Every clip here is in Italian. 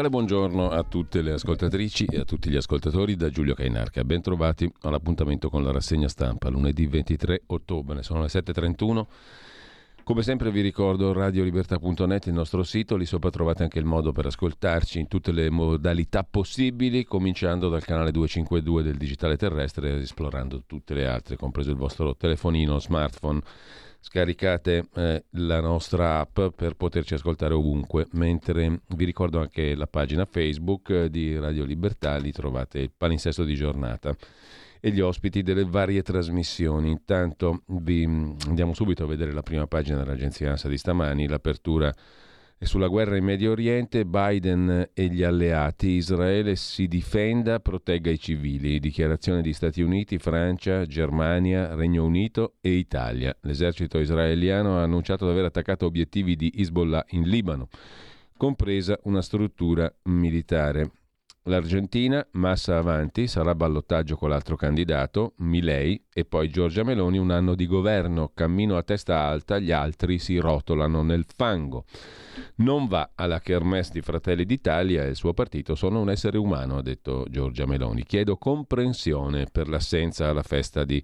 Cordiale buongiorno a tutte le ascoltatrici e a tutti gli ascoltatori da Giulio Cainarca. Bentrovati all'appuntamento con la rassegna stampa lunedì 23 ottobre, sono le 7.31. Come sempre vi ricordo radiolibertà.net, il nostro sito, lì sopra trovate anche il modo per ascoltarci in tutte le modalità possibili, cominciando dal canale 252 del digitale terrestre esplorando tutte le altre, compreso il vostro telefonino, smartphone scaricate eh, la nostra app per poterci ascoltare ovunque, mentre vi ricordo anche la pagina Facebook eh, di Radio Libertà, lì trovate il palinsesto di giornata e gli ospiti delle varie trasmissioni. Intanto vi mm, andiamo subito a vedere la prima pagina dell'agenzia ANSA di stamani, l'apertura e sulla guerra in Medio Oriente, Biden e gli alleati, Israele si difenda, protegga i civili. Dichiarazione di Stati Uniti, Francia, Germania, Regno Unito e Italia. L'esercito israeliano ha annunciato di aver attaccato obiettivi di Hezbollah in Libano, compresa una struttura militare. L'Argentina, massa avanti, sarà ballottaggio con l'altro candidato, Milei, e poi Giorgia Meloni, un anno di governo, cammino a testa alta, gli altri si rotolano nel fango. Non va alla kermesse di Fratelli d'Italia e il suo partito, sono un essere umano, ha detto Giorgia Meloni. Chiedo comprensione per l'assenza alla festa di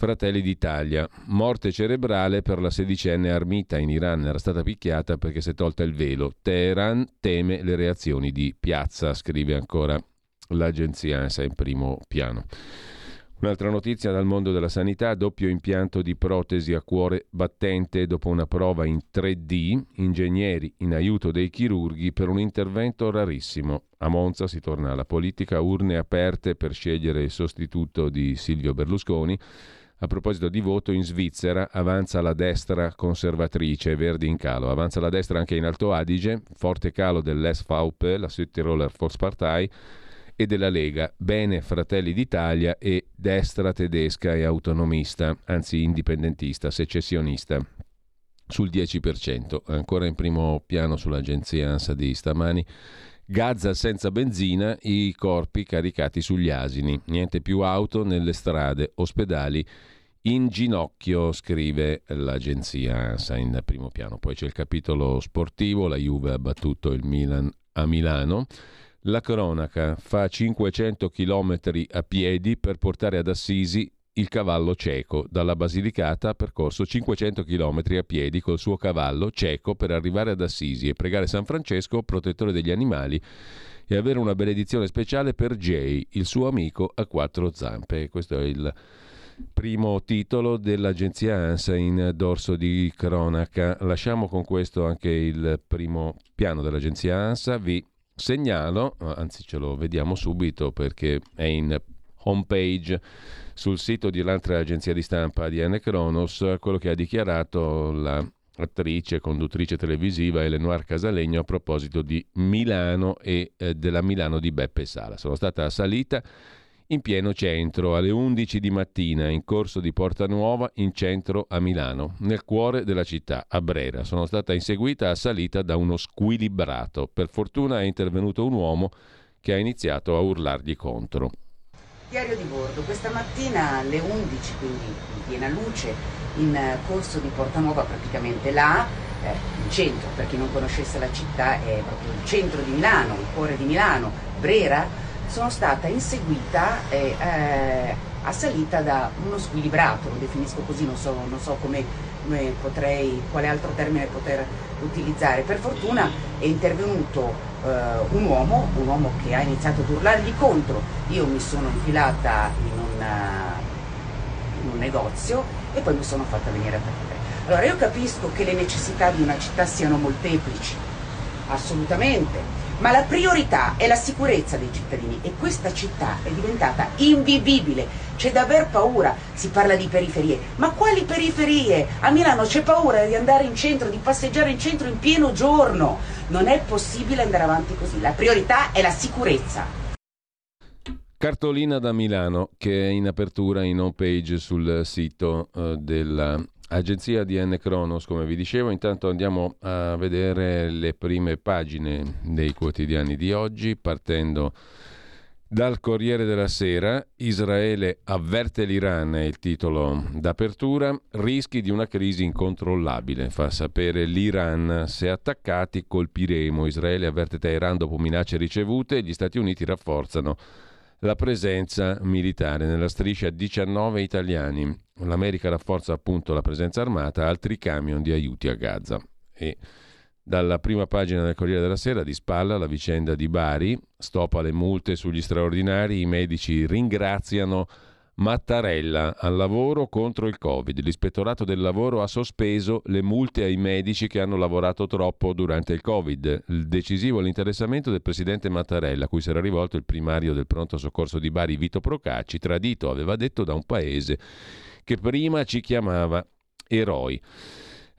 Fratelli d'Italia. Morte cerebrale per la sedicenne Armita in Iran. Era stata picchiata perché si è tolta il velo. Teheran teme le reazioni di piazza, scrive ancora l'agenzia ANSA in primo piano. Un'altra notizia dal mondo della sanità, doppio impianto di protesi a cuore battente dopo una prova in 3D, ingegneri in aiuto dei chirurghi per un intervento rarissimo. A Monza si torna alla politica, urne aperte per scegliere il sostituto di Silvio Berlusconi. A proposito di voto, in Svizzera avanza la destra conservatrice, Verdi in calo. Avanza la destra anche in Alto Adige, forte calo dell'SVP, la Südtiroler Volkspartei, e della Lega, bene Fratelli d'Italia e destra tedesca e autonomista, anzi indipendentista, secessionista, sul 10%. Ancora in primo piano sull'agenzia ANSA di stamani. Gaza senza benzina, i corpi caricati sugli asini, niente più auto nelle strade, ospedali in ginocchio, scrive l'agenzia ANSA in primo piano. Poi c'è il capitolo sportivo, la Juve ha battuto il Milan a Milano. La cronaca fa 500 km a piedi per portare ad Assisi il cavallo cieco. Dalla Basilicata ha percorso 500 km a piedi col suo cavallo cieco per arrivare ad Assisi e pregare San Francesco, protettore degli animali, e avere una benedizione speciale per Jay, il suo amico a quattro zampe. Questo è il primo titolo dell'agenzia ANSA in dorso di cronaca. Lasciamo con questo anche il primo piano dell'agenzia ANSA. Vi segnalo, anzi ce lo vediamo subito perché è in homepage sul sito di un'altra agenzia di stampa di Anne Kronos quello che ha dichiarato l'attrice e conduttrice televisiva Eleonora Casalegno a proposito di Milano e eh, della Milano di Beppe Sala. Sono stata assalita in pieno centro alle 11 di mattina in corso di Porta Nuova in centro a Milano, nel cuore della città, a Brera. Sono stata inseguita e assalita da uno squilibrato. Per fortuna è intervenuto un uomo che ha iniziato a urlargli contro. Diario di bordo, questa mattina alle 11, quindi in piena luce, in corso di Porta Nuova, praticamente là, eh, in centro, per chi non conoscesse la città, è proprio il centro di Milano, il cuore di Milano, Brera, sono stata inseguita e eh, assalita da uno squilibrato, lo definisco così, non so, non so come, come, potrei, quale altro termine poter utilizzare. Per fortuna è intervenuto eh, un uomo, un uomo che ha iniziato ad urlargli contro, io mi sono infilata in un, in un negozio e poi mi sono fatta venire a prendere. Allora io capisco che le necessità di una città siano molteplici, assolutamente, ma la priorità è la sicurezza dei cittadini e questa città è diventata invivibile, c'è da aver paura, si parla di periferie, ma quali periferie? A Milano c'è paura di andare in centro, di passeggiare in centro in pieno giorno, non è possibile andare avanti così, la priorità è la sicurezza. Cartolina da Milano che è in apertura in home page sul sito eh, della Agenzia di N Cronos, come vi dicevo, intanto andiamo a vedere le prime pagine dei quotidiani di oggi, partendo dal Corriere della Sera. Israele avverte l'Iran, è il titolo d'apertura, rischi di una crisi incontrollabile, fa sapere l'Iran, se attaccati colpiremo. Israele avverte Teheran dopo minacce ricevute, gli Stati Uniti rafforzano la presenza militare nella striscia 19 italiani. L'America rafforza appunto la presenza armata, altri camion di aiuti a Gaza. E dalla prima pagina del Corriere della Sera di spalla la vicenda di Bari, stop alle multe sugli straordinari, i medici ringraziano Mattarella al lavoro contro il Covid. L'ispettorato del lavoro ha sospeso le multe ai medici che hanno lavorato troppo durante il Covid. Il decisivo l'interessamento del presidente Mattarella, a cui era rivolto il primario del pronto soccorso di Bari, Vito Procacci, tradito, aveva detto, da un paese che prima ci chiamava eroi.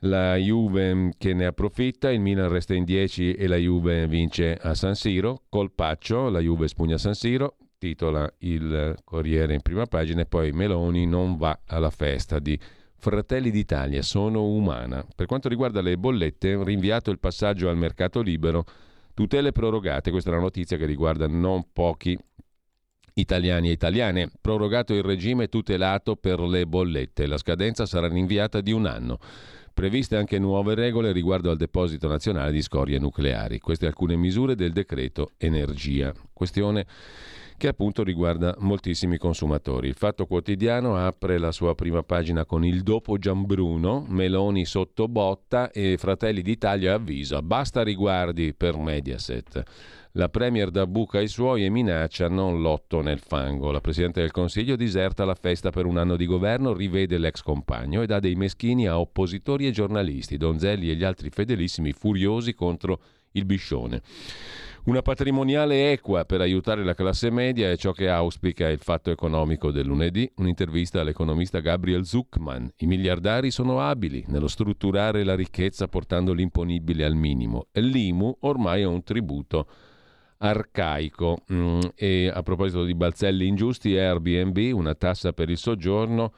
La Juve che ne approfitta, il Milan resta in 10 e la Juve vince a San Siro. Colpaccio, la Juve spugna San Siro titola il Corriere in prima pagina e poi Meloni non va alla festa di Fratelli d'Italia, sono umana. Per quanto riguarda le bollette, rinviato il passaggio al mercato libero, tutele prorogate, questa è una notizia che riguarda non pochi italiani e italiane, prorogato il regime tutelato per le bollette, la scadenza sarà rinviata di un anno. Previste anche nuove regole riguardo al deposito nazionale di scorie nucleari. Queste alcune misure del decreto energia. Questione che appunto riguarda moltissimi consumatori. Il Fatto Quotidiano apre la sua prima pagina con il dopo Gianbruno, Meloni sotto botta e Fratelli d'Italia avvisa, basta riguardi per Mediaset. La Premier da buca ai suoi e minaccia non lotto nel fango. La Presidente del Consiglio diserta la festa per un anno di governo, rivede l'ex compagno e dà dei meschini a oppositori e giornalisti, Donzelli e gli altri fedelissimi furiosi contro il biscione. Una patrimoniale equa per aiutare la classe media è ciò che auspica il fatto economico del lunedì, un'intervista all'economista Gabriel Zuckman. I miliardari sono abili nello strutturare la ricchezza portando l'imponibile al minimo. L'IMU ormai è un tributo arcaico. Mm, e a proposito di balzelli ingiusti, Airbnb, una tassa per il soggiorno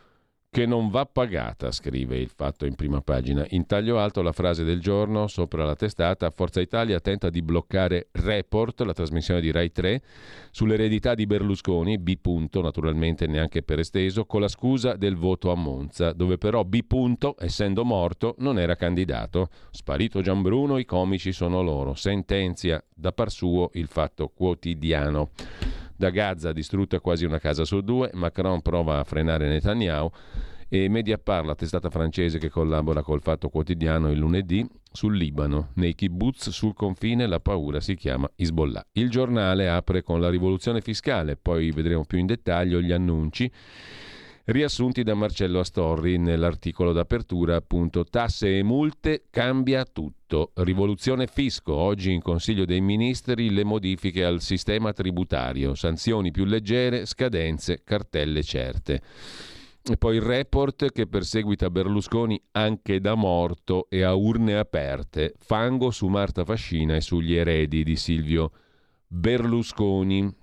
che non va pagata, scrive il fatto in prima pagina. In taglio alto la frase del giorno sopra la testata, Forza Italia tenta di bloccare Report, la trasmissione di Rai 3, sull'eredità di Berlusconi, B. Punto, naturalmente neanche per esteso, con la scusa del voto a Monza, dove però B. Punto, essendo morto, non era candidato. Sparito Gianbruno, i comici sono loro. Sentenzia da par suo il fatto quotidiano. Da Gaza distrutta quasi una casa su due, Macron prova a frenare Netanyahu e Mediapart, la testata francese che collabora col Fatto Quotidiano il lunedì, sul Libano. Nei kibbutz sul confine la paura si chiama Hezbollah. Il giornale apre con la rivoluzione fiscale, poi vedremo più in dettaglio gli annunci riassunti da Marcello Astorri nell'articolo d'apertura, appunto, tasse e multe cambia tutto. Rivoluzione fisco, oggi in Consiglio dei Ministri le modifiche al sistema tributario, sanzioni più leggere, scadenze, cartelle certe. E poi il report che perseguita Berlusconi anche da morto e a urne aperte, fango su Marta Fascina e sugli eredi di Silvio Berlusconi,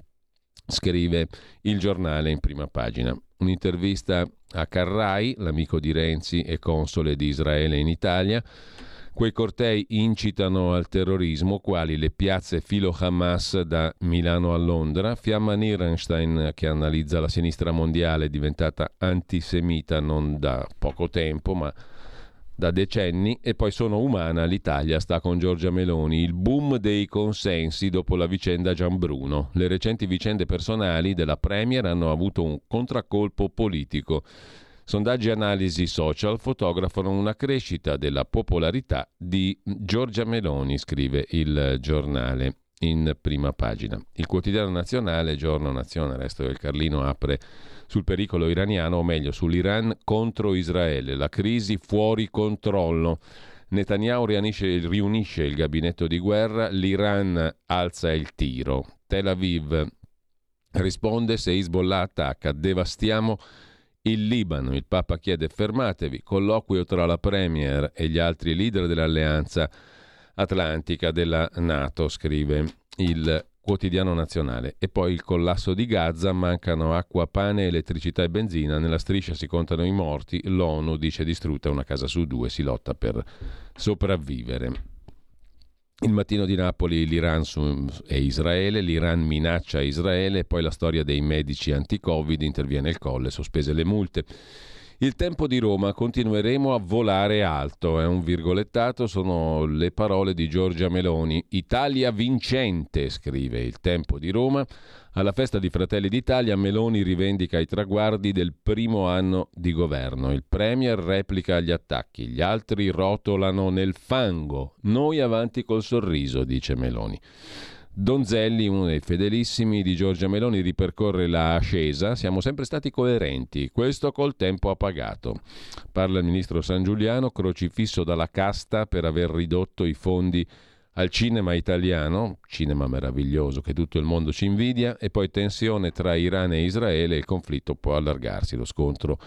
scrive il giornale in prima pagina un'intervista a Carrai, l'amico di Renzi e console di Israele in Italia. Quei cortei incitano al terrorismo, quali le piazze filo Hamas da Milano a Londra, Fiamma Nierenstein che analizza la sinistra mondiale diventata antisemita non da poco tempo, ma da decenni e poi sono umana, l'Italia sta con Giorgia Meloni, il boom dei consensi dopo la vicenda Gianbruno. Le recenti vicende personali della Premier hanno avuto un contraccolpo politico. Sondaggi e analisi social fotografano una crescita della popolarità di Giorgia Meloni, scrive il giornale. in prima pagina. Il quotidiano nazionale, giorno nazione, resto del Carlino, apre sul pericolo iraniano, o meglio sull'Iran contro Israele, la crisi fuori controllo. Netanyahu riunisce, riunisce il gabinetto di guerra, l'Iran alza il tiro. Tel Aviv risponde se Hezbollah attacca, devastiamo il Libano. Il Papa chiede fermatevi, colloquio tra la Premier e gli altri leader dell'alleanza atlantica della Nato, scrive il quotidiano nazionale. E poi il collasso di Gaza, mancano acqua, pane, elettricità e benzina, nella striscia si contano i morti, l'ONU dice distrutta una casa su due, si lotta per sopravvivere. Il mattino di Napoli, l'Iran e Israele, l'Iran minaccia Israele, poi la storia dei medici anti-Covid, interviene il colle, sospese le multe. Il tempo di Roma, continueremo a volare alto, è un virgolettato, sono le parole di Giorgia Meloni. Italia vincente, scrive il tempo di Roma. Alla festa di Fratelli d'Italia Meloni rivendica i traguardi del primo anno di governo. Il Premier replica gli attacchi, gli altri rotolano nel fango. Noi avanti col sorriso, dice Meloni. Donzelli, uno dei fedelissimi di Giorgia Meloni, ripercorre la ascesa. Siamo sempre stati coerenti, questo col tempo ha pagato. Parla il ministro San Giuliano, crocifisso dalla casta per aver ridotto i fondi al cinema italiano, cinema meraviglioso che tutto il mondo ci invidia, e poi tensione tra Iran e Israele, il conflitto può allargarsi, lo scontro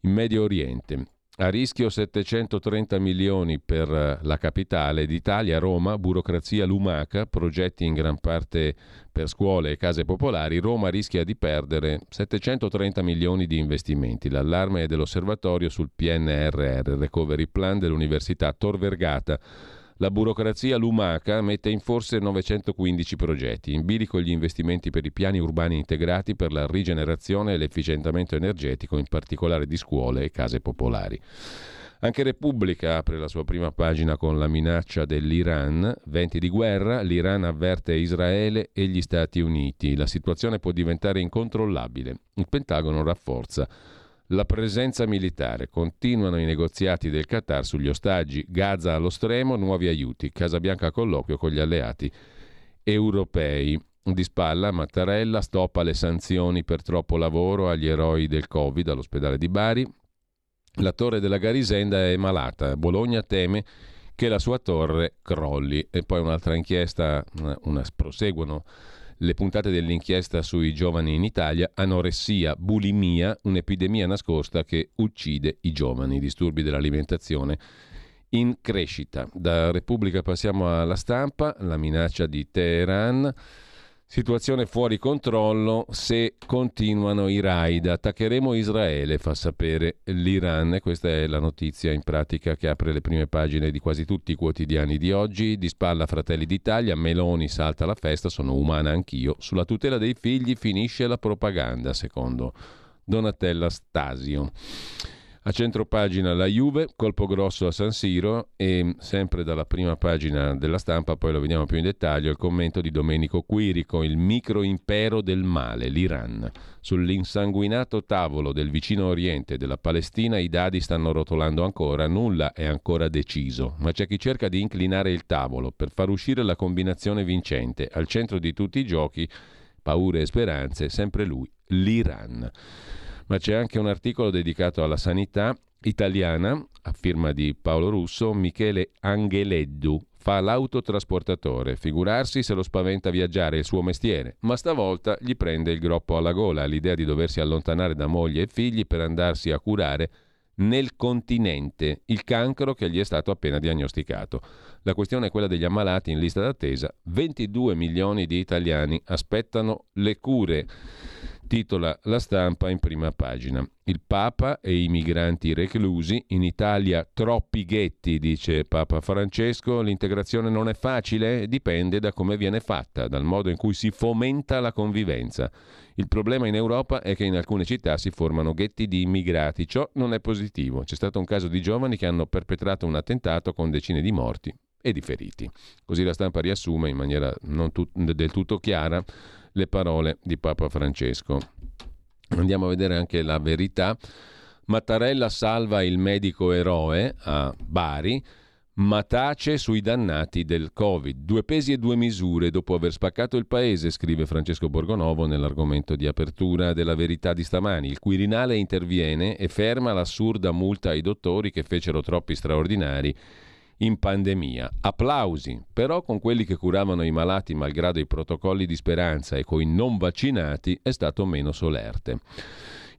in Medio Oriente. A rischio 730 milioni per eh, la capitale. d'Italia, Roma, burocrazia lumaca, progetti in gran parte per scuole e case popolari, Roma rischia di perdere 730 milioni di investimenti. L'allarme è dell'osservatorio sul PNRR, Recovery Plan dell'Università Tor Vergata la burocrazia lumaca mette in forse 915 progetti, in bilico gli investimenti per i piani urbani integrati per la rigenerazione e l'efficientamento energetico, in particolare di scuole e case popolari. Anche Repubblica apre la sua prima pagina con la minaccia dell'Iran. Venti di guerra, l'Iran avverte Israele e gli Stati Uniti. La situazione può diventare incontrollabile. Il Pentagono rafforza la presenza militare. Continuano i negoziati del Qatar sugli ostaggi. Gaza allo stremo, nuovi aiuti. Casabianca a colloquio con gli alleati europei. Di spalla Mattarella stoppa le sanzioni per troppo lavoro agli eroi del Covid all'ospedale di Bari. La torre della Garisenda è malata. Bologna teme che la sua torre crolli. E poi un'altra inchiesta, una, una proseguono le puntate dell'inchiesta sui giovani in Italia, anoressia, bulimia, un'epidemia nascosta che uccide i giovani, disturbi dell'alimentazione in crescita. Da Repubblica passiamo alla stampa, la minaccia di Teheran. Situazione fuori controllo se continuano i raid. Attaccheremo Israele, fa sapere l'Iran. Questa è la notizia in pratica che apre le prime pagine di quasi tutti i quotidiani di oggi. Di spalla Fratelli d'Italia, Meloni salta la festa, sono umana anch'io. Sulla tutela dei figli finisce la propaganda, secondo Donatella Stasio. A centro pagina la Juve, colpo grosso a San Siro e sempre dalla prima pagina della stampa, poi lo vediamo più in dettaglio, il commento di Domenico Quirico, il microimpero del male, l'Iran. Sull'insanguinato tavolo del vicino Oriente e della Palestina i dadi stanno rotolando ancora, nulla è ancora deciso, ma c'è chi cerca di inclinare il tavolo per far uscire la combinazione vincente. Al centro di tutti i giochi, paure e speranze, sempre lui, l'Iran ma c'è anche un articolo dedicato alla sanità italiana, a firma di Paolo Russo, Michele Angeleddu, fa l'autotrasportatore, figurarsi se lo spaventa viaggiare il suo mestiere, ma stavolta gli prende il groppo alla gola l'idea di doversi allontanare da moglie e figli per andarsi a curare nel continente il cancro che gli è stato appena diagnosticato. La questione è quella degli ammalati in lista d'attesa. 22 milioni di italiani aspettano le cure titola la stampa in prima pagina. Il Papa e i migranti reclusi, in Italia troppi ghetti, dice Papa Francesco, l'integrazione non è facile, dipende da come viene fatta, dal modo in cui si fomenta la convivenza. Il problema in Europa è che in alcune città si formano ghetti di immigrati, ciò non è positivo. C'è stato un caso di giovani che hanno perpetrato un attentato con decine di morti e di feriti. Così la stampa riassume in maniera non tut- del tutto chiara le parole di Papa Francesco. Andiamo a vedere anche la verità. Mattarella salva il medico eroe a Bari, ma tace sui dannati del Covid. Due pesi e due misure dopo aver spaccato il paese, scrive Francesco Borgonovo nell'argomento di apertura della verità di stamani. Il Quirinale interviene e ferma l'assurda multa ai dottori che fecero troppi straordinari in pandemia. Applausi, però con quelli che curavano i malati malgrado i protocolli di speranza e con i non vaccinati è stato meno solerte.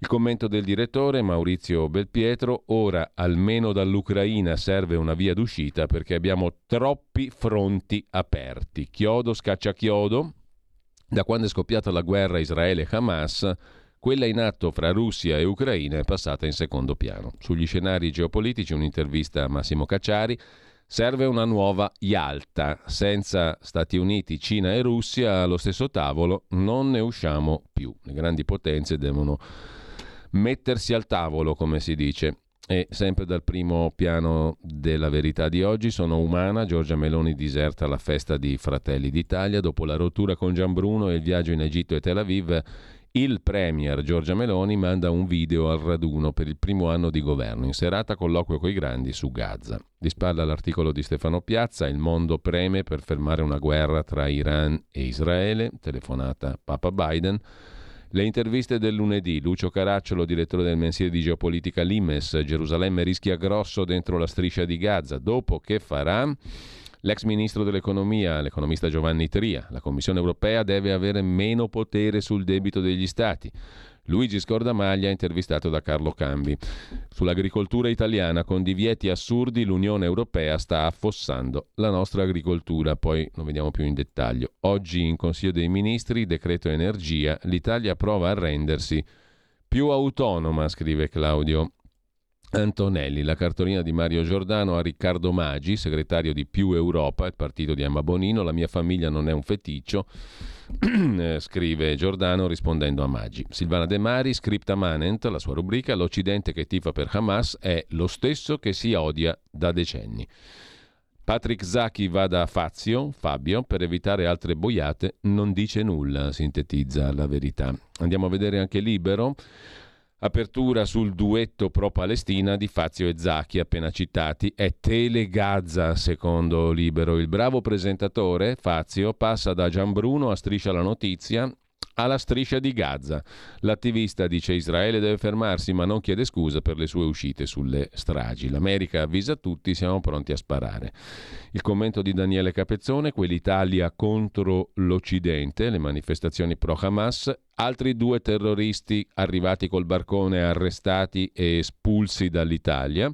Il commento del direttore Maurizio Belpietro, ora almeno dall'Ucraina serve una via d'uscita perché abbiamo troppi fronti aperti. Chiodo scaccia chiodo. Da quando è scoppiata la guerra Israele-Hamas, quella in atto fra Russia e Ucraina è passata in secondo piano. Sugli scenari geopolitici un'intervista a Massimo Cacciari. Serve una nuova Yalta. Senza Stati Uniti, Cina e Russia allo stesso tavolo non ne usciamo più. Le grandi potenze devono mettersi al tavolo, come si dice. E sempre dal primo piano della verità di oggi sono umana, Giorgia Meloni diserta la festa di Fratelli d'Italia dopo la rottura con Gianbruno e il viaggio in Egitto e Tel Aviv. Il premier Giorgia Meloni manda un video al raduno per il primo anno di governo, in serata colloquio coi grandi su Gaza. Dispalla l'articolo di Stefano Piazza, il mondo preme per fermare una guerra tra Iran e Israele, telefonata Papa Biden. Le interviste del lunedì, Lucio Caracciolo, direttore del mensile di geopolitica Limes, Gerusalemme rischia grosso dentro la striscia di Gaza, dopo che farà? L'ex ministro dell'economia, l'economista Giovanni Tria, la Commissione europea deve avere meno potere sul debito degli stati. Luigi Scordamaglia intervistato da Carlo Cambi. Sull'agricoltura italiana con divieti assurdi l'Unione Europea sta affossando la nostra agricoltura, poi lo vediamo più in dettaglio. Oggi in Consiglio dei Ministri, decreto energia, l'Italia prova a rendersi più autonoma, scrive Claudio Antonelli, la cartolina di Mario Giordano a Riccardo Maggi, segretario di Più Europa, il partito di Emma Bonino, la mia famiglia non è un feticcio, eh, scrive Giordano rispondendo a Maggi. Silvana De Mari, scripta manent, la sua rubrica, l'Occidente che tifa per Hamas è lo stesso che si odia da decenni. Patrick Zacchi va da Fazio, Fabio, per evitare altre boiate, non dice nulla, sintetizza la verità. Andiamo a vedere anche Libero. Apertura sul duetto pro-Palestina di Fazio e Zacchi appena citati. È Telegazza, secondo Libero. Il bravo presentatore, Fazio, passa da Gianbruno a Striscia la Notizia alla striscia di Gaza. L'attivista dice Israele deve fermarsi ma non chiede scusa per le sue uscite sulle stragi. L'America avvisa tutti, siamo pronti a sparare. Il commento di Daniele Capezzone, quell'Italia contro l'Occidente, le manifestazioni pro Hamas, altri due terroristi arrivati col barcone arrestati e espulsi dall'Italia.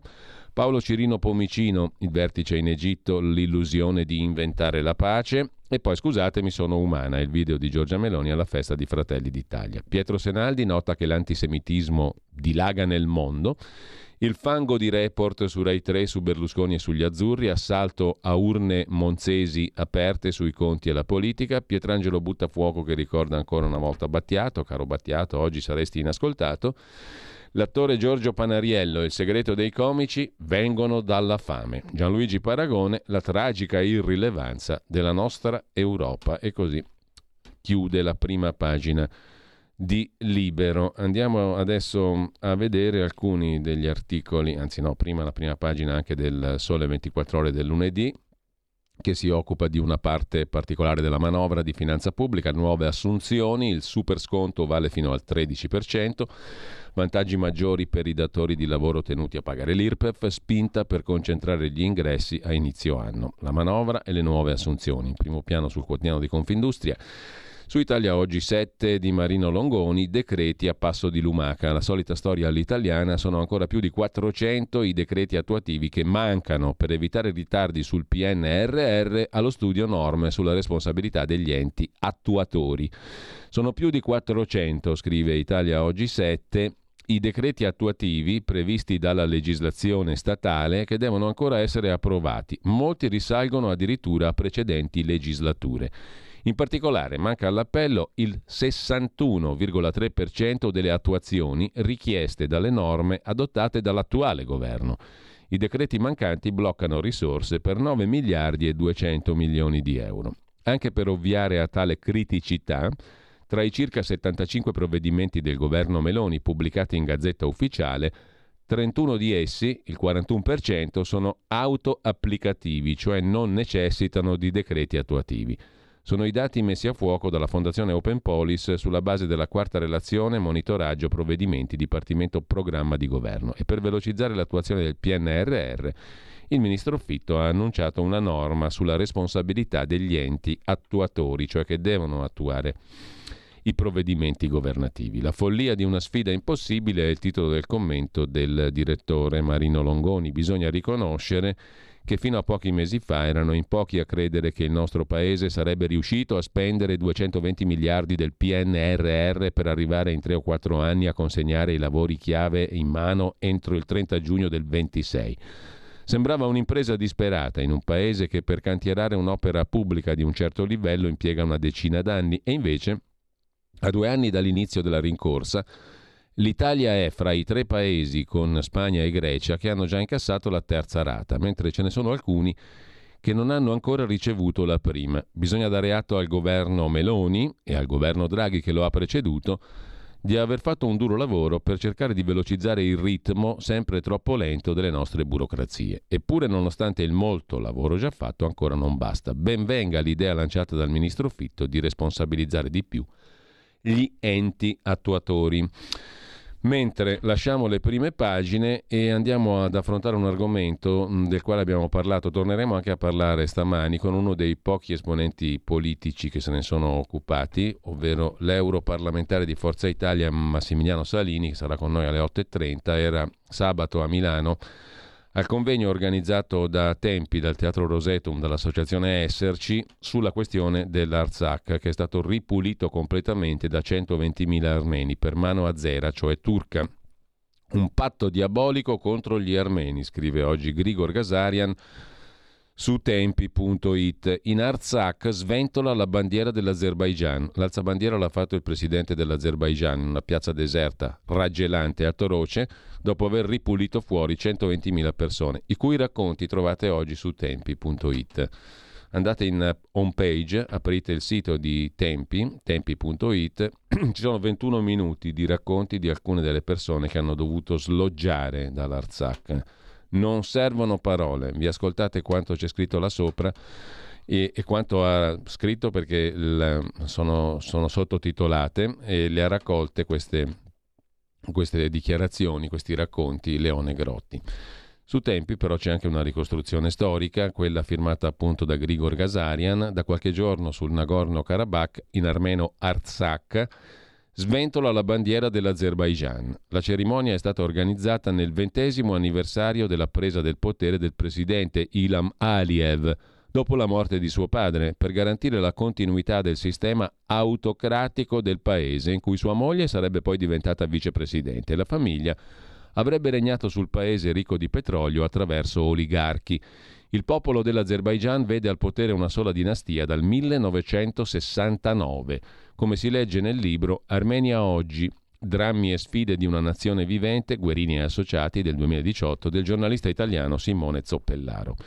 Paolo Cirino Pomicino, il vertice in Egitto, l'illusione di inventare la pace. E poi scusatemi, sono umana, il video di Giorgia Meloni alla festa di Fratelli d'Italia. Pietro Senaldi nota che l'antisemitismo dilaga nel mondo. Il fango di report su Rai 3 su Berlusconi e sugli azzurri, assalto a urne monzesi aperte sui conti e la politica, Pietrangelo Buttafuoco che ricorda ancora una volta Battiato, caro Battiato, oggi saresti inascoltato. L'attore Giorgio Panariello e il segreto dei comici vengono dalla fame. Gianluigi Paragone, la tragica irrilevanza della nostra Europa. E così chiude la prima pagina di Libero. Andiamo adesso a vedere alcuni degli articoli, anzi no, prima la prima pagina anche del Sole 24 ore del lunedì che si occupa di una parte particolare della manovra di finanza pubblica, nuove assunzioni, il super sconto vale fino al 13%, vantaggi maggiori per i datori di lavoro tenuti a pagare l'IRPEF, spinta per concentrare gli ingressi a inizio anno. La manovra e le nuove assunzioni. In primo piano sul quotidiano di Confindustria. Su Italia Oggi 7 di Marino Longoni, decreti a passo di lumaca. La solita storia all'italiana sono ancora più di 400 i decreti attuativi che mancano per evitare ritardi sul PNRR allo studio norme sulla responsabilità degli enti attuatori. Sono più di 400, scrive Italia Oggi 7, i decreti attuativi previsti dalla legislazione statale che devono ancora essere approvati. Molti risalgono addirittura a precedenti legislature. In particolare manca all'appello il 61,3% delle attuazioni richieste dalle norme adottate dall'attuale governo. I decreti mancanti bloccano risorse per 9 miliardi e 200 milioni di euro. Anche per ovviare a tale criticità, tra i circa 75 provvedimenti del governo Meloni pubblicati in Gazzetta Ufficiale, 31 di essi, il 41%, sono auto-applicativi, cioè non necessitano di decreti attuativi. Sono i dati messi a fuoco dalla Fondazione Open Police sulla base della quarta relazione monitoraggio provvedimenti Dipartimento Programma di Governo. E per velocizzare l'attuazione del PNRR, il ministro Fitto ha annunciato una norma sulla responsabilità degli enti attuatori, cioè che devono attuare i provvedimenti governativi. La follia di una sfida impossibile è il titolo del commento del direttore Marino Longoni. Bisogna riconoscere che fino a pochi mesi fa erano in pochi a credere che il nostro paese sarebbe riuscito a spendere 220 miliardi del PNRR per arrivare in tre o quattro anni a consegnare i lavori chiave in mano entro il 30 giugno del 26. Sembrava un'impresa disperata in un paese che per cantierare un'opera pubblica di un certo livello impiega una decina d'anni e invece a due anni dall'inizio della rincorsa, l'Italia è fra i tre paesi con Spagna e Grecia che hanno già incassato la terza rata, mentre ce ne sono alcuni che non hanno ancora ricevuto la prima. Bisogna dare atto al governo Meloni e al governo Draghi che lo ha preceduto di aver fatto un duro lavoro per cercare di velocizzare il ritmo sempre troppo lento delle nostre burocrazie. Eppure, nonostante il molto lavoro già fatto, ancora non basta. Ben venga l'idea lanciata dal ministro Fitto di responsabilizzare di più gli enti attuatori. Mentre lasciamo le prime pagine e andiamo ad affrontare un argomento mm, del quale abbiamo parlato, torneremo anche a parlare stamani con uno dei pochi esponenti politici che se ne sono occupati, ovvero l'europarlamentare di Forza Italia Massimiliano Salini, che sarà con noi alle 8.30, era sabato a Milano al convegno organizzato da Tempi dal Teatro Rosetum dall'associazione Esserci sulla questione dell'Arzak che è stato ripulito completamente da 120.000 armeni per mano azera, cioè turca. Un patto diabolico contro gli armeni, scrive oggi Grigor Gazarian su tempi.it. In Artsakh sventola la bandiera dell'Azerbaigian. L'alzabandiera l'ha fatto il presidente dell'Azerbaigian in una piazza deserta, raggelante e atroce, dopo aver ripulito fuori 120.000 persone, i cui racconti trovate oggi su tempi.it. Andate in home page, aprite il sito di Tempi, tempi.it, ci sono 21 minuti di racconti di alcune delle persone che hanno dovuto sloggiare dall'Artsakh non servono parole, vi ascoltate quanto c'è scritto là sopra e, e quanto ha scritto perché il, sono, sono, sottotitolate e le ha raccolte queste, queste dichiarazioni, questi racconti Leone Grotti. Su Tempi però c'è anche una ricostruzione storica, quella firmata appunto da Grigor Gazarian, da qualche giorno sul Nagorno-Karabakh, in armeno Artsakh, sventola la bandiera dell'Azerbaigian. La cerimonia è stata organizzata nel ventesimo anniversario della presa del potere del presidente Ilham Aliyev, dopo la morte di suo padre, per garantire la continuità del sistema autocratico del paese, in cui sua moglie sarebbe poi diventata vicepresidente. La famiglia avrebbe regnato sul paese ricco di petrolio attraverso oligarchi. Il popolo dell'Azerbaigian vede al potere una sola dinastia dal 1969. Come si legge nel libro Armenia oggi, drammi e sfide di una nazione vivente, Guerini e Associati del 2018, del giornalista italiano Simone Zoppellaro.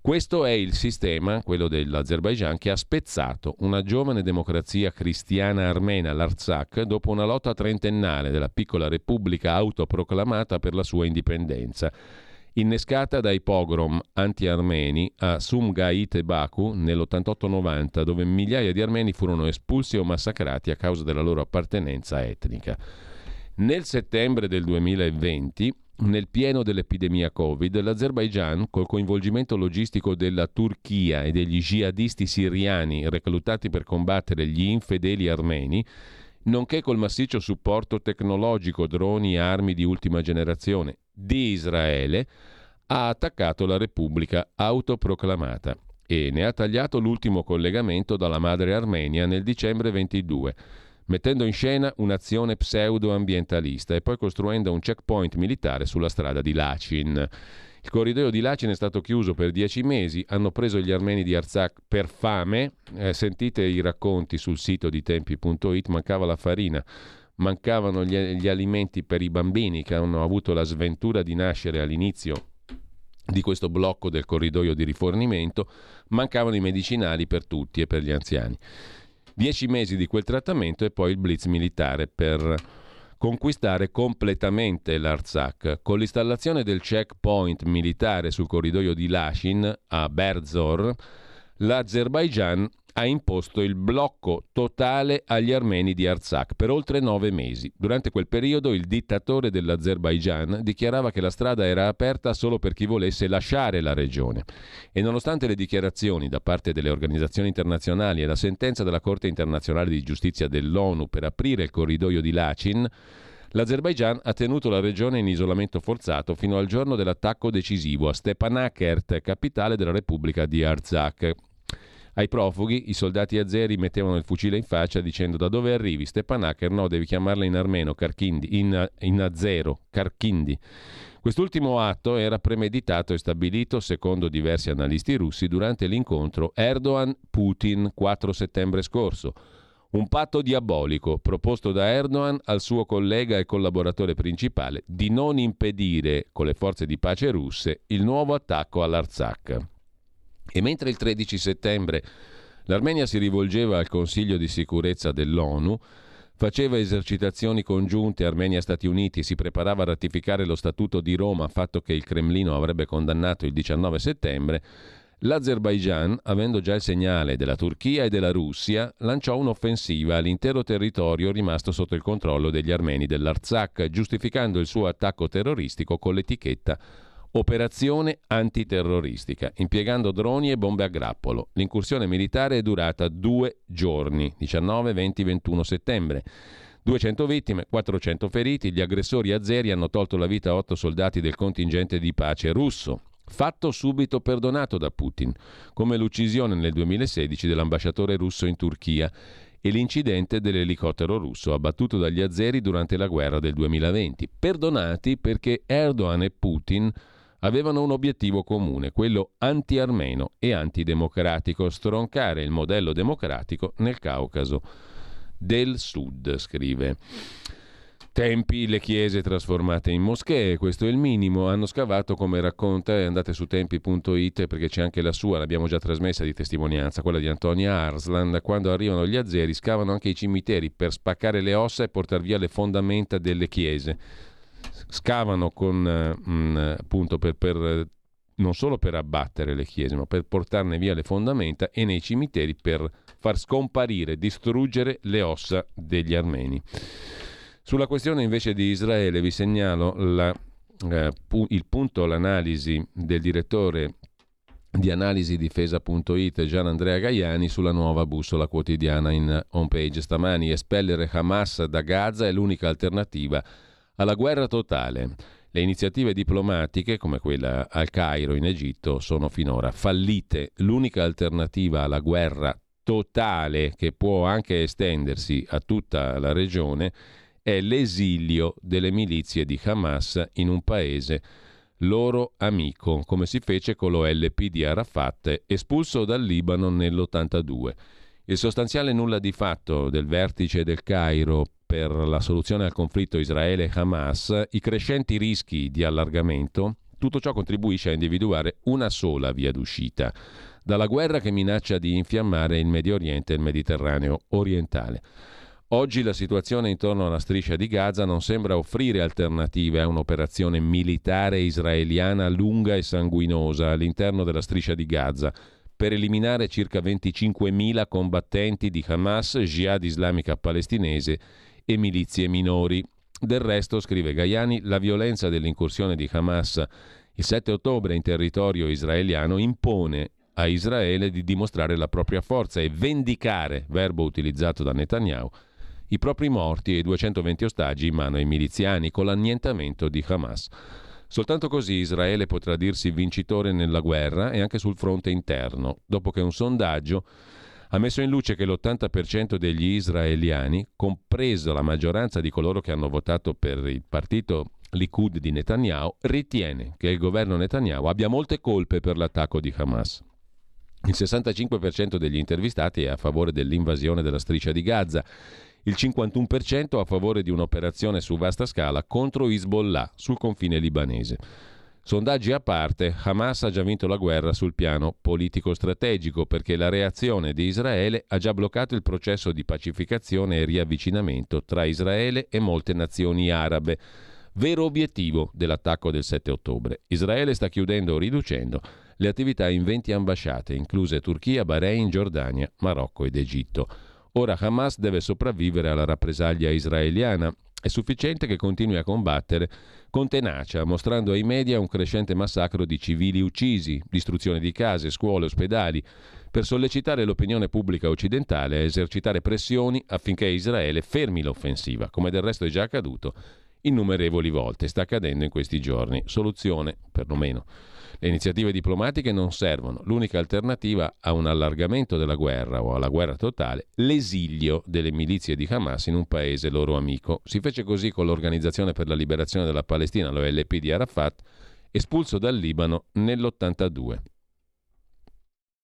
Questo è il sistema, quello dell'Azerbaigian, che ha spezzato una giovane democrazia cristiana armena, l'Artsakh, dopo una lotta trentennale della piccola repubblica autoproclamata per la sua indipendenza innescata dai pogrom anti-armeni a Sumgait e Baku nell'88-90, dove migliaia di armeni furono espulsi o massacrati a causa della loro appartenenza etnica. Nel settembre del 2020, nel pieno dell'epidemia Covid, l'Azerbaigian, col coinvolgimento logistico della Turchia e degli jihadisti siriani reclutati per combattere gli infedeli armeni, nonché col massiccio supporto tecnologico, droni e armi di ultima generazione di Israele, ha attaccato la Repubblica autoproclamata e ne ha tagliato l'ultimo collegamento dalla madre Armenia nel dicembre 22, mettendo in scena un'azione pseudo-ambientalista e poi costruendo un checkpoint militare sulla strada di Lachin. Il corridoio di Lachin è stato chiuso per dieci mesi, hanno preso gli armeni di Artsakh per fame, eh, sentite i racconti sul sito di tempi.it, mancava la farina, mancavano gli, gli alimenti per i bambini che hanno avuto la sventura di nascere all'inizio di questo blocco del corridoio di rifornimento, mancavano i medicinali per tutti e per gli anziani. Dieci mesi di quel trattamento e poi il blitz militare per conquistare completamente l'Artsakh. Con l'installazione del checkpoint militare sul corridoio di Lashin a Berzor, l'Azerbaigian ha imposto il blocco totale agli armeni di Artsakh per oltre nove mesi. Durante quel periodo il dittatore dell'Azerbaigian dichiarava che la strada era aperta solo per chi volesse lasciare la regione. E nonostante le dichiarazioni da parte delle organizzazioni internazionali e la sentenza della Corte internazionale di giustizia dell'ONU per aprire il corridoio di Lachin, L'Azerbaigian ha tenuto la regione in isolamento forzato fino al giorno dell'attacco decisivo a Stepanakert, capitale della Repubblica di Artsakh, ai profughi i soldati azeri mettevano il fucile in faccia dicendo da dove arrivi Stepanakert? No, devi chiamarla in armeno, Karkindi, in, in azero, Karkindi. Quest'ultimo atto era premeditato e stabilito, secondo diversi analisti russi, durante l'incontro Erdogan-Putin 4 settembre scorso. Un patto diabolico proposto da Erdogan al suo collega e collaboratore principale di non impedire, con le forze di pace russe, il nuovo attacco all'Artsakh. E mentre il 13 settembre l'Armenia si rivolgeva al Consiglio di sicurezza dell'ONU, faceva esercitazioni congiunte Armenia-Stati Uniti, si preparava a ratificare lo Statuto di Roma, fatto che il Cremlino avrebbe condannato il 19 settembre, l'Azerbaigian, avendo già il segnale della Turchia e della Russia, lanciò un'offensiva all'intero territorio rimasto sotto il controllo degli armeni dell'Artsakh, giustificando il suo attacco terroristico con l'etichetta Operazione antiterroristica, impiegando droni e bombe a grappolo. L'incursione militare è durata due giorni, 19, 20, 21 settembre. 200 vittime, 400 feriti, gli aggressori azeri hanno tolto la vita a otto soldati del contingente di pace russo. Fatto subito perdonato da Putin, come l'uccisione nel 2016 dell'ambasciatore russo in Turchia e l'incidente dell'elicottero russo abbattuto dagli azeri durante la guerra del 2020. Perdonati perché Erdogan e Putin avevano un obiettivo comune, quello anti-armeno e antidemocratico, stroncare il modello democratico nel Caucaso del Sud, scrive. Tempi, le chiese trasformate in moschee, questo è il minimo. Hanno scavato, come racconta, andate su tempi.it perché c'è anche la sua, l'abbiamo già trasmessa di testimonianza, quella di Antonia Arslan. Quando arrivano gli azeri scavano anche i cimiteri per spaccare le ossa e portare via le fondamenta delle chiese scavano con, mh, mm, appunto per, per, non solo per abbattere le chiese, ma per portarne via le fondamenta e nei cimiteri per far scomparire, distruggere le ossa degli armeni. Sulla questione invece di Israele vi segnalo la, eh, pu- il punto, l'analisi del direttore di analisi difesa.it Gian Andrea Gaiani sulla nuova bussola quotidiana in homepage stamani. Espellere Hamas da Gaza è l'unica alternativa alla guerra totale. Le iniziative diplomatiche, come quella al Cairo in Egitto, sono finora fallite. L'unica alternativa alla guerra totale, che può anche estendersi a tutta la regione, è l'esilio delle milizie di Hamas in un paese loro amico, come si fece con l'OLP di Arafat, espulso dal Libano nell'82. Il sostanziale nulla di fatto del vertice del Cairo per la soluzione al conflitto Israele-Hamas, i crescenti rischi di allargamento, tutto ciò contribuisce a individuare una sola via d'uscita dalla guerra che minaccia di infiammare il Medio Oriente e il Mediterraneo orientale. Oggi la situazione intorno alla striscia di Gaza non sembra offrire alternative a un'operazione militare israeliana lunga e sanguinosa all'interno della striscia di Gaza per eliminare circa 25.000 combattenti di Hamas, Jihad islamica palestinese e milizie minori. Del resto, scrive Gaiani, la violenza dell'incursione di Hamas il 7 ottobre in territorio israeliano impone a Israele di dimostrare la propria forza e vendicare, verbo utilizzato da Netanyahu, i propri morti e i 220 ostaggi in mano ai miliziani con l'annientamento di Hamas. Soltanto così Israele potrà dirsi vincitore nella guerra e anche sul fronte interno, dopo che un sondaggio ha messo in luce che l'80% degli israeliani, compreso la maggioranza di coloro che hanno votato per il partito Likud di Netanyahu, ritiene che il governo Netanyahu abbia molte colpe per l'attacco di Hamas. Il 65% degli intervistati è a favore dell'invasione della striscia di Gaza, il 51% a favore di un'operazione su vasta scala contro Hezbollah sul confine libanese. Sondaggi a parte, Hamas ha già vinto la guerra sul piano politico-strategico perché la reazione di Israele ha già bloccato il processo di pacificazione e riavvicinamento tra Israele e molte nazioni arabe, vero obiettivo dell'attacco del 7 ottobre. Israele sta chiudendo o riducendo le attività in 20 ambasciate, incluse Turchia, Bahrain, Giordania, Marocco ed Egitto. Ora Hamas deve sopravvivere alla rappresaglia israeliana. È sufficiente che continui a combattere con tenacia, mostrando ai media un crescente massacro di civili uccisi, distruzione di case, scuole, ospedali, per sollecitare l'opinione pubblica occidentale a esercitare pressioni affinché Israele fermi l'offensiva, come del resto è già accaduto innumerevoli volte. Sta accadendo in questi giorni. Soluzione, perlomeno. Le iniziative diplomatiche non servono. L'unica alternativa a un allargamento della guerra o alla guerra totale, l'esilio delle milizie di Hamas in un paese loro amico. Si fece così con l'Organizzazione per la Liberazione della Palestina, l'OLP di Arafat, espulso dal Libano nell'82.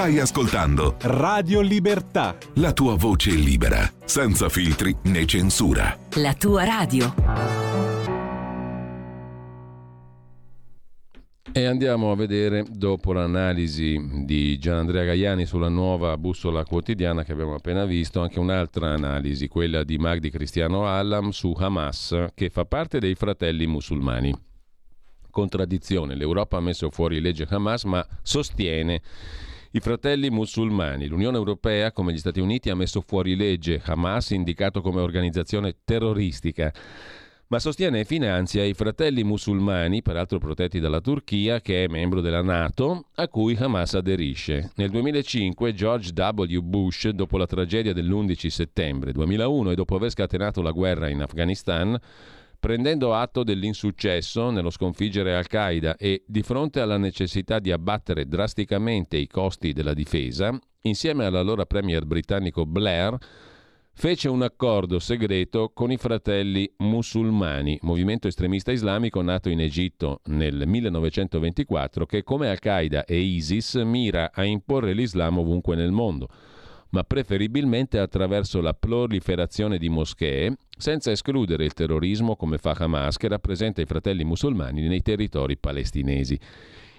Stai ascoltando Radio Libertà. La tua voce libera, senza filtri né censura. La tua radio. E andiamo a vedere, dopo l'analisi di Gianandrea Gaiani sulla nuova bussola quotidiana che abbiamo appena visto, anche un'altra analisi, quella di Magdi Cristiano Allam su Hamas, che fa parte dei fratelli musulmani. Contraddizione, l'Europa ha messo fuori legge Hamas, ma sostiene i fratelli musulmani, l'Unione Europea, come gli Stati Uniti, ha messo fuori legge Hamas, indicato come organizzazione terroristica ma sostiene e finanzia i fratelli musulmani, peraltro protetti dalla Turchia, che è membro della Nato, a cui Hamas aderisce. Nel 2005 George W. Bush, dopo la tragedia dell'11 settembre 2001 e dopo aver scatenato la guerra in Afghanistan, Prendendo atto dell'insuccesso nello sconfiggere Al-Qaeda e di fronte alla necessità di abbattere drasticamente i costi della difesa, insieme all'allora premier britannico Blair, fece un accordo segreto con i fratelli musulmani, movimento estremista islamico nato in Egitto nel 1924 che come Al-Qaeda e ISIS mira a imporre l'Islam ovunque nel mondo ma preferibilmente attraverso la proliferazione di moschee, senza escludere il terrorismo come fa Hamas che rappresenta i fratelli musulmani nei territori palestinesi.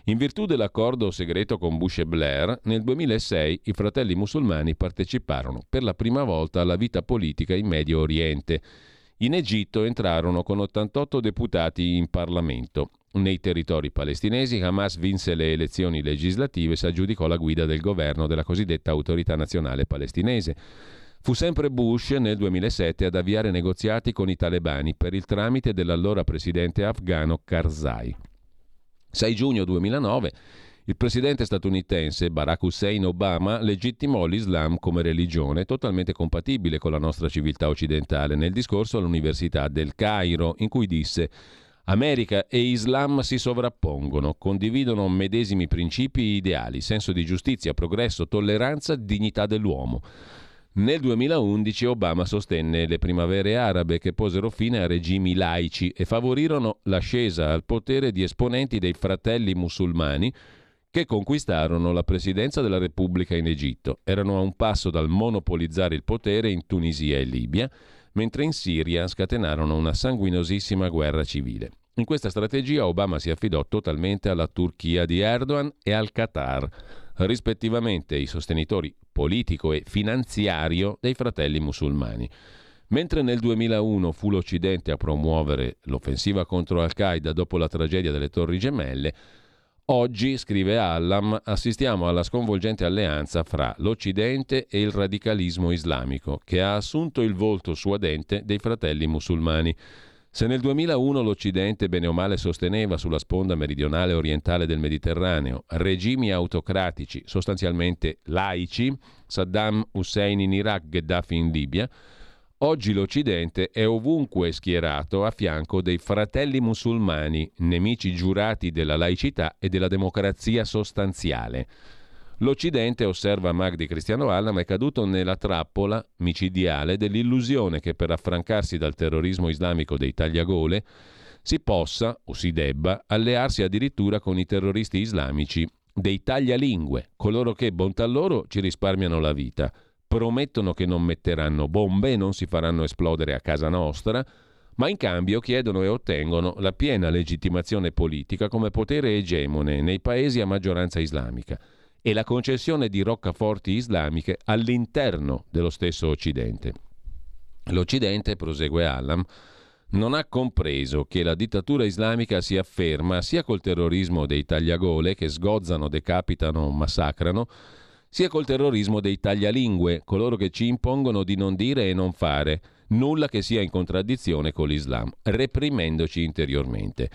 In virtù dell'accordo segreto con Bush e Blair, nel 2006 i fratelli musulmani parteciparono per la prima volta alla vita politica in Medio Oriente. In Egitto entrarono con 88 deputati in Parlamento. Nei territori palestinesi Hamas vinse le elezioni legislative e si aggiudicò la guida del governo della cosiddetta autorità nazionale palestinese. Fu sempre Bush nel 2007 ad avviare negoziati con i talebani per il tramite dell'allora presidente afghano Karzai. 6 giugno 2009 il presidente statunitense Barack Hussein Obama legittimò l'Islam come religione totalmente compatibile con la nostra civiltà occidentale nel discorso all'Università del Cairo, in cui disse America e Islam si sovrappongono, condividono medesimi principi ideali, senso di giustizia, progresso, tolleranza, dignità dell'uomo. Nel 2011 Obama sostenne le primavere arabe che posero fine a regimi laici e favorirono l'ascesa al potere di esponenti dei fratelli musulmani che conquistarono la presidenza della Repubblica in Egitto. Erano a un passo dal monopolizzare il potere in Tunisia e Libia, mentre in Siria scatenarono una sanguinosissima guerra civile. In questa strategia Obama si affidò totalmente alla Turchia di Erdogan e al Qatar, rispettivamente i sostenitori politico e finanziario dei fratelli musulmani. Mentre nel 2001 fu l'Occidente a promuovere l'offensiva contro Al-Qaeda dopo la tragedia delle Torri Gemelle, Oggi, scrive Allam, assistiamo alla sconvolgente alleanza fra l'Occidente e il radicalismo islamico, che ha assunto il volto suadente dei fratelli musulmani. Se nel 2001 l'Occidente bene o male sosteneva sulla sponda meridionale orientale del Mediterraneo regimi autocratici sostanzialmente laici, Saddam Hussein in Iraq, Gheddafi in Libia, Oggi l'Occidente è ovunque schierato a fianco dei fratelli musulmani, nemici giurati della laicità e della democrazia sostanziale. L'Occidente, osserva Magdi Cristiano Allam, è caduto nella trappola micidiale dell'illusione che per affrancarsi dal terrorismo islamico dei tagliagole si possa o si debba allearsi addirittura con i terroristi islamici dei taglialingue, coloro che, bontà loro, ci risparmiano la vita promettono che non metteranno bombe non si faranno esplodere a casa nostra, ma in cambio chiedono e ottengono la piena legittimazione politica come potere egemone nei paesi a maggioranza islamica e la concessione di roccaforti islamiche all'interno dello stesso Occidente. L'Occidente, prosegue Allam, non ha compreso che la dittatura islamica si afferma sia col terrorismo dei tagliagole che sgozzano, decapitano, massacrano, sia col terrorismo dei taglialingue, coloro che ci impongono di non dire e non fare nulla che sia in contraddizione con l'Islam, reprimendoci interiormente.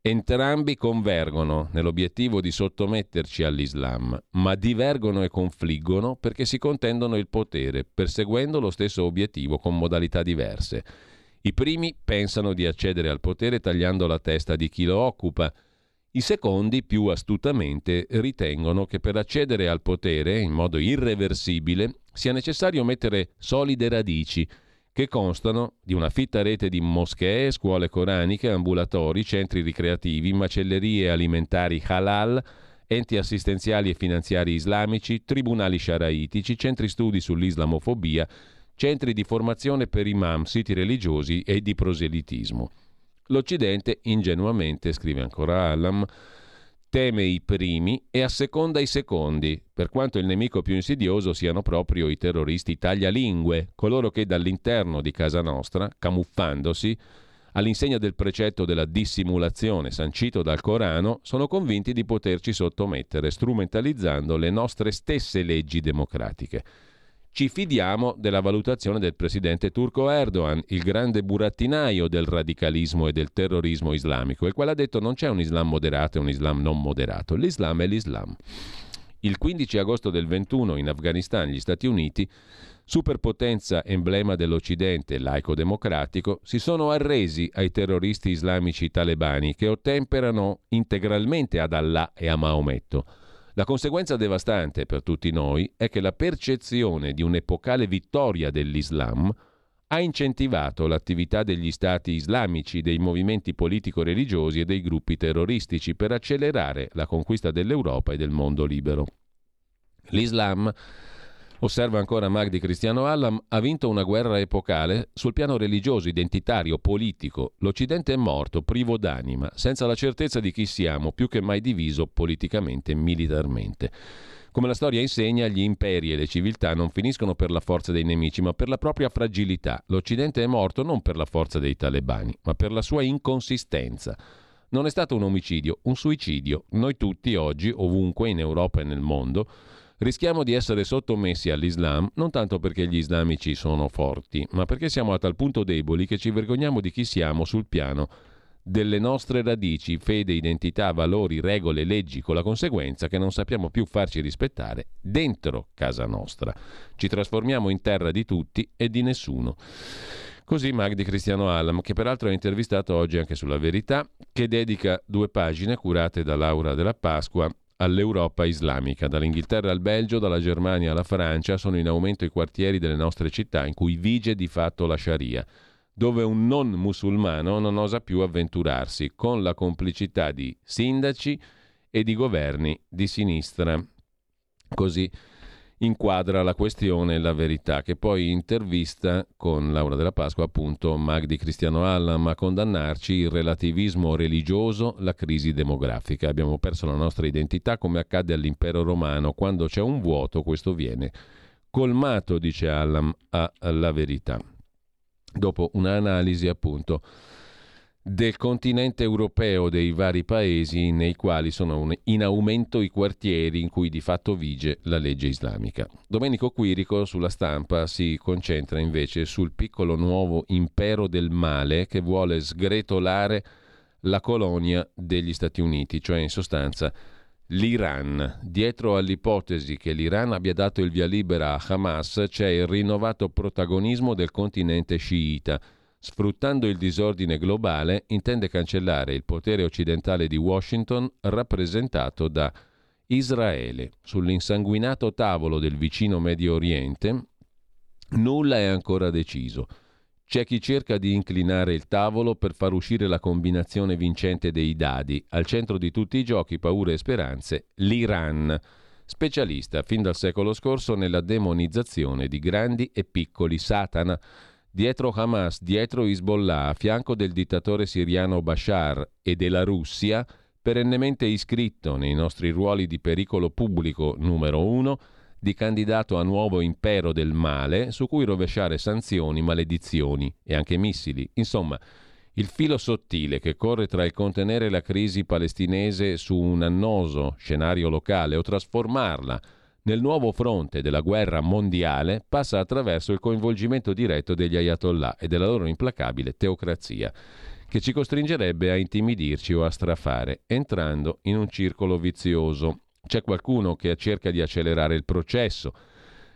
Entrambi convergono nell'obiettivo di sottometterci all'Islam, ma divergono e confliggono perché si contendono il potere, perseguendo lo stesso obiettivo con modalità diverse. I primi pensano di accedere al potere tagliando la testa di chi lo occupa, i secondi, più astutamente, ritengono che per accedere al potere in modo irreversibile sia necessario mettere solide radici che constano di una fitta rete di moschee, scuole coraniche, ambulatori, centri ricreativi, macellerie alimentari halal, enti assistenziali e finanziari islamici, tribunali sciaraitici, centri studi sull'islamofobia, centri di formazione per imam, siti religiosi e di proselitismo. L'Occidente, ingenuamente, scrive ancora Allam, teme i primi e asseconda i secondi, per quanto il nemico più insidioso siano proprio i terroristi taglialingue, coloro che dall'interno di casa nostra, camuffandosi, all'insegna del precetto della dissimulazione sancito dal Corano, sono convinti di poterci sottomettere, strumentalizzando le nostre stesse leggi democratiche. Ci fidiamo della valutazione del presidente turco Erdogan, il grande burattinaio del radicalismo e del terrorismo islamico, il quale ha detto non c'è un Islam moderato e un Islam non moderato, l'Islam è l'Islam. Il 15 agosto del 21 in Afghanistan gli Stati Uniti, superpotenza emblema dell'Occidente laico-democratico, si sono arresi ai terroristi islamici talebani che ottemperano integralmente ad Allah e a Maometto. La conseguenza devastante per tutti noi è che la percezione di un'epocale vittoria dell'Islam ha incentivato l'attività degli stati islamici, dei movimenti politico-religiosi e dei gruppi terroristici per accelerare la conquista dell'Europa e del mondo libero. L'Islam Osserva ancora Magdi Cristiano Allam, ha vinto una guerra epocale sul piano religioso, identitario, politico. L'Occidente è morto, privo d'anima, senza la certezza di chi siamo, più che mai diviso politicamente e militarmente. Come la storia insegna, gli imperi e le civiltà non finiscono per la forza dei nemici, ma per la propria fragilità. L'Occidente è morto non per la forza dei talebani, ma per la sua inconsistenza. Non è stato un omicidio, un suicidio. Noi tutti oggi, ovunque in Europa e nel mondo, rischiamo di essere sottomessi all'Islam non tanto perché gli islamici sono forti, ma perché siamo a tal punto deboli che ci vergogniamo di chi siamo sul piano delle nostre radici, fede, identità, valori, regole, leggi, con la conseguenza che non sappiamo più farci rispettare dentro casa nostra. Ci trasformiamo in terra di tutti e di nessuno. Così Magdi Cristiano Allam, che peraltro è intervistato oggi anche sulla Verità, che dedica due pagine curate da Laura della Pasqua all'Europa islamica. Dall'Inghilterra al Belgio, dalla Germania alla Francia sono in aumento i quartieri delle nostre città in cui vige di fatto la Sharia, dove un non musulmano non osa più avventurarsi, con la complicità di sindaci e di governi di sinistra. Così inquadra la questione e la verità, che poi intervista con Laura della Pasqua, appunto Magdi Cristiano Allam, a condannarci il relativismo religioso, la crisi demografica. Abbiamo perso la nostra identità come accade all'impero romano, quando c'è un vuoto questo viene colmato, dice Allam, alla verità. Dopo un'analisi appunto del continente europeo dei vari paesi nei quali sono in aumento i quartieri in cui di fatto vige la legge islamica. Domenico Quirico sulla stampa si concentra invece sul piccolo nuovo impero del male che vuole sgretolare la colonia degli Stati Uniti, cioè in sostanza L'Iran. Dietro all'ipotesi che l'Iran abbia dato il via libera a Hamas c'è il rinnovato protagonismo del continente sciita. Sfruttando il disordine globale, intende cancellare il potere occidentale di Washington rappresentato da Israele. Sull'insanguinato tavolo del vicino Medio Oriente nulla è ancora deciso. C'è chi cerca di inclinare il tavolo per far uscire la combinazione vincente dei dadi. Al centro di tutti i giochi, paure e speranze, l'Iran, specialista fin dal secolo scorso nella demonizzazione di grandi e piccoli Satana. Dietro Hamas, dietro Hezbollah, a fianco del dittatore siriano Bashar e della Russia, perennemente iscritto nei nostri ruoli di pericolo pubblico numero uno, di candidato a nuovo impero del male su cui rovesciare sanzioni, maledizioni e anche missili. Insomma, il filo sottile che corre tra il contenere la crisi palestinese su un annoso scenario locale o trasformarla nel nuovo fronte della guerra mondiale passa attraverso il coinvolgimento diretto degli ayatollah e della loro implacabile teocrazia, che ci costringerebbe a intimidirci o a strafare, entrando in un circolo vizioso c'è qualcuno che cerca di accelerare il processo.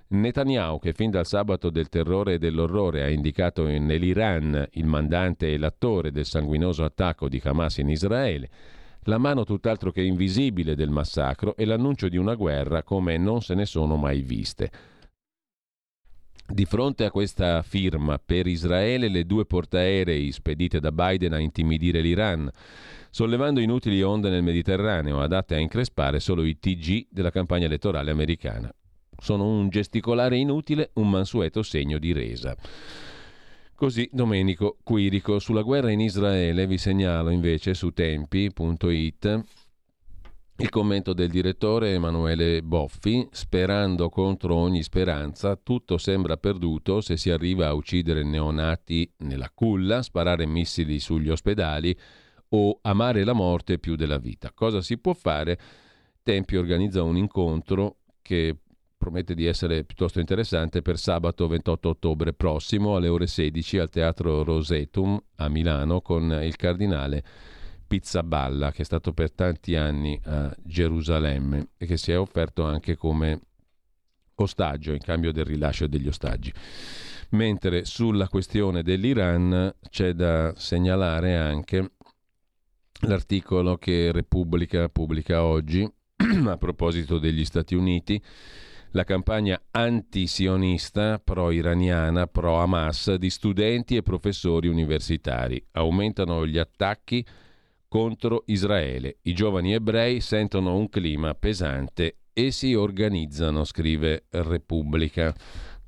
Netanyahu, che fin dal sabato del terrore e dell'orrore ha indicato nell'Iran il mandante e l'attore del sanguinoso attacco di Hamas in Israele, la mano tutt'altro che invisibile del massacro e l'annuncio di una guerra come non se ne sono mai viste. Di fronte a questa firma per Israele, le due portaerei spedite da Biden a intimidire l'Iran sollevando inutili onde nel Mediterraneo, adatte a increspare solo i TG della campagna elettorale americana. Sono un gesticolare inutile, un mansueto segno di resa. Così Domenico Quirico. Sulla guerra in Israele vi segnalo invece su tempi.it il commento del direttore Emanuele Boffi, sperando contro ogni speranza, tutto sembra perduto se si arriva a uccidere neonati nella culla, sparare missili sugli ospedali o amare la morte più della vita. Cosa si può fare? Tempi organizza un incontro che promette di essere piuttosto interessante per sabato 28 ottobre prossimo alle ore 16 al Teatro Rosetum a Milano con il cardinale Pizzaballa che è stato per tanti anni a Gerusalemme e che si è offerto anche come ostaggio in cambio del rilascio degli ostaggi. Mentre sulla questione dell'Iran c'è da segnalare anche l'articolo che Repubblica pubblica oggi a proposito degli Stati Uniti, la campagna antisionista pro-iraniana, pro-Hamas di studenti e professori universitari. Aumentano gli attacchi contro Israele. I giovani ebrei sentono un clima pesante e si organizzano, scrive Repubblica.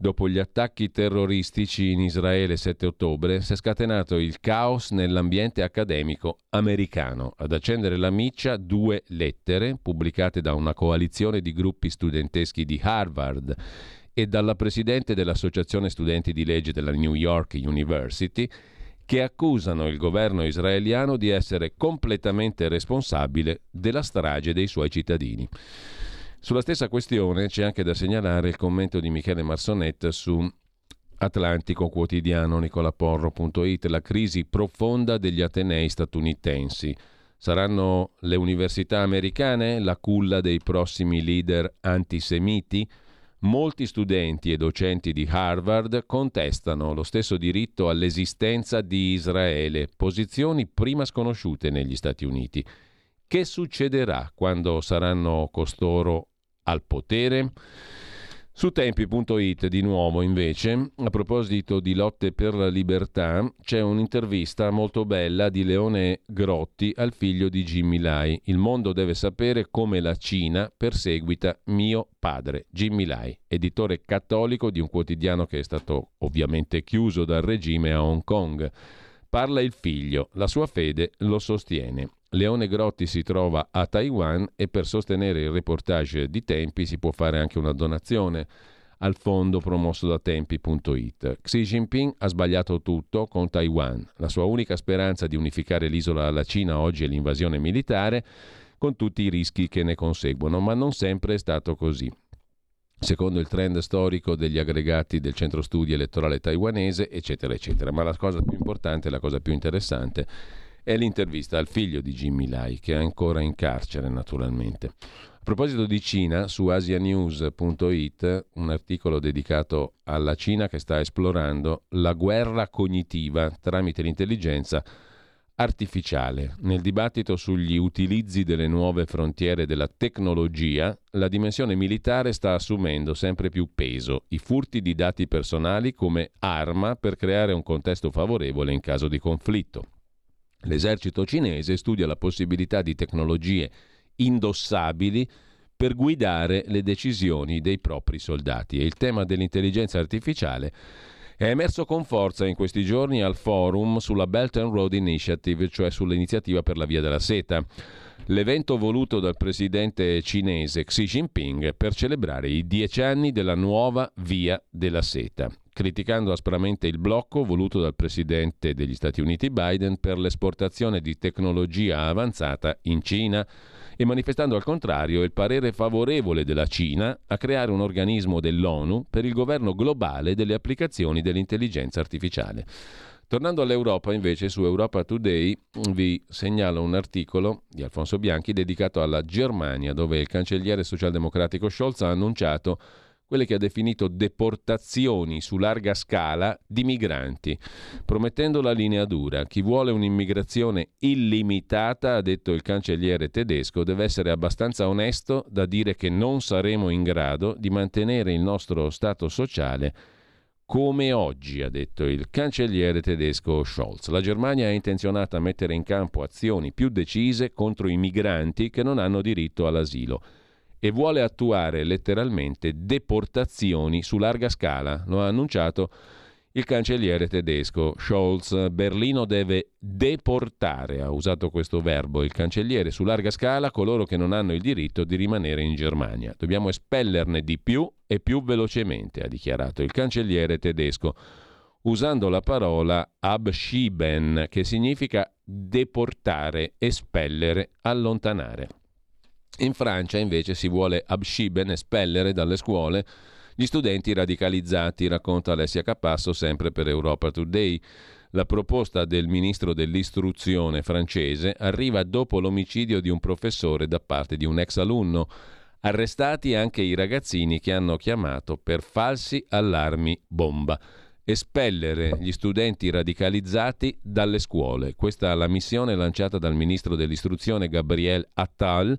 Dopo gli attacchi terroristici in Israele 7 ottobre si è scatenato il caos nell'ambiente accademico americano. Ad accendere la miccia due lettere pubblicate da una coalizione di gruppi studenteschi di Harvard e dalla presidente dell'Associazione Studenti di Legge della New York University che accusano il governo israeliano di essere completamente responsabile della strage dei suoi cittadini. Sulla stessa questione c'è anche da segnalare il commento di Michele Marsonet su Atlantico Quotidiano, nicolaporro.it, la crisi profonda degli atenei statunitensi. Saranno le università americane la culla dei prossimi leader antisemiti? Molti studenti e docenti di Harvard contestano lo stesso diritto all'esistenza di Israele, posizioni prima sconosciute negli Stati Uniti. Che succederà quando saranno costoro al potere? Su tempi.it di nuovo invece, a proposito di lotte per la libertà, c'è un'intervista molto bella di Leone Grotti al figlio di Jimmy Lai. Il mondo deve sapere come la Cina perseguita mio padre, Jimmy Lai, editore cattolico di un quotidiano che è stato ovviamente chiuso dal regime a Hong Kong. Parla il figlio, la sua fede lo sostiene. Leone Grotti si trova a Taiwan e per sostenere il reportage di Tempi si può fare anche una donazione al fondo promosso da tempi.it. Xi Jinping ha sbagliato tutto con Taiwan. La sua unica speranza di unificare l'isola alla Cina oggi è l'invasione militare, con tutti i rischi che ne conseguono, ma non sempre è stato così. Secondo il trend storico degli aggregati del centro studi elettorale taiwanese, eccetera, eccetera. Ma la cosa più importante, la cosa più interessante È l'intervista al figlio di Jimmy Lai, che è ancora in carcere naturalmente. A proposito di Cina, su asianews.it un articolo dedicato alla Cina che sta esplorando la guerra cognitiva tramite l'intelligenza artificiale. Nel dibattito sugli utilizzi delle nuove frontiere della tecnologia, la dimensione militare sta assumendo sempre più peso, i furti di dati personali come arma per creare un contesto favorevole in caso di conflitto. L'esercito cinese studia la possibilità di tecnologie indossabili per guidare le decisioni dei propri soldati e il tema dell'intelligenza artificiale è emerso con forza in questi giorni al forum sulla Belt and Road Initiative, cioè sull'iniziativa per la Via della Seta. L'evento voluto dal presidente cinese Xi Jinping per celebrare i dieci anni della nuova Via della Seta, criticando aspramente il blocco voluto dal presidente degli Stati Uniti Biden per l'esportazione di tecnologia avanzata in Cina e manifestando al contrario il parere favorevole della Cina a creare un organismo dell'ONU per il governo globale delle applicazioni dell'intelligenza artificiale. Tornando all'Europa, invece, su Europa Today vi segnalo un articolo di Alfonso Bianchi dedicato alla Germania, dove il cancelliere socialdemocratico Scholz ha annunciato quelle che ha definito deportazioni su larga scala di migranti, promettendo la linea dura. Chi vuole un'immigrazione illimitata, ha detto il cancelliere tedesco, deve essere abbastanza onesto da dire che non saremo in grado di mantenere il nostro Stato sociale come oggi, ha detto il cancelliere tedesco Scholz. La Germania è intenzionata a mettere in campo azioni più decise contro i migranti che non hanno diritto all'asilo e vuole attuare letteralmente deportazioni su larga scala. Lo ha annunciato il cancelliere tedesco Scholz. Berlino deve deportare, ha usato questo verbo il cancelliere, su larga scala coloro che non hanno il diritto di rimanere in Germania. Dobbiamo espellerne di più e più velocemente, ha dichiarato il cancelliere tedesco, usando la parola abschieben, che significa deportare, espellere, allontanare. In Francia invece si vuole abschieben, espellere dalle scuole gli studenti radicalizzati, racconta Alessia Capasso sempre per Europa Today. La proposta del ministro dell'istruzione francese arriva dopo l'omicidio di un professore da parte di un ex alunno. Arrestati anche i ragazzini che hanno chiamato per falsi allarmi bomba. Espellere gli studenti radicalizzati dalle scuole. Questa è la missione lanciata dal ministro dell'istruzione Gabriel Attal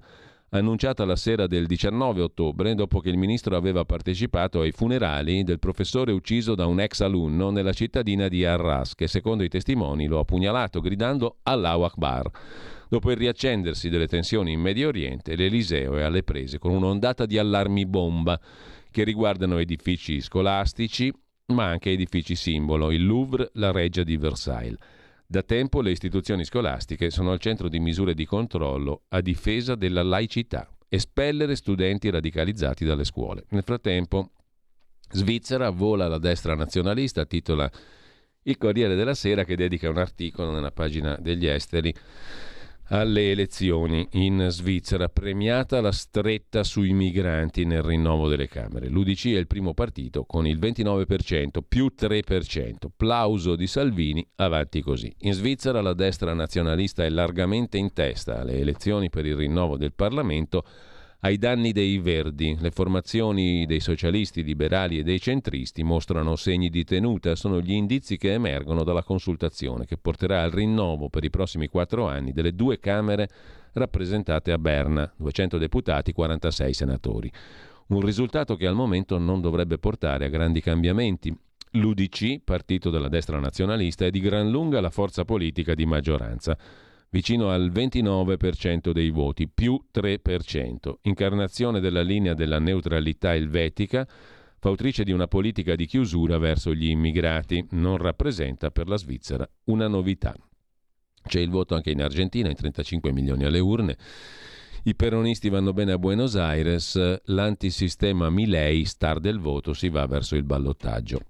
annunciata la sera del 19 ottobre dopo che il ministro aveva partecipato ai funerali del professore ucciso da un ex alunno nella cittadina di Arras che secondo i testimoni lo ha pugnalato gridando Allahu Akbar. Dopo il riaccendersi delle tensioni in Medio Oriente, l'Eliseo è alle prese con un'ondata di allarmi bomba che riguardano edifici scolastici ma anche edifici simbolo, il Louvre, la Reggia di Versailles. Da tempo le istituzioni scolastiche sono al centro di misure di controllo a difesa della laicità, espellere studenti radicalizzati dalle scuole. Nel frattempo, Svizzera vola la destra nazionalista, titola il Corriere della Sera che dedica un articolo nella pagina degli esteri alle elezioni in Svizzera, premiata la stretta sui migranti nel rinnovo delle Camere. L'UDC è il primo partito con il 29%, più 3%. Plauso di Salvini, avanti così. In Svizzera la destra nazionalista è largamente in testa alle elezioni per il rinnovo del Parlamento ai danni dei Verdi. Le formazioni dei socialisti, liberali e dei centristi mostrano segni di tenuta, sono gli indizi che emergono dalla consultazione che porterà al rinnovo per i prossimi quattro anni delle due Camere rappresentate a Berna, 200 deputati, 46 senatori. Un risultato che al momento non dovrebbe portare a grandi cambiamenti. L'UDC, partito della destra nazionalista, è di gran lunga la forza politica di maggioranza vicino al 29% dei voti, più 3%, incarnazione della linea della neutralità elvetica, fautrice di una politica di chiusura verso gli immigrati, non rappresenta per la Svizzera una novità. C'è il voto anche in Argentina, in 35 milioni alle urne. I peronisti vanno bene a Buenos Aires, l'antisistema Milei, star del voto, si va verso il ballottaggio.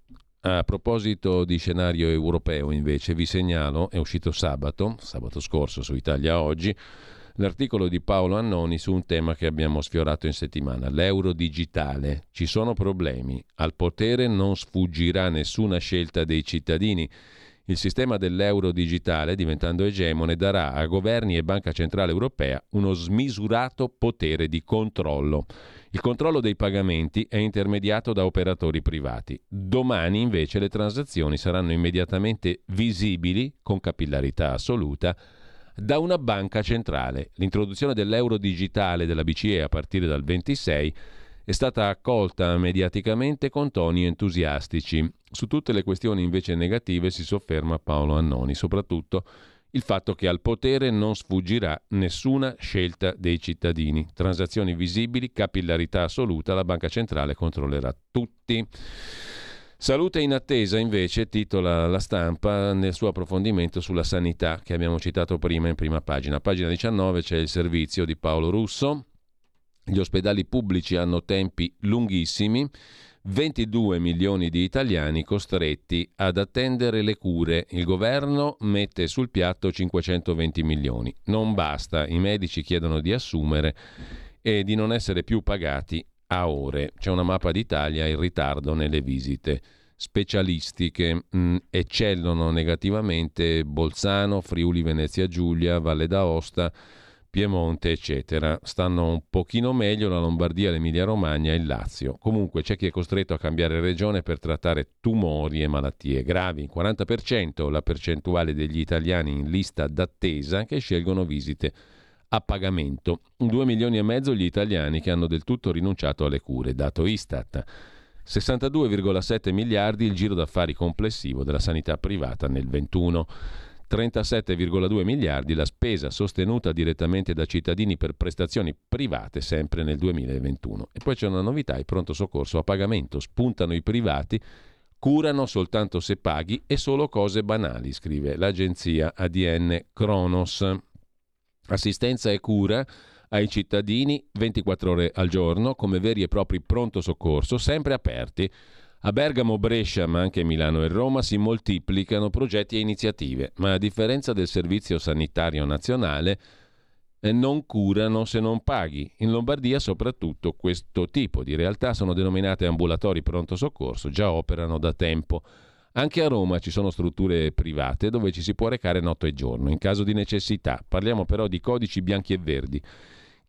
A proposito di scenario europeo, invece, vi segnalo, è uscito sabato, sabato scorso su Italia Oggi, l'articolo di Paolo Annoni su un tema che abbiamo sfiorato in settimana, l'euro digitale. Ci sono problemi. Al potere non sfuggirà nessuna scelta dei cittadini. Il sistema dell'euro digitale, diventando egemone, darà a governi e Banca Centrale Europea uno smisurato potere di controllo. Il controllo dei pagamenti è intermediato da operatori privati. Domani invece le transazioni saranno immediatamente visibili, con capillarità assoluta, da una banca centrale. L'introduzione dell'euro digitale della BCE a partire dal 26 è stata accolta mediaticamente con toni entusiastici. Su tutte le questioni invece negative si sofferma Paolo Annoni, soprattutto il fatto che al potere non sfuggirà nessuna scelta dei cittadini. Transazioni visibili, capillarità assoluta, la banca centrale controllerà tutti. Salute in attesa invece titola la stampa nel suo approfondimento sulla sanità che abbiamo citato prima in prima pagina. pagina 19 c'è il servizio di Paolo Russo. Gli ospedali pubblici hanno tempi lunghissimi, 22 milioni di italiani costretti ad attendere le cure. Il governo mette sul piatto 520 milioni. Non basta, i medici chiedono di assumere e di non essere più pagati a ore. C'è una mappa d'Italia in ritardo nelle visite specialistiche. Mm, eccellono negativamente Bolzano, Friuli Venezia Giulia, Valle d'Aosta, Piemonte, eccetera. Stanno un pochino meglio la Lombardia, l'Emilia Romagna e il Lazio. Comunque c'è chi è costretto a cambiare regione per trattare tumori e malattie gravi. 40% la percentuale degli italiani in lista d'attesa che scelgono visite a pagamento. 2 milioni e mezzo gli italiani che hanno del tutto rinunciato alle cure, dato Istat. 62,7 miliardi il giro d'affari complessivo della sanità privata nel 21. 37,2 miliardi la spesa sostenuta direttamente da cittadini per prestazioni private sempre nel 2021. E poi c'è una novità, il pronto soccorso a pagamento. Spuntano i privati, curano soltanto se paghi e solo cose banali, scrive l'agenzia ADN Kronos assistenza e cura ai cittadini 24 ore al giorno come veri e propri pronto soccorso, sempre aperti. A Bergamo, Brescia, ma anche Milano e Roma si moltiplicano progetti e iniziative, ma a differenza del Servizio Sanitario Nazionale eh, non curano se non paghi. In Lombardia soprattutto questo tipo di realtà sono denominate ambulatori pronto soccorso, già operano da tempo. Anche a Roma ci sono strutture private dove ci si può recare notte e giorno in caso di necessità. Parliamo però di codici bianchi e verdi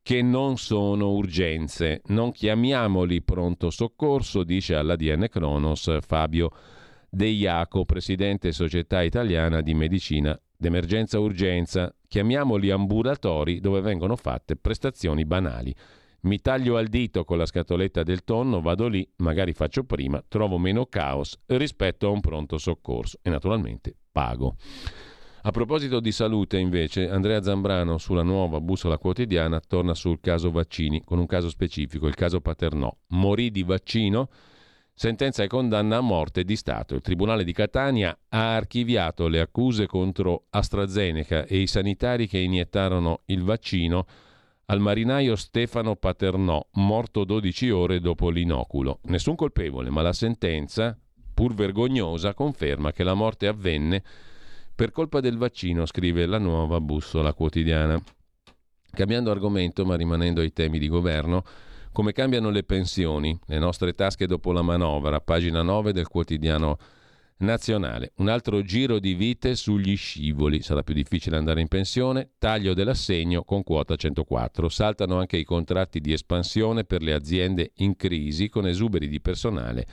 che non sono urgenze. Non chiamiamoli pronto soccorso, dice all'ADN Cronos Fabio De Iaco, presidente Società Italiana di Medicina d'Emergenza Urgenza. Chiamiamoli ambulatori dove vengono fatte prestazioni banali. Mi taglio al dito con la scatoletta del tonno, vado lì, magari faccio prima, trovo meno caos rispetto a un pronto soccorso e naturalmente pago. A proposito di salute, invece, Andrea Zambrano sulla nuova bussola quotidiana torna sul caso vaccini, con un caso specifico, il caso Paternò. Morì di vaccino, sentenza e condanna a morte di Stato. Il Tribunale di Catania ha archiviato le accuse contro AstraZeneca e i sanitari che iniettarono il vaccino al marinaio Stefano Paternò, morto 12 ore dopo l'inoculo. Nessun colpevole, ma la sentenza, pur vergognosa, conferma che la morte avvenne per colpa del vaccino, scrive la nuova bussola quotidiana. Cambiando argomento, ma rimanendo ai temi di governo, come cambiano le pensioni, le nostre tasche dopo la manovra, pagina 9 del quotidiano nazionale. Un altro giro di vite sugli scivoli. Sarà più difficile andare in pensione. Taglio dell'assegno con quota 104. Saltano anche i contratti di espansione per le aziende in crisi con esuberi di personale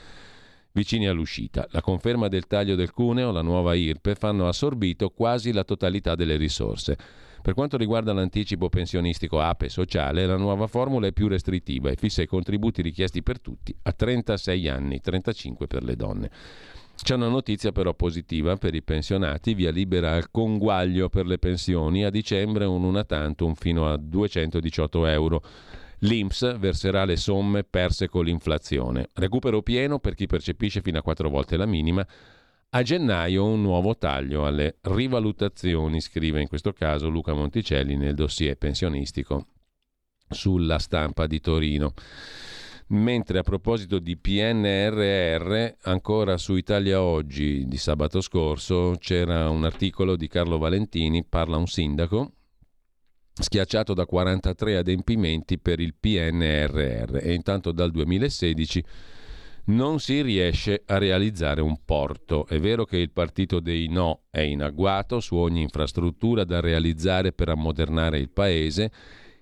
vicini all'uscita. La conferma del taglio del cuneo, la nuova IRPE, fanno assorbito quasi la totalità delle risorse. Per quanto riguarda l'anticipo pensionistico APE sociale, la nuova formula è più restrittiva e fissa i contributi richiesti per tutti a 36 anni, 35 per le donne. C'è una notizia però positiva per i pensionati, via libera al conguaglio per le pensioni, a dicembre un una tantum fino a 218 euro. L'INPS verserà le somme perse con l'inflazione. Recupero pieno per chi percepisce fino a quattro volte la minima. A gennaio un nuovo taglio alle rivalutazioni, scrive in questo caso Luca Monticelli nel dossier pensionistico sulla stampa di Torino. Mentre a proposito di PNRR, ancora su Italia Oggi di sabato scorso c'era un articolo di Carlo Valentini, parla un sindaco, schiacciato da 43 adempimenti per il PNRR e intanto dal 2016 non si riesce a realizzare un porto. È vero che il partito dei no è in agguato su ogni infrastruttura da realizzare per ammodernare il paese,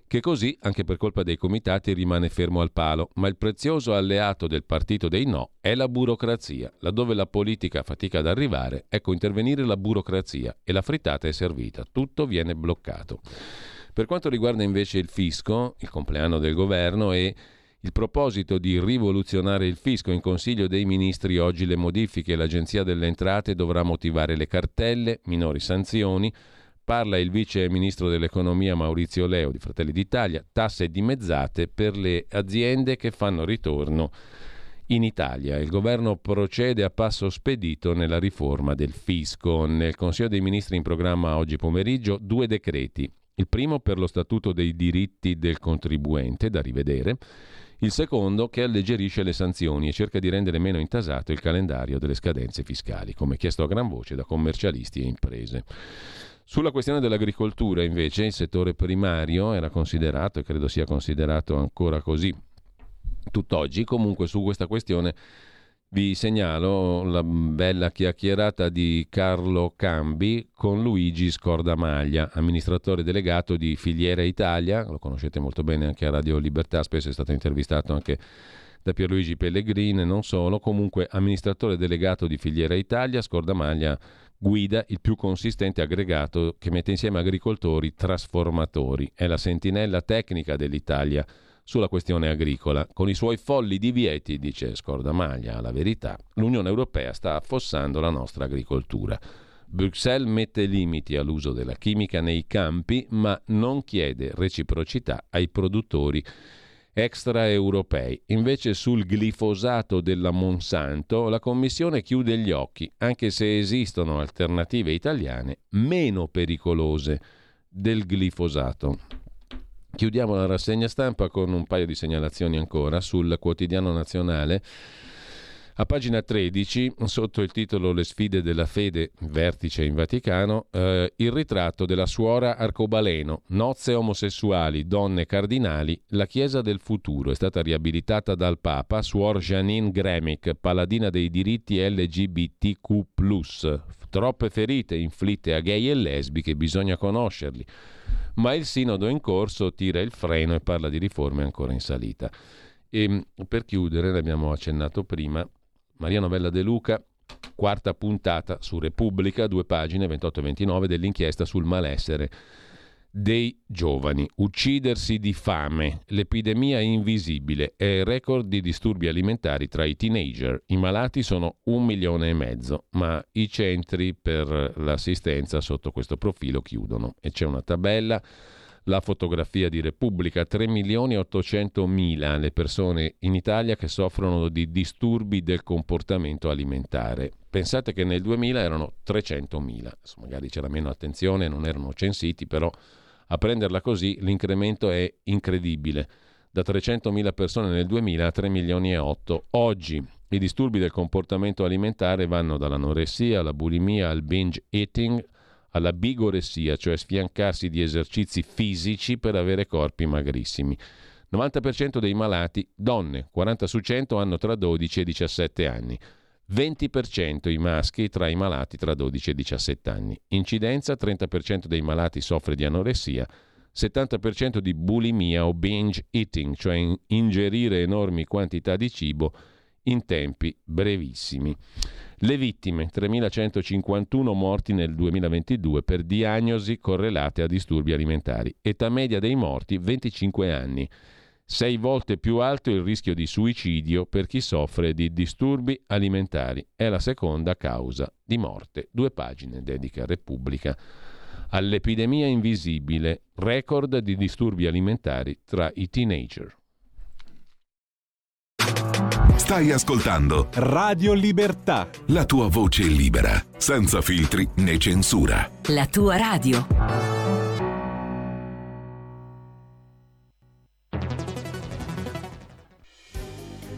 che così, anche per colpa dei comitati, rimane fermo al palo, ma il prezioso alleato del partito dei no è la burocrazia. Laddove la politica fatica ad arrivare, ecco intervenire la burocrazia e la frittata è servita, tutto viene bloccato. Per quanto riguarda invece il fisco, il compleanno del governo e il proposito di rivoluzionare il fisco in Consiglio dei Ministri oggi le modifiche l'Agenzia delle Entrate dovrà motivare le cartelle, minori sanzioni, parla il vice ministro dell'economia Maurizio Leo di Fratelli d'Italia, tasse dimezzate per le aziende che fanno ritorno in Italia. Il governo procede a passo spedito nella riforma del fisco. Nel Consiglio dei Ministri in programma oggi pomeriggio due decreti. Il primo per lo statuto dei diritti del contribuente, da rivedere, il secondo che alleggerisce le sanzioni e cerca di rendere meno intasato il calendario delle scadenze fiscali, come chiesto a gran voce da commercialisti e imprese. Sulla questione dell'agricoltura, invece, il settore primario era considerato, e credo sia considerato ancora così tutt'oggi, comunque su questa questione vi segnalo la bella chiacchierata di Carlo Cambi con Luigi Scordamaglia, amministratore delegato di Filiera Italia, lo conoscete molto bene anche a Radio Libertà, spesso è stato intervistato anche da Pierluigi Pellegrini, non solo, comunque amministratore delegato di Filiera Italia, Scordamaglia guida il più consistente aggregato che mette insieme agricoltori trasformatori, è la sentinella tecnica dell'Italia sulla questione agricola. Con i suoi folli divieti, dice Scordamaglia, la verità, l'Unione Europea sta affossando la nostra agricoltura. Bruxelles mette limiti all'uso della chimica nei campi, ma non chiede reciprocità ai produttori extraeuropei. Invece sul glifosato della Monsanto la Commissione chiude gli occhi, anche se esistono alternative italiane meno pericolose del glifosato. Chiudiamo la rassegna stampa con un paio di segnalazioni ancora sul quotidiano nazionale. A pagina 13, sotto il titolo Le sfide della fede, vertice in Vaticano, eh, il ritratto della suora Arcobaleno, nozze omosessuali, donne cardinali, la Chiesa del futuro. È stata riabilitata dal Papa Suor Janine Gremic, paladina dei diritti LGBTQ. Troppe ferite inflitte a gay e lesbiche, bisogna conoscerli ma il sinodo in corso tira il freno e parla di riforme ancora in salita. E per chiudere, l'abbiamo accennato prima, Maria Novella De Luca, quarta puntata su Repubblica, due pagine 28 e 29 dell'inchiesta sul malessere dei giovani. Uccidersi di fame, l'epidemia invisibile e il record di disturbi alimentari tra i teenager. I malati sono un milione e mezzo, ma i centri per l'assistenza sotto questo profilo chiudono. E c'è una tabella, la fotografia di Repubblica, 3 milioni e 800 mila le persone in Italia che soffrono di disturbi del comportamento alimentare. Pensate che nel 2000 erano 300 mila, magari c'era meno attenzione, non erano censiti, però a prenderla così l'incremento è incredibile. Da 300.000 persone nel 2000 a 3 milioni e 8 oggi. I disturbi del comportamento alimentare vanno dall'anoressia alla bulimia al binge eating alla bigoressia, cioè sfiancarsi di esercizi fisici per avere corpi magrissimi. 90% dei malati, donne, 40 su 100 hanno tra 12 e 17 anni. 20% i maschi tra i malati tra 12 e 17 anni. Incidenza 30% dei malati soffre di anoressia, 70% di bulimia o binge eating, cioè ingerire enormi quantità di cibo in tempi brevissimi. Le vittime, 3.151 morti nel 2022 per diagnosi correlate a disturbi alimentari. Età media dei morti 25 anni sei volte più alto il rischio di suicidio per chi soffre di disturbi alimentari. È la seconda causa di morte. Due pagine dedica Repubblica all'epidemia invisibile, record di disturbi alimentari tra i teenager. Stai ascoltando Radio Libertà. La tua voce libera, senza filtri né censura. La tua radio.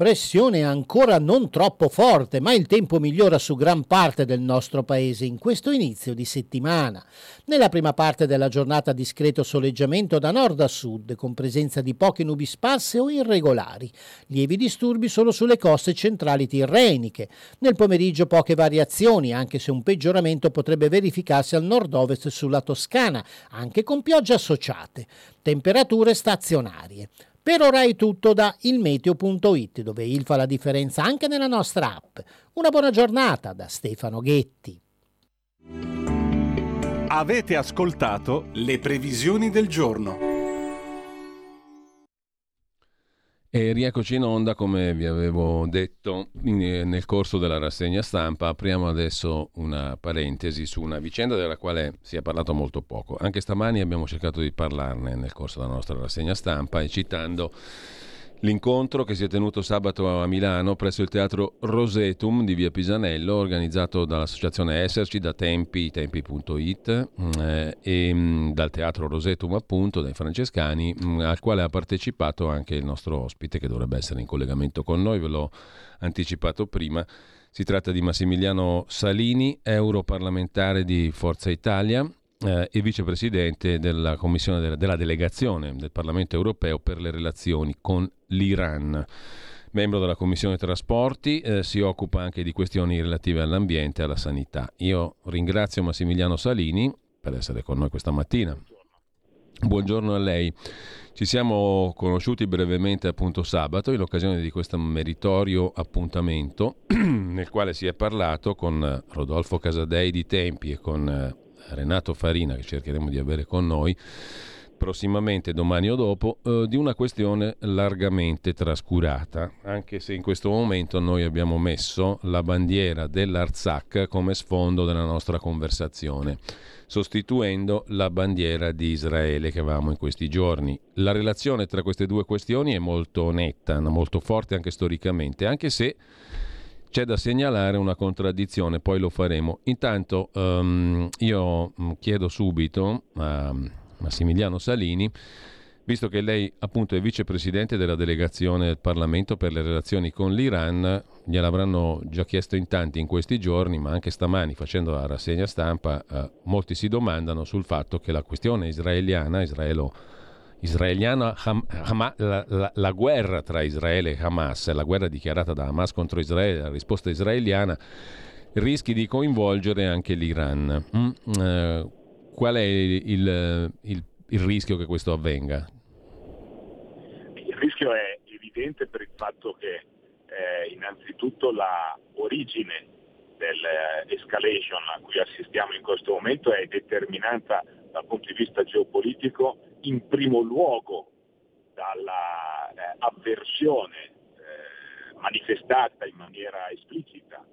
Pressione ancora non troppo forte, ma il tempo migliora su gran parte del nostro paese in questo inizio di settimana. Nella prima parte della giornata discreto soleggiamento da nord a sud, con presenza di poche nubi sparse o irregolari. Lievi disturbi solo sulle coste centrali tirreniche. Nel pomeriggio poche variazioni, anche se un peggioramento potrebbe verificarsi al nord-ovest sulla Toscana, anche con piogge associate. Temperature stazionarie. Per ora è tutto da ilmeteo.it dove il fa la differenza anche nella nostra app. Una buona giornata da Stefano Ghetti. Avete ascoltato le previsioni del giorno. E rieccoci in onda, come vi avevo detto eh, nel corso della rassegna stampa, apriamo adesso una parentesi su una vicenda della quale si è parlato molto poco. Anche stamani abbiamo cercato di parlarne nel corso della nostra rassegna stampa e citando L'incontro che si è tenuto sabato a Milano presso il teatro Rosetum di via Pisanello, organizzato dall'associazione Esserci, da Tempi, tempi.it eh, e mm, dal teatro Rosetum appunto, dai francescani, mm, al quale ha partecipato anche il nostro ospite che dovrebbe essere in collegamento con noi, ve l'ho anticipato prima. Si tratta di Massimiliano Salini, europarlamentare di Forza Italia, eh, e vicepresidente della commissione della, della, delegazione del Parlamento europeo per le relazioni con l'Iran. Membro della Commissione Trasporti, eh, si occupa anche di questioni relative all'ambiente e alla sanità. Io ringrazio Massimiliano Salini per essere con noi questa mattina. Buongiorno a lei. Ci siamo conosciuti brevemente appunto sabato in occasione di questo meritorio appuntamento nel quale si è parlato con Rodolfo Casadei di Tempi e con eh, Renato Farina, che cercheremo di avere con noi prossimamente, domani o dopo, eh, di una questione largamente trascurata, anche se in questo momento noi abbiamo messo la bandiera dell'Arzak come sfondo della nostra conversazione, sostituendo la bandiera di Israele che avevamo in questi giorni. La relazione tra queste due questioni è molto netta, molto forte anche storicamente, anche se c'è da segnalare una contraddizione, poi lo faremo. Intanto um, io mm, chiedo subito a Massimiliano Salini, visto che lei appunto è vicepresidente della delegazione del Parlamento per le relazioni con l'Iran, gliel'avranno già chiesto in tanti in questi giorni, ma anche stamani facendo la rassegna stampa, eh, molti si domandano sul fatto che la questione israeliana, israelo israeliana, Ham, Ham, la, la, la, guerra tra Israele e Hamas, la guerra dichiarata da Hamas contro Israele, la risposta israeliana, rischi di coinvolgere anche l'Iran. Mm, eh, qual è il, il, il, il rischio che questo avvenga? Il rischio è evidente per il fatto che eh, innanzitutto la origine dell'escalation a cui assistiamo in questo momento è determinata dal punto di vista geopolitico in primo luogo dall'avversione eh, eh, manifestata in maniera esplicita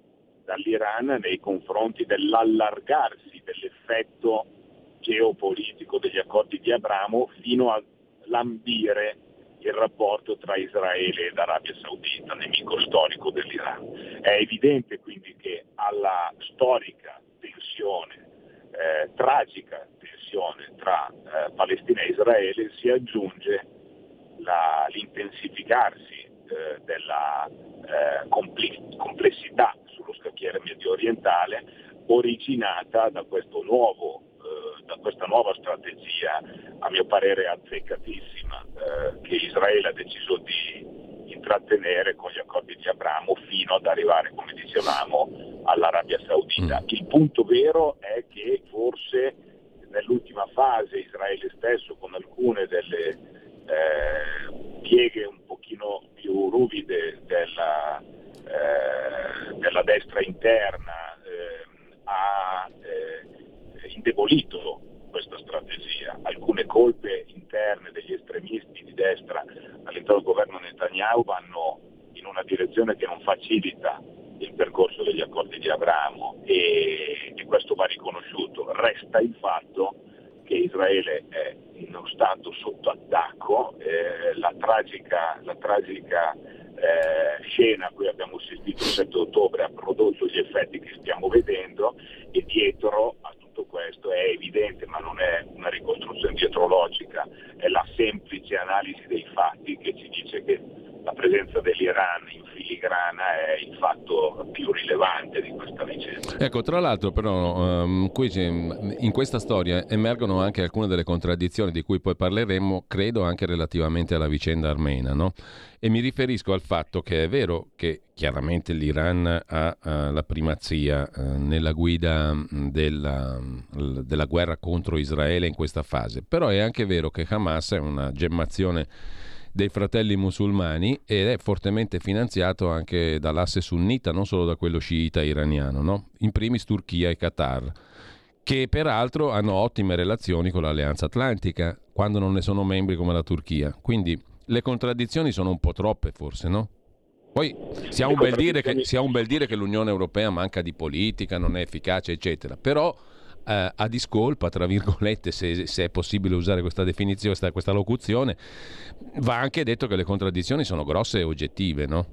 dall'Iran nei confronti dell'allargarsi dell'effetto geopolitico degli accordi di Abramo fino a lambire il rapporto tra Israele ed Arabia Saudita, nemico storico dell'Iran. È evidente quindi che alla storica tensione, eh, tragica tensione tra eh, Palestina e Israele si aggiunge la, l'intensificarsi eh, della eh, complessità sullo scacchiere medio orientale originata da, nuovo, eh, da questa nuova strategia, a mio parere azzeccatissima, eh, che Israele ha deciso di intrattenere con gli accordi di Abramo fino ad arrivare, come dicevamo, all'Arabia Saudita. Mm. Il punto vero è che forse nell'ultima fase Israele stesso con alcune delle eh, pieghe un pochino più ruvide della, eh, della destra interna ehm, ha eh, indebolito questa strategia. Alcune colpe interne degli estremisti di destra all'interno del governo Netanyahu vanno in una direzione che non facilita il percorso degli accordi di Abramo e, e questo va riconosciuto. Resta il fatto che Israele è in uno stato sotto attacco, eh, la tragica, la tragica eh, scena a cui abbiamo assistito il 7 ottobre ha prodotto gli effetti che stiamo vedendo e dietro a tutto questo è evidente, ma non è una ricostruzione dietrologica, è la semplice analisi dei fatti che ci dice che la presenza dell'Iran in filigrana è il fatto più rilevante di questa vicenda. Ecco, tra l'altro però um, qui in questa storia emergono anche alcune delle contraddizioni di cui poi parleremo, credo anche relativamente alla vicenda armena, no? E mi riferisco al fatto che è vero che chiaramente l'Iran ha uh, la primazia uh, nella guida della, della guerra contro Israele in questa fase, però è anche vero che Hamas è una gemmazione dei fratelli musulmani ed è fortemente finanziato anche dall'asse sunnita, non solo da quello sciita iraniano, no? in primis Turchia e Qatar, che peraltro hanno ottime relazioni con l'Alleanza Atlantica, quando non ne sono membri come la Turchia. Quindi le contraddizioni sono un po' troppe forse, no? Poi si ha, un bel dire che, si ha un bel dire che l'Unione Europea manca di politica, non è efficace, eccetera, però eh, a discolpa, tra virgolette, se, se, è possibile usare questa definizione, questa, questa locuzione, va anche detto che le contraddizioni sono grosse e oggettive, no?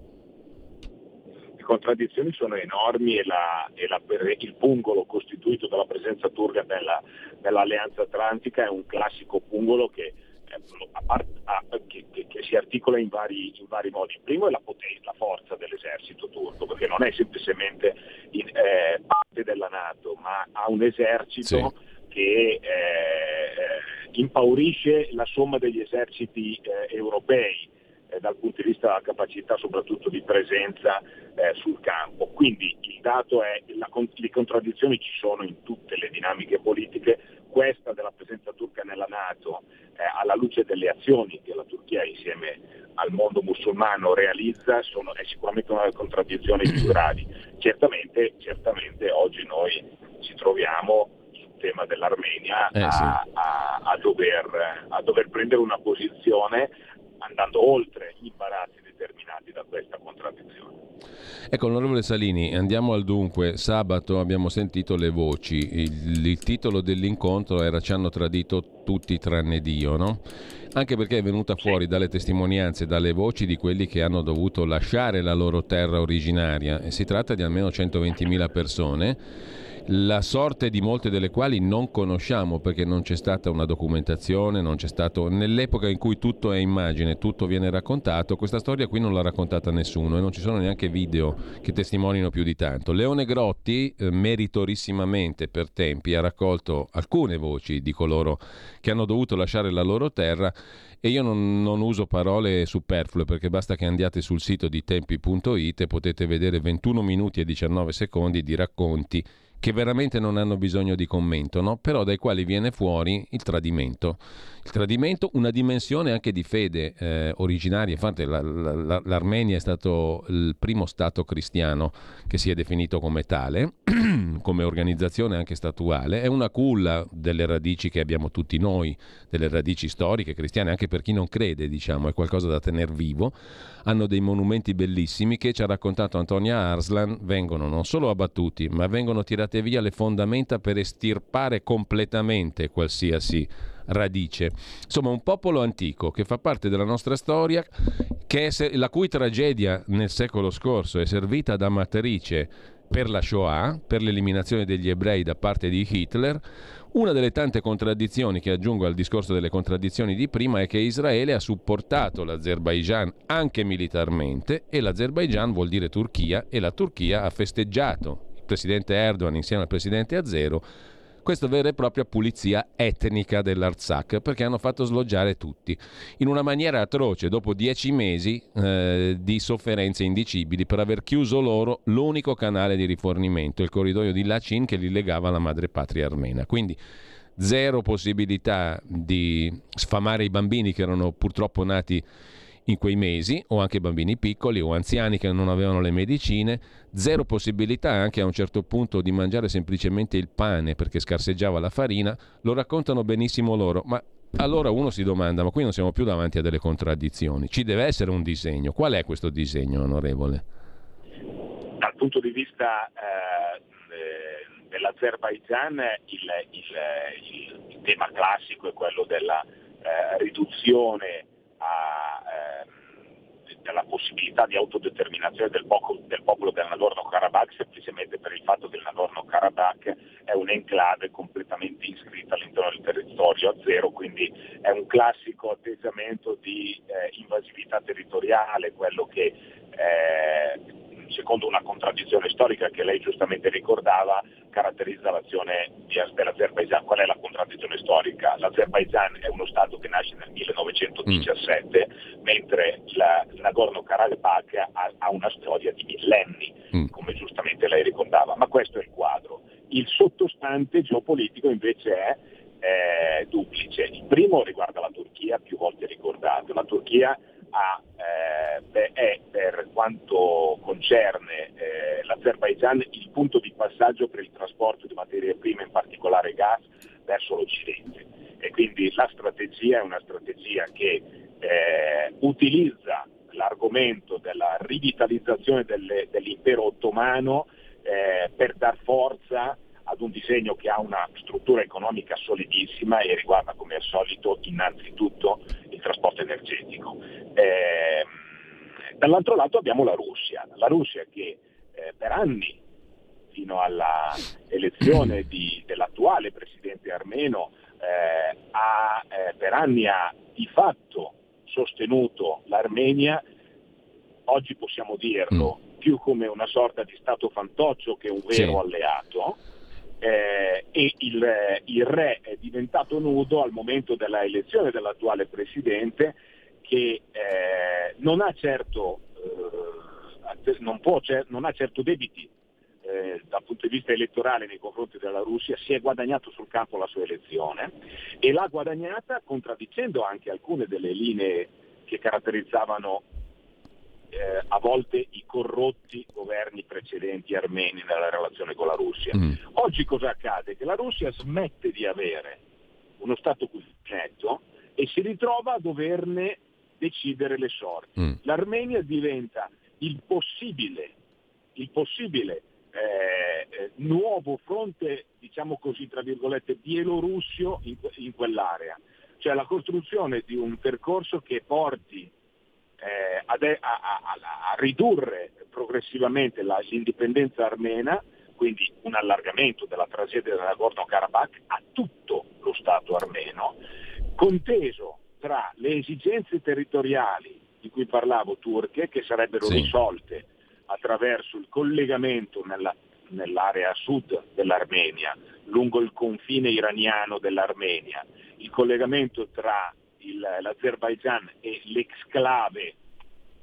Le contraddizioni sono enormi e, la, e la, il pungolo costituito dalla presenza turca nella, nell'alleanza atlantica è un classico pungolo che che, che, che, si articola in vari, in vari, modi. Il primo è la potenza, la forza dell'esercito turco, perché non è semplicemente in, eh, parte della Nato, ma ha un esercito sì. che eh, impaurisce la somma degli eserciti eh, europei eh, dal punto di vista della capacità soprattutto di presenza eh, sul campo. Quindi il dato è che le contraddizioni ci sono in tutte le dinamiche politiche, questa della presenza turca nella Nato eh, alla luce delle azioni che la Turchia insieme al mondo musulmano realizza sono, è sicuramente una delle contraddizioni più gravi. Certamente, certamente oggi noi ci troviamo sul tema dell'Armenia eh, a, sì. a, a, dover, a dover prendere una posizione andando oltre gli imbarazzi determinati da questa contraddizione. Ecco, onorevole Salini, andiamo al dunque. Sabato abbiamo sentito le voci. Il, il titolo dell'incontro era Ci hanno tradito tutti tranne Dio, no? Anche perché è venuta fuori dalle testimonianze, dalle voci di quelli che hanno dovuto lasciare la loro terra originaria. E si tratta di almeno 120.000 persone la sorte di molte delle quali non conosciamo perché non c'è stata una documentazione, non c'è stato nell'epoca in cui tutto è immagine, tutto viene raccontato, questa storia qui non l'ha raccontata nessuno e non ci sono neanche video che testimonino più di tanto. Leone Grotti eh, meritorissimamente per tempi ha raccolto alcune voci di coloro che hanno dovuto lasciare la loro terra e io non, non, uso parole superflue perché basta che andiate sul sito di tempi.it e potete vedere 21 minuti e 19 secondi di racconti che veramente non hanno bisogno di commento, no? però dai quali viene fuori il tradimento. Il tradimento, una dimensione anche di fede eh, originaria, infatti la, la, l'Armenia è stato il primo Stato cristiano che si è definito come tale, come organizzazione anche statuale, è una culla delle radici che abbiamo tutti noi, delle radici storiche cristiane, anche per chi non crede, diciamo, è qualcosa da tenere vivo hanno dei monumenti bellissimi che ci ha raccontato Antonia Arslan, vengono non solo abbattuti, ma vengono tirate via le fondamenta per estirpare completamente qualsiasi radice. Insomma, un popolo antico che fa parte della nostra storia, è, la cui tragedia nel secolo scorso è servita da matrice per la Shoah, per l'eliminazione degli ebrei da parte di Hitler, una delle tante contraddizioni che aggiungo al discorso delle contraddizioni di prima è che Israele ha supportato l'Azerbaigian anche militarmente e l'Azerbaigian vuol dire Turchia e la Turchia ha festeggiato presidente Erdogan insieme al presidente Azero questa vera e propria pulizia etnica dell'Artsakh, perché hanno fatto sloggiare tutti, in una maniera atroce, dopo dieci mesi eh, di sofferenze indicibili per aver chiuso loro l'unico canale di rifornimento, il corridoio di Lachin che li legava alla madrepatria armena. Quindi zero possibilità di sfamare i bambini che erano purtroppo nati in quei mesi, o anche bambini piccoli o anziani che non avevano le medicine, zero possibilità anche a un certo punto di mangiare semplicemente il pane perché scarseggiava la farina, lo raccontano benissimo loro, ma allora uno si domanda, ma qui non siamo più davanti a delle contraddizioni, ci deve essere un disegno. Qual è questo disegno, onorevole? Dal punto di vista eh, dell'Azerbaigian il, il, il, tema classico è quello della eh, riduzione a, eh, della possibilità di autodeterminazione del popolo, del popolo del Nagorno-Karabakh semplicemente per il fatto che il Nagorno-Karabakh è un'enclave completamente iscritta all'interno del territorio a zero, quindi è un classico atteggiamento di eh, invasività territoriale, quello che eh, secondo una contraddizione storica che lei giustamente ricordava, caratterizza l'azione dell'Azerbaijan. Qual è la contraddizione storica? L'Azerbaijan è uno Stato che nasce nel 1917, mm. mentre la, il Nagorno-Karabakh ha, ha, una storia di millenni, mm. come giustamente lei ricordava. Ma questo è il quadro. Il sottostante geopolitico invece è eh, duplice. Il primo riguarda la Turchia, più volte ricordato. La Turchia ha, eh, è per quanto concerne eh, l'Azerbaigian il punto di passaggio per il trasporto di materie prime, in particolare gas, verso l'Occidente. E quindi la strategia è una strategia che eh, utilizza l'argomento della rivitalizzazione delle, dell'impero ottomano eh, per dar forza ad un disegno che ha una struttura economica solidissima e riguarda come al solito innanzitutto il trasporto energetico. Eh, dall'altro lato abbiamo la Russia, la Russia che eh, per anni, fino all'elezione di, dell'attuale presidente armeno, eh, ha, eh, per anni ha di fatto sostenuto l'Armenia, oggi possiamo dirlo, mm. più come una sorta di Stato fantoccio che un vero sì. alleato e il, il, re è diventato nudo al momento della elezione dell'attuale presidente che eh, non, ha certo, eh, non, può, non, ha certo, debiti eh, dal punto di vista elettorale nei confronti della Russia, si è guadagnato sul campo la sua elezione e l'ha guadagnata contraddicendo anche alcune delle linee che caratterizzavano eh, a volte i corrotti governi precedenti armeni nella relazione con la Russia. Mm. Oggi cosa accade? Che la Russia smette di avere uno Stato cuscinetto e si ritrova a doverne decidere le sorti. Mm. L'Armenia diventa il possibile, il possibile eh, eh, nuovo fronte, diciamo così, tra virgolette, bielorussio in, in quell'area. Cioè la costruzione di un percorso che porti eh, a, a, a, ridurre progressivamente la, l'indipendenza armena, quindi un allargamento della tragedia del Nagorno-Karabakh a tutto lo Stato armeno, conteso tra le esigenze territoriali di cui parlavo turche, che sarebbero sì. risolte attraverso il collegamento nella, nell'area sud dell'Armenia, lungo il confine iraniano dell'Armenia, il collegamento tra il, l'Azerbaigian e l'exclave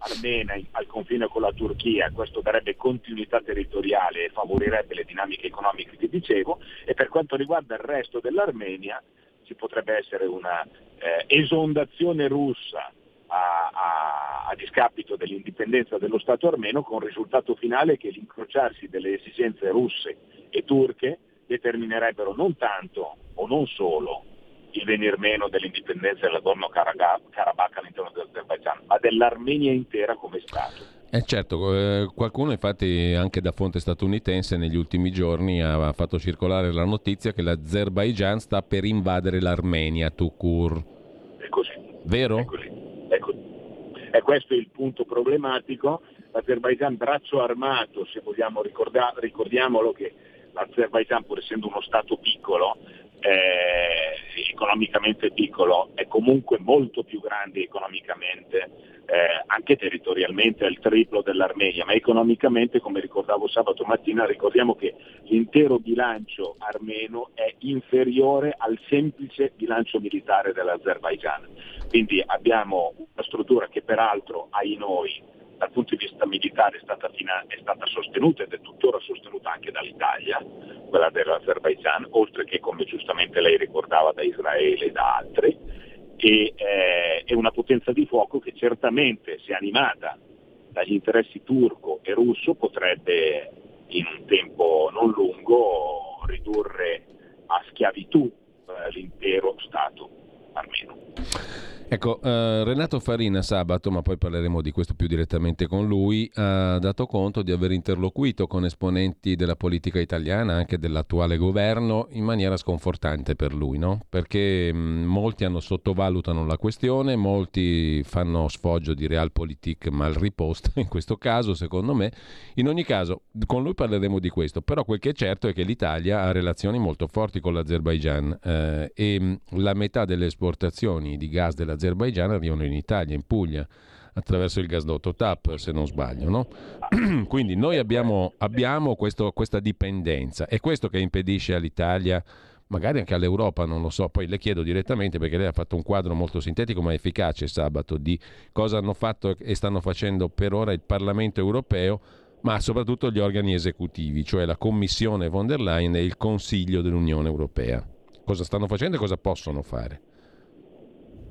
armena al confine con la Turchia, questo darebbe continuità territoriale e favorirebbe le dinamiche economiche che dicevo e per quanto riguarda il resto dell'Armenia ci potrebbe essere una eh, esondazione russa a, a, a, discapito dell'indipendenza dello Stato armeno con risultato finale che l'incrociarsi delle esigenze russe e turche determinerebbero non tanto o non solo il venir meno dell'indipendenza del Nagorno-Karabakh all'interno dell'Azerbaijan, ma dell'Armenia intera come Stato. Eh certo, eh, qualcuno infatti anche da fonte statunitense negli ultimi giorni ha fatto circolare la notizia che l'Azerbaijan sta per invadere l'Armenia, Tukur. È così. Vero? È così. È così. E questo è il punto problematico. L'Azerbaijan braccio armato, se vogliamo ricordare, ricordiamolo che l'Azerbaijan pur essendo uno Stato piccolo eh, economicamente piccolo, è comunque molto più grande economicamente, eh, anche territorialmente è il triplo dell'Armenia, ma economicamente, come ricordavo sabato mattina, ricordiamo che l'intero bilancio armeno è inferiore al semplice bilancio militare dell'Azerbaigian. Quindi abbiamo una struttura che peraltro ai noi dal punto di vista militare è stata, fina, è stata sostenuta ed è tuttora sostenuta anche dall'Italia, quella dell'Azerbaijan, oltre che come giustamente lei ricordava da Israele e da altri, e eh, è una potenza di fuoco che certamente se animata dagli interessi turco e russo potrebbe in un tempo non lungo ridurre a schiavitù eh, l'intero Stato. armeno. Ecco, eh, Renato Farina sabato, ma poi parleremo di questo più direttamente con lui, ha dato conto di aver interloquito con esponenti della politica italiana, anche dell'attuale governo, in maniera sconfortante per lui, no? Perché mh, mm, molti hanno sottovalutano la questione, molti fanno sfoggio di realpolitik mal riposta, in questo caso, secondo me. In ogni caso, con lui parleremo di questo, però quel che è certo è che l'Italia ha relazioni molto forti con l'Azerbaijan eh, e mh, mm, la metà delle esportazioni di gas dell'Azerbaijan dall'Azerbaigian arrivano in Italia, in Puglia, attraverso il gasdotto TAP, se non sbaglio. No? Quindi noi abbiamo, abbiamo questo, questa dipendenza. È questo che impedisce all'Italia magari anche all'Europa, non lo so, poi le chiedo direttamente perché lei ha fatto un quadro molto sintetico ma efficace sabato di cosa hanno fatto e stanno facendo per ora il Parlamento europeo, ma soprattutto gli organi esecutivi, cioè la Commissione von der Leyen e il Consiglio dell'Unione Europea. Cosa stanno facendo e cosa possono fare?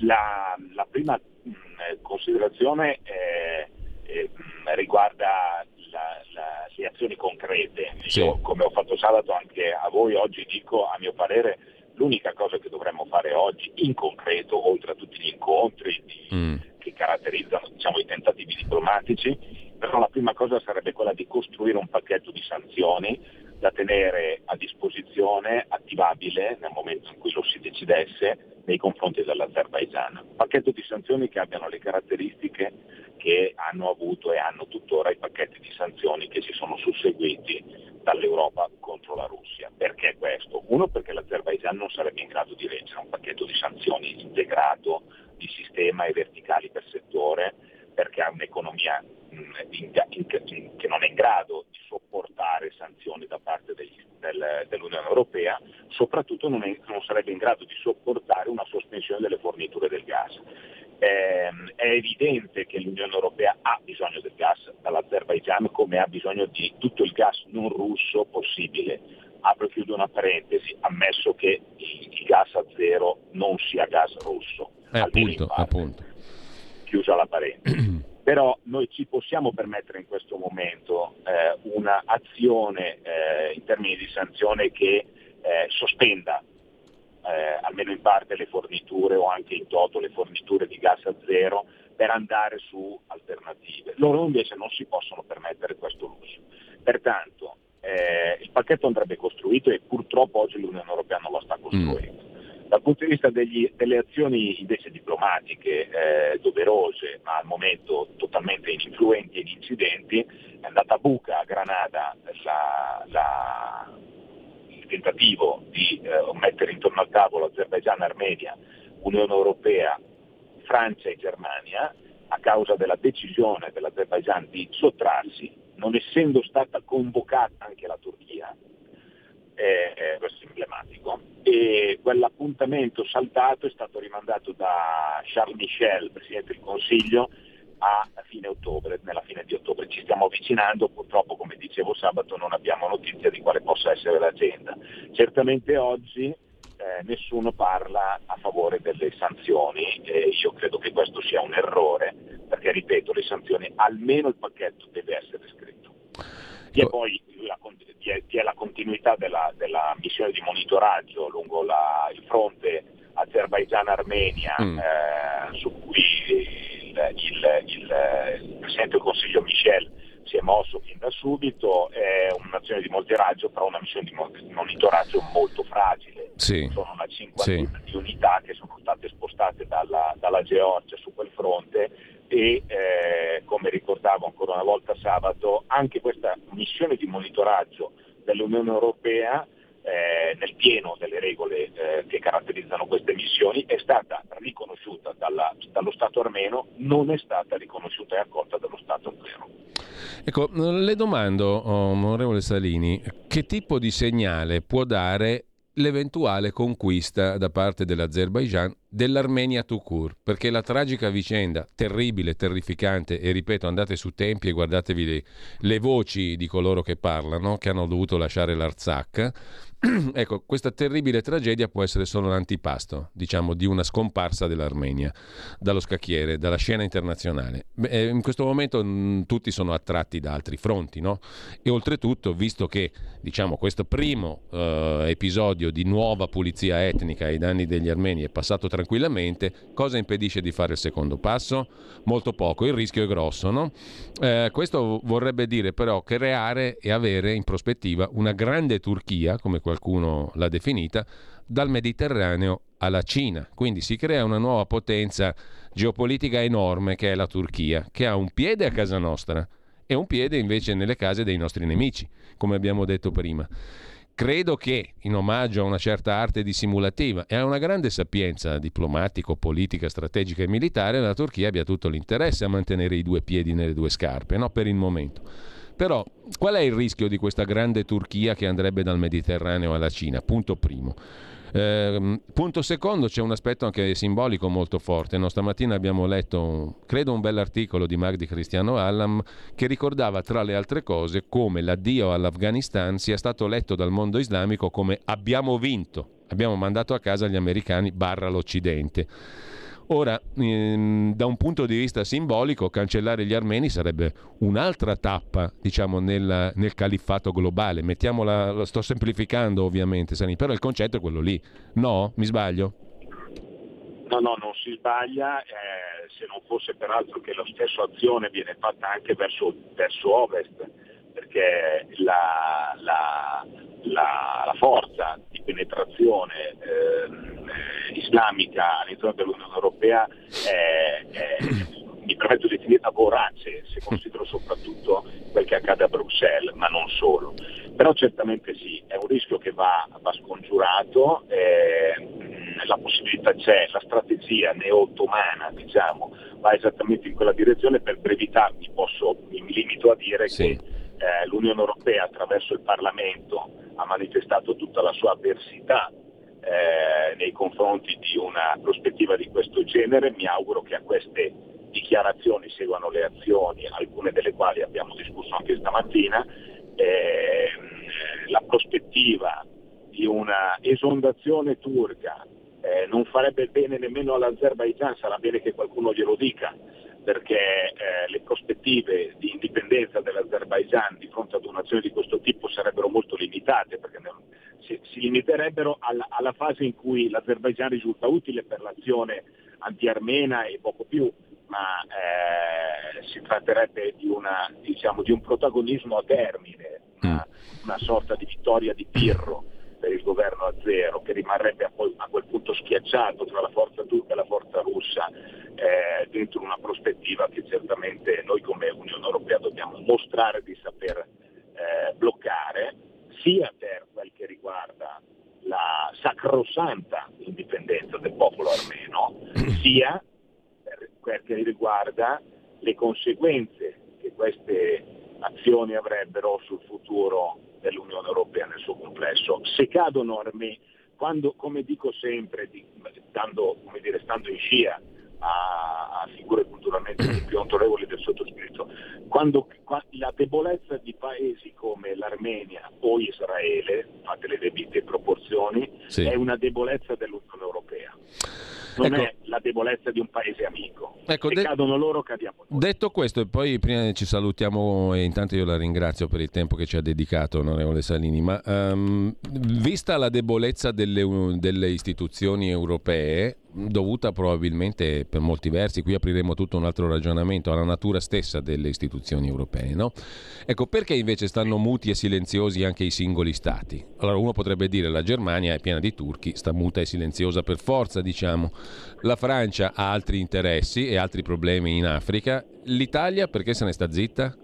La, la prima mh, considerazione eh, eh, riguarda la, la, le azioni concrete. Sì. Io, come ho fatto sabato anche a voi, oggi dico, a mio parere, l'unica cosa che dovremmo fare oggi in concreto, oltre a tutti gli incontri di, mm. che caratterizzano diciamo, i tentativi diplomatici, però la prima cosa sarebbe quella di costruire un pacchetto di sanzioni da tenere a disposizione, attivabile nel momento in cui lo si decidesse, nei confronti dell'Azerbaigian. Un pacchetto di sanzioni che abbiano le caratteristiche che hanno avuto e hanno tuttora i pacchetti di sanzioni che si sono susseguiti dall'Europa contro la Russia. Perché questo? Uno perché l'Azerbaigian non sarebbe in grado di reggere un pacchetto di sanzioni integrato di sistema e verticali per settore perché ha un'economia che non è in grado di sopportare sanzioni da parte degli, del, dell'Unione Europea, soprattutto non, è, non, sarebbe in grado di sopportare una sospensione delle forniture del gas. Eh, è evidente che l'Unione Europea ha bisogno del gas dall'Azerbaigian come ha bisogno di tutto il gas non russo possibile. Apro e chiudo una parentesi, ammesso che il, il gas a zero non sia gas russo. Eh, appunto, appunto chiusa la parentesi. Però noi ci possiamo permettere in questo momento eh, un'azione eh, in termini di sanzione che eh, sospenda eh, almeno in parte le forniture o anche in toto le forniture di gas a zero per andare su alternative. Loro invece non si possono permettere questo lusso. Pertanto eh, il pacchetto andrebbe costruito e purtroppo oggi l'Unione Europea non lo sta costruendo. Mm. Dal punto di vista degli, delle azioni invece diplomatiche eh, doverose, ma al momento totalmente ininfluenti e incidenti, è andata a buca a Granada la, la, il tentativo di eh, mettere intorno al tavolo Azerbaijan, Armenia, Unione Europea, Francia e Germania a causa della decisione dell'Azerbaijan di sottrarsi, non essendo stata convocata anche la Turchia, eh, questo emblematico, e quell'appuntamento saltato è stato rimandato da Charles Michel, Presidente del Consiglio, a fine ottobre, nella fine di ottobre. Ci stiamo avvicinando, purtroppo come dicevo sabato non abbiamo notizia di quale possa essere l'agenda. Certamente oggi eh, nessuno parla a favore delle sanzioni e io credo che questo sia un errore, perché ripeto, le sanzioni, almeno il pacchetto deve essere scritto. E poi la, vi è la continuità della, della, missione di monitoraggio lungo la, il fronte Azerbaijan-Armenia mm. eh, su cui il, il, il, il, Presidente del Consiglio Michel si è mosso fin da subito, è un'azione di monitoraggio, però una missione di monitoraggio molto fragile. Sì. Sono una cinquantina sì. di unità che sono state spostate dalla, dalla Georgia su quel fronte e eh, come ricordavo ancora una volta sabato, anche questa missione di monitoraggio dell'Unione Europea eh, nel pieno delle regole eh, che caratterizzano queste missioni è stata riconosciuta dalla, dallo Stato armeno, non è stata riconosciuta e accolta dallo Stato zero. Ecco, le domando, oh, onorevole Salini, che tipo di segnale può dare l'eventuale conquista da parte dell'Azerbaijan dell'Armenia Tukur, perché la tragica vicenda, terribile, terrificante, e ripeto, andate su tempi e guardatevi le, le voci di coloro che parlano, che hanno dovuto lasciare l'Arzak, ecco, questa terribile tragedia può essere solo l'antipasto, diciamo, di una scomparsa dell'Armenia dallo scacchiere, dalla scena internazionale. Beh, eh, in questo momento mh, mm, tutti sono attratti da altri fronti, no? E oltretutto, visto che, diciamo, questo primo eh, episodio di nuova pulizia etnica ai danni degli armeni è passato tranquillamente, cosa impedisce di fare il secondo passo? Molto poco, il rischio è grosso, no? Eh, questo vorrebbe dire però creare e avere in prospettiva una grande Turchia, come qualcuno l'ha definita, dal Mediterraneo alla Cina. Quindi si crea una nuova potenza geopolitica enorme che è la Turchia, che ha un piede a casa nostra e un piede invece nelle case dei nostri nemici, come abbiamo detto prima. Credo che, in omaggio a una certa arte dissimulativa e a una grande sapienza diplomatico, politica, strategica e militare, la Turchia abbia tutto l'interesse a mantenere i due piedi nelle due scarpe, no? per il momento. Però qual è il rischio di questa grande Turchia che andrebbe dal Mediterraneo alla Cina? Punto primo. Eh, punto secondo, c'è un aspetto anche simbolico molto forte. No, stamattina abbiamo letto, credo, un bell'articolo di Magdi Cristiano Allam che ricordava, tra le altre cose, come l'addio all'Afghanistan sia stato letto dal mondo islamico come abbiamo vinto, abbiamo mandato a casa gli americani barra l'Occidente. Ora, ehm, da un punto di vista simbolico, cancellare gli armeni sarebbe un'altra tappa, diciamo, nel, nel califfato globale. Mettiamola, lo sto semplificando ovviamente, Sani, però il concetto è quello lì. No? Mi sbaglio? No, no, non si sbaglia, eh, se non fosse peraltro che la stessa azione viene fatta anche verso, verso ovest, perché la, la, la, la forza di penetrazione eh, islamica all'interno dell'Unione Europea è, è, mi permetto di definirla vorace, se considero soprattutto quel che accade a Bruxelles, ma non solo. Però certamente sì, è un rischio che va, va scongiurato, eh, la possibilità c'è, la strategia neo-ottomana diciamo, va esattamente in quella direzione, per brevità mi, posso, mi limito a dire sì. che eh, l'Unione Europea attraverso il Parlamento ha manifestato tutta la sua avversità eh, nei confronti di una prospettiva di questo genere. Mi auguro che a queste dichiarazioni seguano le azioni, alcune delle quali abbiamo discusso anche stamattina. Eh, la prospettiva di una esondazione turca eh, non farebbe bene nemmeno all'Azerbaijan, sarà bene che qualcuno glielo dica, perché eh, le prospettive di indipendenza dell'Azerbaijan di fronte ad un'azione di questo tipo sarebbero molto limitate, perché si, si limiterebbero alla, alla, fase in cui l'Azerbaijan risulta utile per l'azione anti-armena e poco più, ma eh, si tratterebbe di, una, diciamo, di, un protagonismo a termine, una, mm. una sorta di vittoria di Pirro per il governo a zero, che rimarrebbe a, quel, punto schiacciato tra la forza turca e la forza russa eh, dentro una prospettiva che certamente noi come Unione Europea dobbiamo mostrare di saper eh, bloccare, sia per quel che riguarda la sacrosanta indipendenza del popolo armeno, sia per quel che riguarda le conseguenze che queste azioni avrebbero sul futuro dell'Unione Europea nel suo complesso. Se cadono armee, quando, come dico sempre, di, dando, come dire, stando in scia a, a figure culturalmente più autorevoli del sottoscritto, quando, quando, la debolezza di paesi come l'Armenia o Israele, fate le debite proporzioni, sì. è una debolezza dell'Unione Europea non ecco. è la debolezza di un paese amico. Ecco, Se de- cadono loro, cadiamo noi. Detto questo, e poi prima ci salutiamo e intanto io la ringrazio per il tempo che ci ha dedicato, onorevole Salini, ma um, vista la debolezza delle, delle istituzioni europee, dovuta probabilmente per molti versi, qui apriremo tutto un altro ragionamento, alla natura stessa delle istituzioni europee. No? Ecco, perché invece stanno muti e silenziosi anche i singoli stati? Allora uno potrebbe dire la Germania è piena di turchi, sta muta e silenziosa per forza, diciamo. La Francia ha altri interessi e altri problemi in Africa. L'Italia perché se ne sta zitta?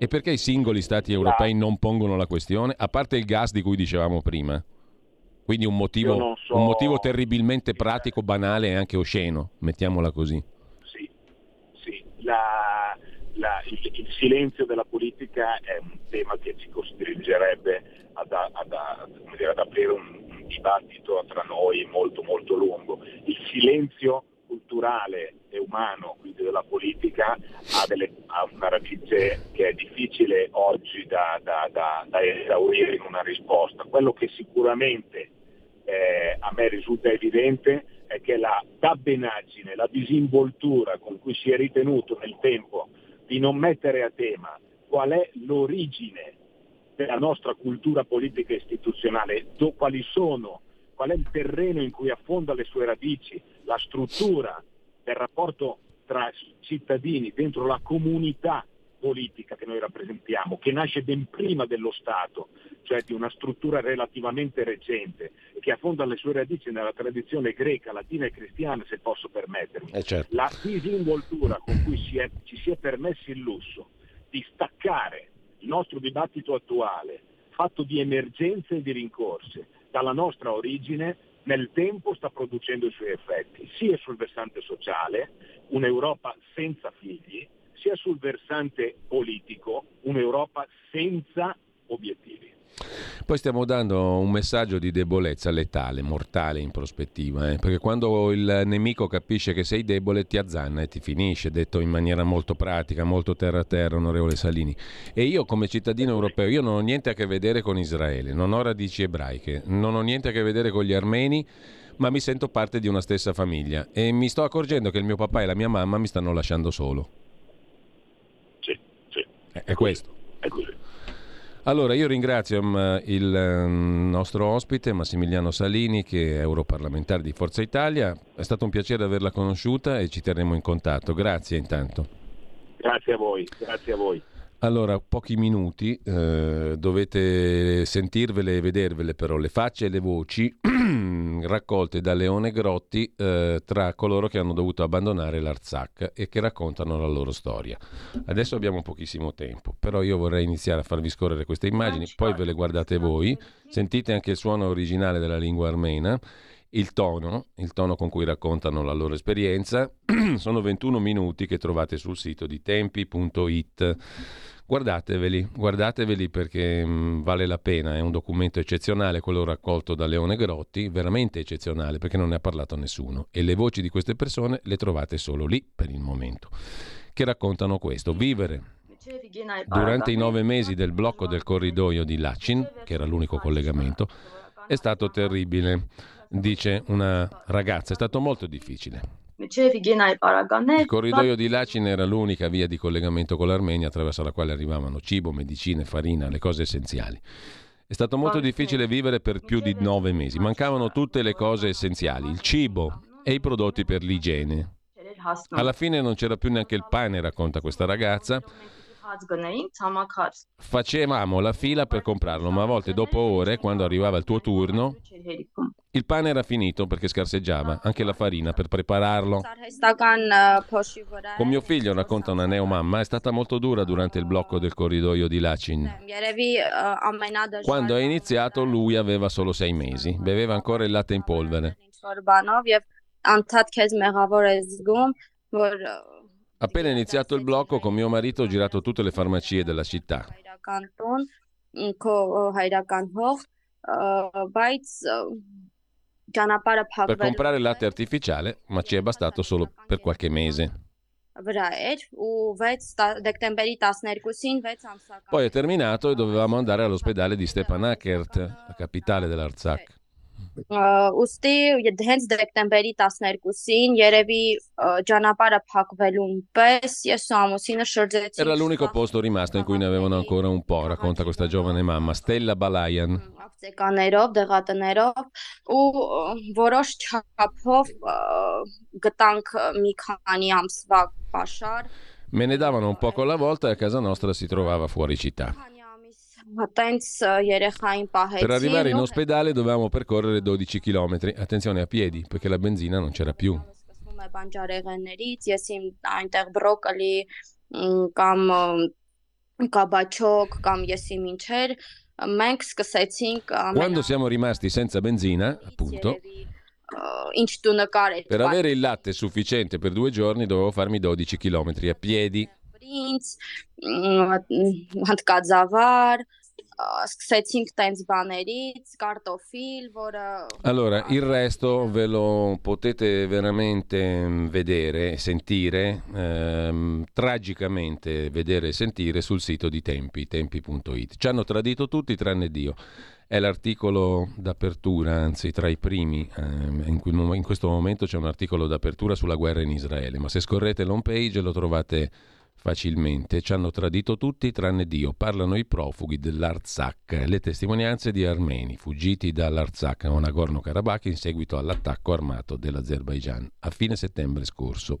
E perché i singoli stati europei non pongono la questione? A parte il gas di cui dicevamo prima. Quindi un motivo, so... un motivo terribilmente pratico, banale e anche osceno, mettiamola così. Sì, sì. La, la, il, il, silenzio della politica è un tema che ci costringerebbe ad, ad, ad, dire, ad aprire un, dibattito tra noi molto molto lungo. Il silenzio culturale e umano, quindi della politica, ha, delle, ha una radice che è difficile difficile oggi da, da, da, da esaurire in una risposta. Quello che sicuramente eh, a me risulta evidente è che la dabbenaggine, la disinvoltura con cui si è ritenuto nel tempo di non mettere a tema qual è l'origine della nostra cultura politica istituzionale, do, quali sono, qual è il terreno in cui affonda le sue radici, la struttura del rapporto tra cittadini dentro la comunità politica che noi rappresentiamo, che nasce ben prima dello Stato, cioè di una struttura relativamente recente che affonda le sue radici nella tradizione greca, latina e cristiana, se posso permettermi. Eh certo. La disinvoltura con cui si è, ci si è permessi il lusso di staccare il nostro dibattito attuale, fatto di emergenze e di rincorse, dalla nostra origine, nel tempo sta producendo i suoi effetti, sia sul versante sociale, un'Europa senza figli, sia sul versante politico, un'Europa senza obiettivi. Poi stiamo dando un messaggio di debolezza letale, mortale in prospettiva, eh? perché quando il nemico capisce che sei debole ti azzanna e ti finisce, detto in maniera molto pratica, molto terra a terra, onorevole Salini. E io come cittadino europeo, io non ho niente a che vedere con Israele, non ho radici ebraiche, non ho niente a che vedere con gli armeni, ma mi sento parte di una stessa famiglia e mi sto accorgendo che il mio papà e la mia mamma mi stanno lasciando solo. È, questo. È così. Allora, io ringrazio um, il um, nostro ospite Massimiliano Salini, che è europarlamentare di Forza Italia. È stato un piacere averla conosciuta e ci terremo in contatto. Grazie intanto. Grazie a voi, grazie a voi. Allora, pochi minuti, eh, dovete sentirvele e vedervele però. Le facce e le voci raccolte da Leone Grotti eh, tra coloro che hanno dovuto abbandonare l'Arzak e che raccontano la loro storia. Adesso abbiamo pochissimo tempo, però io vorrei iniziare a farvi scorrere queste immagini, poi ve le guardate voi, sentite anche il suono originale della lingua armena il tono, il tono con cui raccontano la loro esperienza. Sono 21 minuti che trovate sul sito di tempi.it. Guardateveli, guardateveli perché mh, mm, vale la pena, è un documento eccezionale quello raccolto da Leone Grotti, veramente eccezionale perché non ne ha parlato nessuno e le voci di queste persone le trovate solo lì per il momento, che raccontano questo, vivere durante i nove mesi del blocco del corridoio di Lachin, che era l'unico collegamento, è stato terribile dice una ragazza, è stato molto difficile. Il corridoio di Lacin era l'unica via di collegamento con l'Armenia attraverso la quale arrivavano cibo, medicine, farina, le cose essenziali. È stato molto difficile vivere per più di nove mesi. Mancavano tutte le cose essenziali, il cibo e i prodotti per l'igiene. Alla fine non c'era più neanche il pane, racconta questa ragazza. Facevamo la fila per comprarlo, ma a volte dopo ore, quando arrivava il tuo turno, il pane era finito perché scarseggiava, anche la farina per prepararlo. Con mio figlio, racconta una neomamma, è stata molto dura durante il blocco del corridoio di Lacin. Quando è iniziato lui aveva solo sei mesi, beveva ancora il latte in polvere. Appena iniziato il blocco, con mio marito ho girato tutte le farmacie della città. Per comprare latte artificiale, ma ci è bastato solo per qualche mese. Poi è terminato e dovevamo andare all'ospedale di Stepanakert, la capitale dell'Artsakh. Ոստի հենց դեկտեմբերի 12-ին երևի ճանապարհը փակվելուն պես ես ու ամուսինը շրջեցինք Era l'unico posto rimasto in cui ne avevano ancora un po', racconta questa giovane mamma, Stella Balayan. Աղցեկաներով, դեղատներով ու որոշ չափով գտանք մի քանի ամսվա pașar. Me ne davano un poco alla volta e a casa nostra si trovava fuori città. Per arrivare in ospedale dovevamo percorrere 12 km, attenzione a piedi, perché la benzina non c'era più. Quando siamo rimasti senza benzina, appunto, per avere il latte sufficiente per due giorni dovevo farmi 12 km a piedi Հնդկաձավար, սկսեցինք տենց բաներից, կարտոֆիլ, որը Allora, il resto ve lo potete veramente mm, vedere, sentire, ehm, tragicamente vedere e sentire sul sito di Tempi, tempi.it. Ci hanno tradito tutti tranne Dio. È l'articolo d'apertura, anzi tra i primi, ehm, in, cui, in questo momento c'è un articolo d'apertura sulla guerra in Israele, ma se scorrete l'home page lo trovate facilmente. Ci hanno tradito tutti tranne Dio. Parlano i profughi dell'Arzak, le testimonianze di armeni fuggiti dall'Arzak a Nagorno-Karabakh in seguito all'attacco armato dell'Azerbaigian a fine settembre scorso.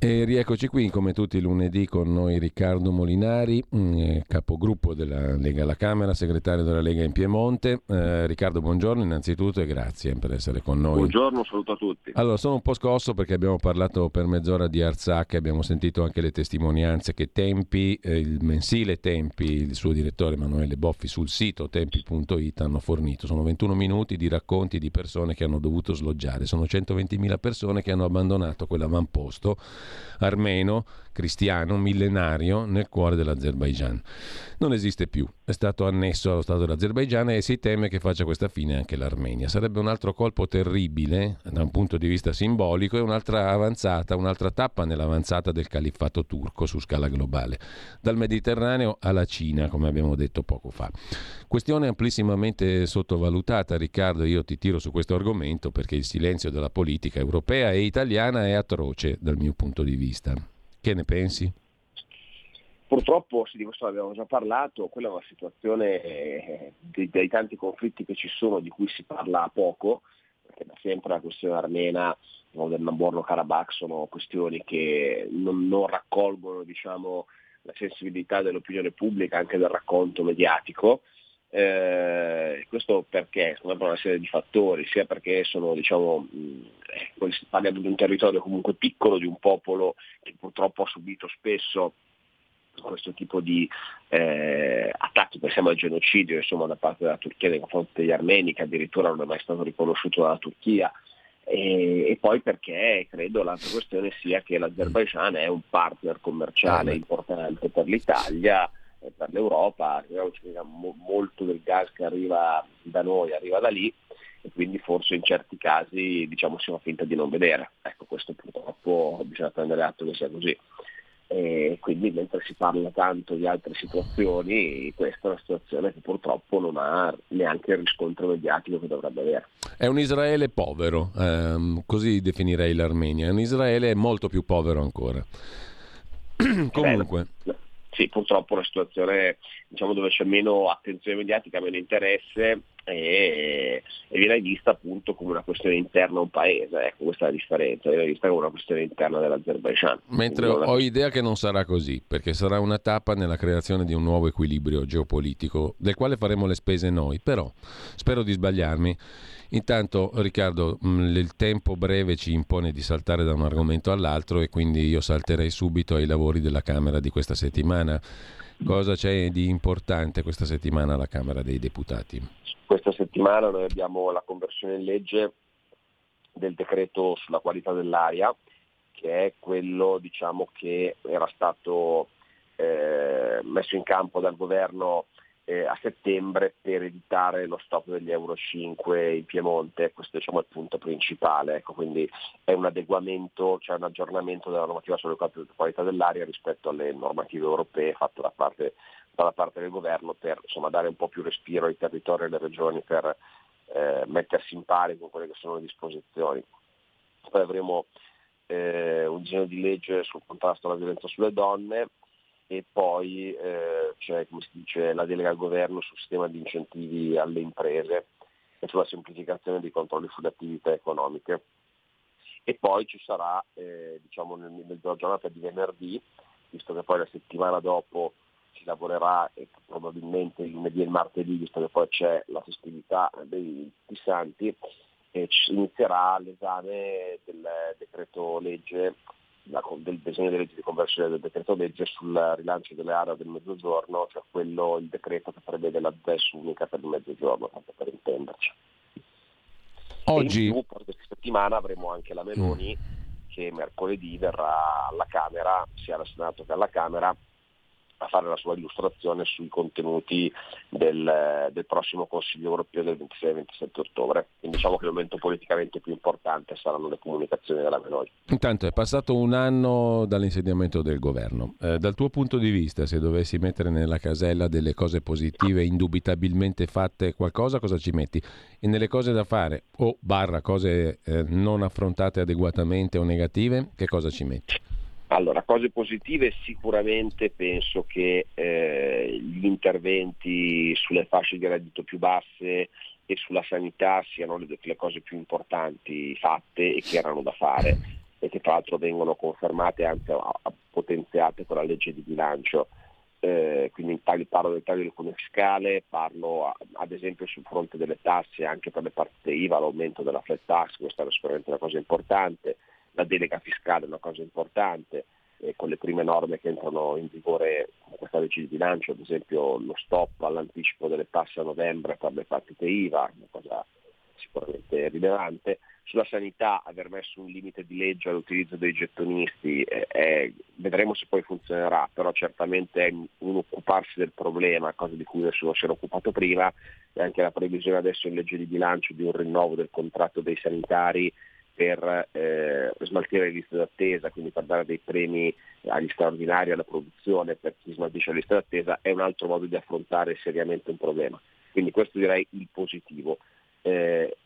E rieccoci qui, come tutti i lunedì, con noi Riccardo Molinari, mm, eh, capogruppo della Lega alla Camera, segretario della Lega in Piemonte. Eh, Riccardo, buongiorno innanzitutto e grazie per essere con noi. Buongiorno, saluto a tutti. Allora, sono un po' scosso perché abbiamo parlato per mezz'ora di Arzak, abbiamo sentito anche le testimonianze che Tempi, eh, il mensile Tempi, il suo direttore Emanuele Boffi sul sito tempi.it hanno fornito. Sono 21 minuti di racconti di persone che hanno dovuto sloggiare. Sono 120.000 persone che hanno abbandonato quell'avamposto armeno, cristiano, millenario nel cuore dell'Azerbaigian. Non esiste più, è stato annesso allo Stato dell'Azerbaigian e si teme che faccia questa fine anche l'Armenia. Sarebbe un altro colpo terribile da un punto di vista simbolico e un'altra avanzata, un'altra tappa nell'avanzata del califfato turco su scala globale, dal Mediterraneo alla Cina, come abbiamo detto poco fa. Questione amplissimamente sottovalutata, Riccardo, io ti tiro su questo argomento perché il silenzio della politica europea e italiana è atroce dal mio punto di vista. Che ne pensi? Purtroppo, sì, di questo abbiamo già parlato, quella è una situazione eh, dei, dei tanti conflitti che ci sono di cui si parla poco, perché da sempre la questione armena o del Nagorno-Karabakh sono questioni che non, non raccolgono diciamo, la sensibilità dell'opinione pubblica, anche del racconto mediatico. Eh, questo perché? Secondo me per una serie di fattori, sia perché sono, diciamo, mh, si parla di un territorio comunque piccolo, di un popolo che purtroppo ha subito spesso questo tipo di eh, attacchi, pensiamo al genocidio insomma, da parte della Turchia nei confronti degli armeni, che addirittura non è mai stato riconosciuto dalla Turchia, e, e, poi perché credo l'altra questione sia che l'Azerbaijan è un partner commerciale importante per l'Italia per l'Europa, molto del gas che arriva da noi arriva da lì e quindi forse in certi casi diciamo si fa finta di non vedere. Ecco, questo purtroppo bisogna prendere atto che sia così e quindi mentre si parla tanto di altre situazioni, questa è una situazione che purtroppo non ha neanche il riscontro mediatico che dovrebbe avere. È un Israele povero, ehm, così definirei l'Armenia, è un Israele molto più povero ancora. Comunque. Beh, sì, purtroppo è una situazione diciamo, dove c'è meno attenzione mediatica, meno interesse e, e, viene vista appunto come una questione interna a un paese, ecco questa è la differenza, viene vista come una questione interna dell'Azerbaijan. Mentre ho, ho idea che non sarà così, perché sarà una tappa nella creazione di un nuovo equilibrio geopolitico, del quale faremo le spese noi, però spero di sbagliarmi. Intanto Riccardo, il tempo breve ci impone di saltare da un argomento all'altro e quindi io salterei subito ai lavori della Camera di questa settimana. Cosa c'è di importante questa settimana alla Camera dei Deputati? Questa settimana noi abbiamo la conversione in legge del decreto sulla qualità dell'aria, che è quello diciamo, che era stato eh, messo in campo dal governo eh, a settembre per evitare lo stop degli Euro 5 in Piemonte, questo diciamo, è il punto principale, ecco, quindi è un adeguamento, cioè un aggiornamento della normativa sulle qualità dell'aria rispetto alle normative europee fatte da parte, dalla parte del governo per insomma, dare un po' più respiro ai territori e alle regioni per eh, mettersi in pari con quelle che sono le disposizioni. Poi avremo eh, un disegno di legge sul contrasto alla violenza sulle donne, e poi eh, c'è dice, la delega al governo sul sistema di incentivi alle imprese e sulla semplificazione dei controlli sulle attività economiche. E poi ci sarà eh, diciamo, nel, nella giornata di venerdì, visto che poi la settimana dopo si lavorerà e probabilmente il lunedì e martedì, visto che poi c'è la festività dei, dei santi, eh, inizierà l'esame del decreto legge del disegno di legge di conversione del decreto legge sul rilancio delle aree del mezzogiorno, cioè quello, il decreto che prevede la ZES unica per il mezzogiorno, tanto per intenderci. Oggi... E in più, questa settimana avremo anche la Meloni mm. che mercoledì verrà alla Camera, sia al Senato che alla Camera, a fare la sua illustrazione sui contenuti del, del prossimo Consiglio europeo del 26-27 ottobre. Quindi diciamo che il momento politicamente più importante saranno le comunicazioni della Meloni. Intanto è passato un anno dall'insediamento del governo. Eh, dal tuo punto di vista, se dovessi mettere nella casella delle cose positive indubitabilmente fatte qualcosa, cosa ci metti? E nelle cose da fare o barra cose eh, non affrontate adeguatamente o negative, che cosa ci metti? Allora, cose positive sicuramente penso che eh, gli interventi sulle fasce di reddito più basse e sulla sanità siano le, le, cose più importanti fatte e che erano da fare e che tra l'altro vengono confermate e anzi potenziate con la legge di bilancio. Eh, quindi parlo del taglio del cuneo fiscale, parlo ad esempio sul fronte delle tasse anche per le partite IVA, l'aumento della flat tax, questa è sicuramente una cosa importante la delega fiscale è una cosa importante, eh, con le prime norme che entrano in vigore con questa legge di bilancio, ad esempio lo stop all'anticipo delle tasse a novembre per le partite IVA, una cosa sicuramente rilevante. Sulla sanità aver messo un limite di legge all'utilizzo dei gettonisti, eh, eh, vedremo se poi funzionerà, però certamente è un occuparsi del problema, cosa di cui nessuno si era occupato prima, e anche la previsione adesso in legge di bilancio di un rinnovo del contratto dei sanitari per eh, smaltire le liste d'attesa, quindi per dare dei premi agli straordinari alla produzione per chi smaltisce le liste d'attesa, è un altro modo di affrontare seriamente un problema. Quindi questo direi il positivo. Eh,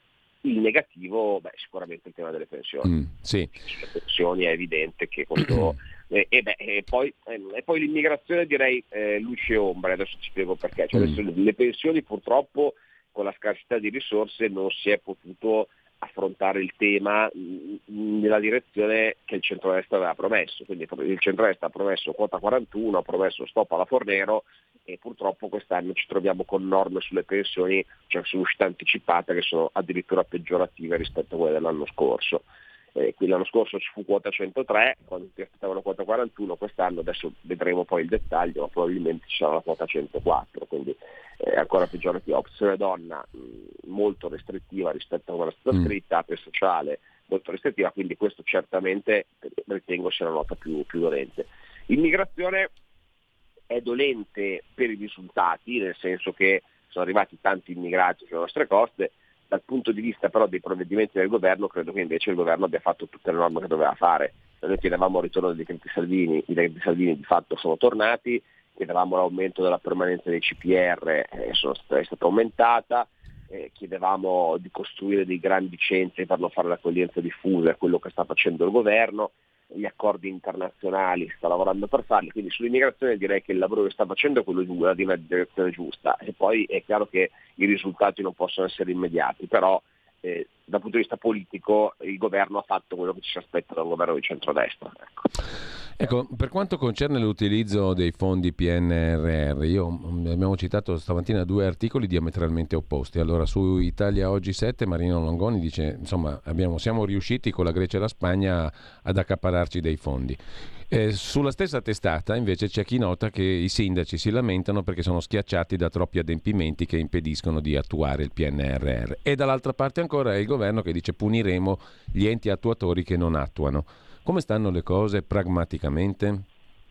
il negativo, beh, sicuramente il tema delle pensioni. Mm, sì. Le pensioni è evidente che questo... e, e, beh, e, poi, e, poi, l'immigrazione direi eh, luce e ombre, adesso ci spiego perché. Cioè, mm. le pensioni purtroppo con la scarsità di risorse non si è potuto affrontare il tema nella direzione che il centro-est aveva promesso. Quindi il centro-est ha promesso quota 41, ha promesso stop alla Fornero e purtroppo quest'anno ci troviamo con norme sulle pensioni, cioè sull'uscita anticipata che sono addirittura peggiorative rispetto a quelle dell'anno scorso. Eh, qui l'anno scorso ci fu quota 103, quando ti aspettavano quota 41, quest'anno adesso vedremo poi il dettaglio, ma probabilmente ci sarà la quota 104, quindi è ancora peggiorativa. Opzione donna mh, molto restrittiva rispetto a quella stata mm. scritta, ape sociale molto restrittiva, quindi questo certamente ritengo sia la nota più, più dolente. Immigrazione è dolente per i risultati, nel senso che sono arrivati tanti immigrati sulle nostre coste, dal punto di vista però dei provvedimenti del governo credo che invece il governo abbia fatto tutte le norme che doveva fare. Noi chiedevamo il ritorno dei decreti Salvini, i decreti Salvini di fatto sono tornati, chiedevamo l'aumento della permanenza dei CPR, eh, è stata aumentata, eh, chiedevamo di costruire dei grandi centri per non fare l'accoglienza diffusa, è quello che sta facendo il governo, gli accordi internazionali, sta lavorando per farli, quindi sull'immigrazione direi che il lavoro che sta facendo è quello di una, di una direzione giusta. E poi è chiaro che i risultati non possono essere immediati, però eh, dal punto di vista politico il governo ha fatto quello che ci si aspetta da un governo di centrodestra. Ecco. Ecco, per quanto concerne l'utilizzo dei fondi PNRR, io, mm, abbiamo citato stamattina due articoli diametralmente opposti. Allora, su Italia Oggi 7, Marino Longoni dice, insomma, abbiamo, siamo riusciti con la Grecia e la Spagna ad accapararci dei fondi. Eh, sulla stessa testata invece c'è chi nota che i sindaci si lamentano perché sono schiacciati da troppi adempimenti che impediscono di attuare il PNRR e dall'altra parte ancora è il governo che dice puniremo gli enti attuatori che non attuano. Come stanno le cose pragmaticamente?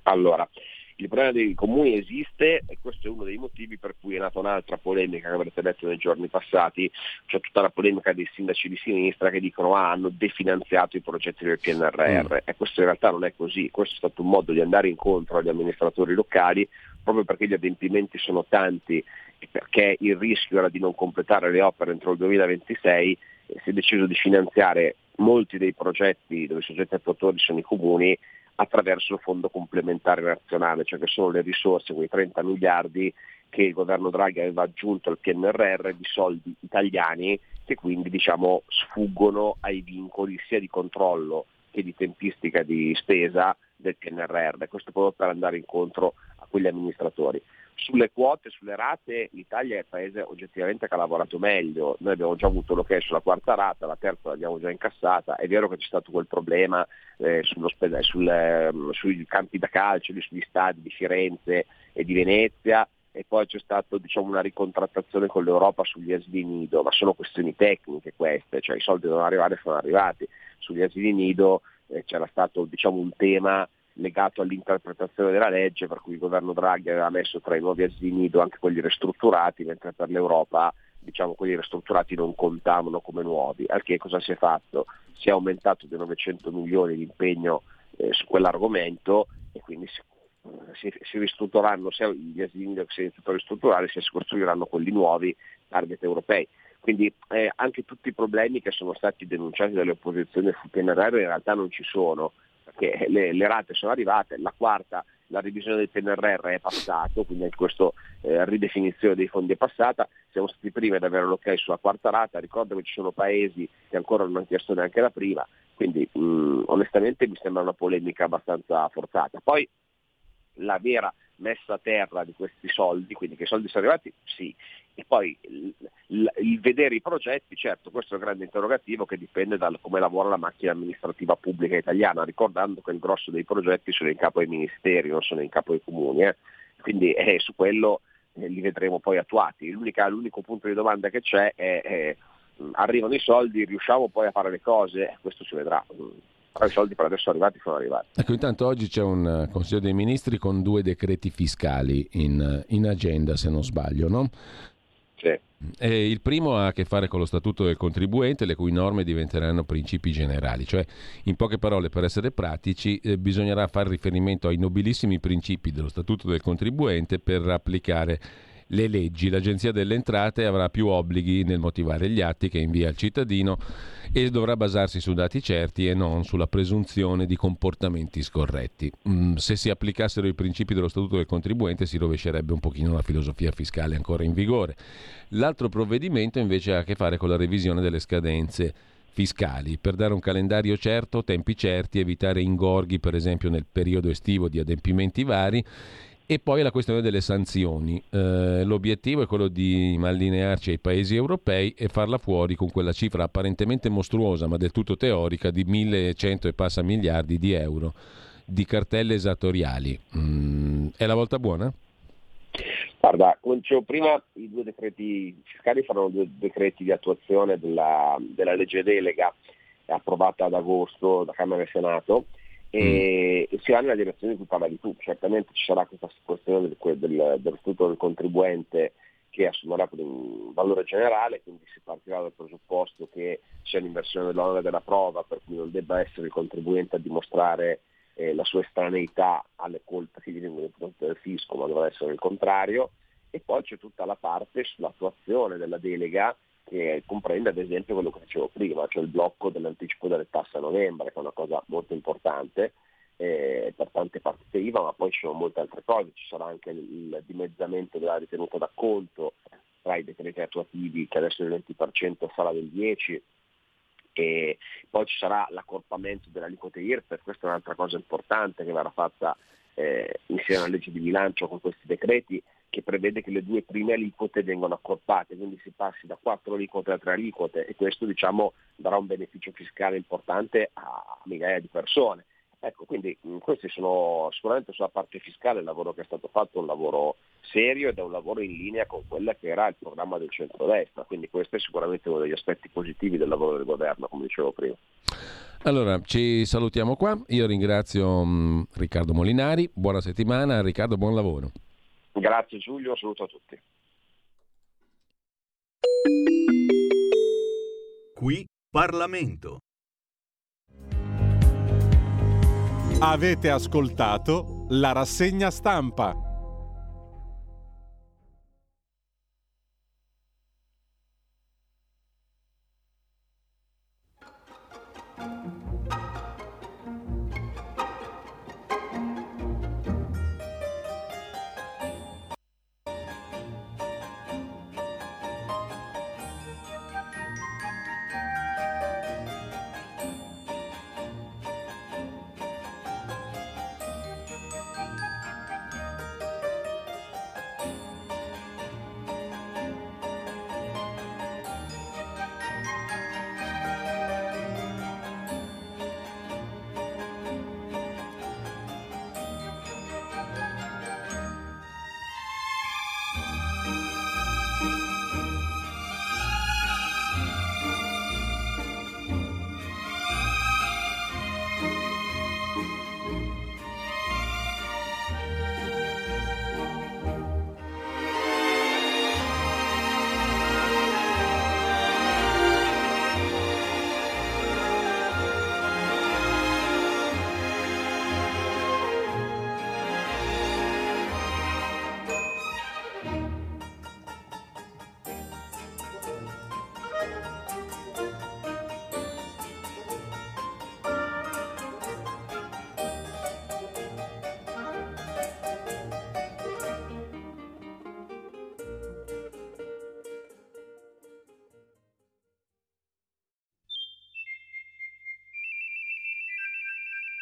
Allora, il problema dei comuni esiste e questo è uno dei motivi per cui è nata un'altra polemica che avrete letto nei giorni passati, cioè tutta la polemica dei sindaci di sinistra che dicono ah, hanno definanziato i progetti del PNRR mm. e questo in realtà non è così, questo è stato un modo di andare incontro agli amministratori locali proprio perché gli adempimenti sono tanti e perché il rischio era di non completare le opere entro il 2026 si è deciso di finanziare molti dei progetti dove i soggetti attuatori sono i comuni attraverso il fondo complementare nazionale, cioè che sono le risorse, quei 30 miliardi che il governo Draghi aveva aggiunto al PNRR di soldi italiani che quindi diciamo, sfuggono ai vincoli sia di controllo che di tempistica di spesa del PNRR. Questo proprio per andare incontro a quegli amministratori. Sulle quote, sulle rate, l'Italia è il paese oggettivamente che ha lavorato meglio. Noi abbiamo già avuto l'ok sulla quarta rata, la terza l'abbiamo già incassata. È vero che c'è stato quel problema eh, sul, eh, sui campi da calcio, sugli stadi di Firenze e di Venezia, e poi c'è stata diciamo, una ricontrattazione con l'Europa sugli asili nido, ma sono questioni tecniche queste, cioè i soldi devono arrivare e sono arrivati. Sugli asili nido eh, c'era stato diciamo, un tema legato all'interpretazione della legge, per cui il governo Draghi aveva messo tra i nuovi asili nido anche quelli ristrutturati, mentre per l'Europa diciamo, quelli ristrutturati non contavano come nuovi. Al che cosa si è fatto? Si è aumentato di 900 milioni l'impegno eh, su quell'argomento e quindi si si, si ristruttureranno sia gli asili che si iniziano a ristrutturare, sia si costruiranno quelli nuovi, target europei. Quindi eh, anche tutti i problemi che sono stati denunciati dalle opposizioni sul PNRR in realtà non ci sono, perché le, le rate sono arrivate, la quarta, la revisione del PNRR è passato, quindi questa eh, ridefinizione dei fondi è passata, siamo stati primi ad avere l'ok sulla quarta rata, ricordo che ci sono paesi che ancora non hanno chiesto neanche la prima, quindi mh, onestamente mi sembra una polemica abbastanza forzata. Poi la vera messa a terra di questi soldi, quindi che i soldi sono arrivati, sì. E poi il, il, vedere i progetti, certo, questo è un grande interrogativo che dipende da come lavora la macchina amministrativa pubblica italiana, ricordando che il grosso dei progetti sono in capo ai ministeri, non sono in capo ai comuni. Eh. Quindi eh, su quello eh, li vedremo poi attuati. l'unico punto di domanda che c'è è, è arrivano i soldi, riusciamo poi a fare le cose? Questo si vedrà però i soldi per adesso arrivati sono arrivati. Ecco, intanto oggi c'è un eh, Consiglio dei Ministri con due decreti fiscali in, eh, in agenda, se non sbaglio, no? Sì. E il primo ha a che fare con lo statuto del contribuente, le cui norme diventeranno principi generali, cioè in poche parole per essere pratici eh, bisognerà fare riferimento ai nobilissimi principi dello statuto del contribuente per applicare le leggi. L'Agenzia delle Entrate avrà più obblighi nel motivare gli atti che invia al cittadino e dovrà basarsi su dati certi e non sulla presunzione di comportamenti scorretti. Mm, se si applicassero i principi dello Statuto del contribuente si rovescerebbe un pochino la filosofia fiscale ancora in vigore. L'altro provvedimento invece ha a che fare con la revisione delle scadenze fiscali per dare un calendario certo, tempi certi, evitare ingorghi per esempio nel periodo estivo di adempimenti vari e poi la questione delle sanzioni. Eh, l'obiettivo è quello di allinearci ai paesi europei e farla fuori con quella cifra apparentemente mostruosa, ma del tutto teorica, di 1100 e passa miliardi di euro di cartelle esattoriali. Mm, è la volta buona? Guarda, come dicevo prima, i due decreti fiscali saranno due decreti di attuazione della, della legge delega approvata ad agosto da Camera e Senato e, mm. si va nella direzione di cui parlavi tu. Certamente ci sarà questa questione del, del, statuto del contribuente che assumerà un valore generale, quindi si partirà dal presupposto che sia un'inversione dell'onere della prova, per cui non debba essere il contribuente a dimostrare eh, la sua estraneità alle colpe che gli vengono imposte dal fisco, ma dovrà essere il contrario. E poi c'è tutta la parte sull'attuazione della delega che comprende ad esempio quello che dicevo prima, cioè il blocco dell'anticipo delle tasse a novembre, che è una cosa molto importante eh, per tante partite IVA, ma poi ci sono molte altre cose, ci sarà anche il dimezzamento della ritenuta d'acconto tra i decreti attuativi che adesso il 20% sarà del 10%, e poi ci sarà l'accorpamento delle aliquote IRPEF, questa è un'altra cosa importante che verrà fatta eh, insieme alla legge di bilancio con questi decreti, che prevede che le due prime aliquote vengano accorpate, quindi si passi da quattro aliquote a tre aliquote e questo diciamo, darà un beneficio fiscale importante a migliaia di persone. Ecco, quindi questi sono sicuramente sulla parte fiscale il lavoro che è stato fatto, un lavoro serio ed è un lavoro in linea con quello che era il programma del centrodestra, quindi questo è sicuramente uno degli aspetti positivi del lavoro del governo, come dicevo prima. Allora, ci salutiamo qua, io ringrazio Riccardo Molinari, buona settimana, Riccardo buon lavoro. Grazie Giulio, saluto a tutti. Qui Parlamento. Avete ascoltato la rassegna stampa.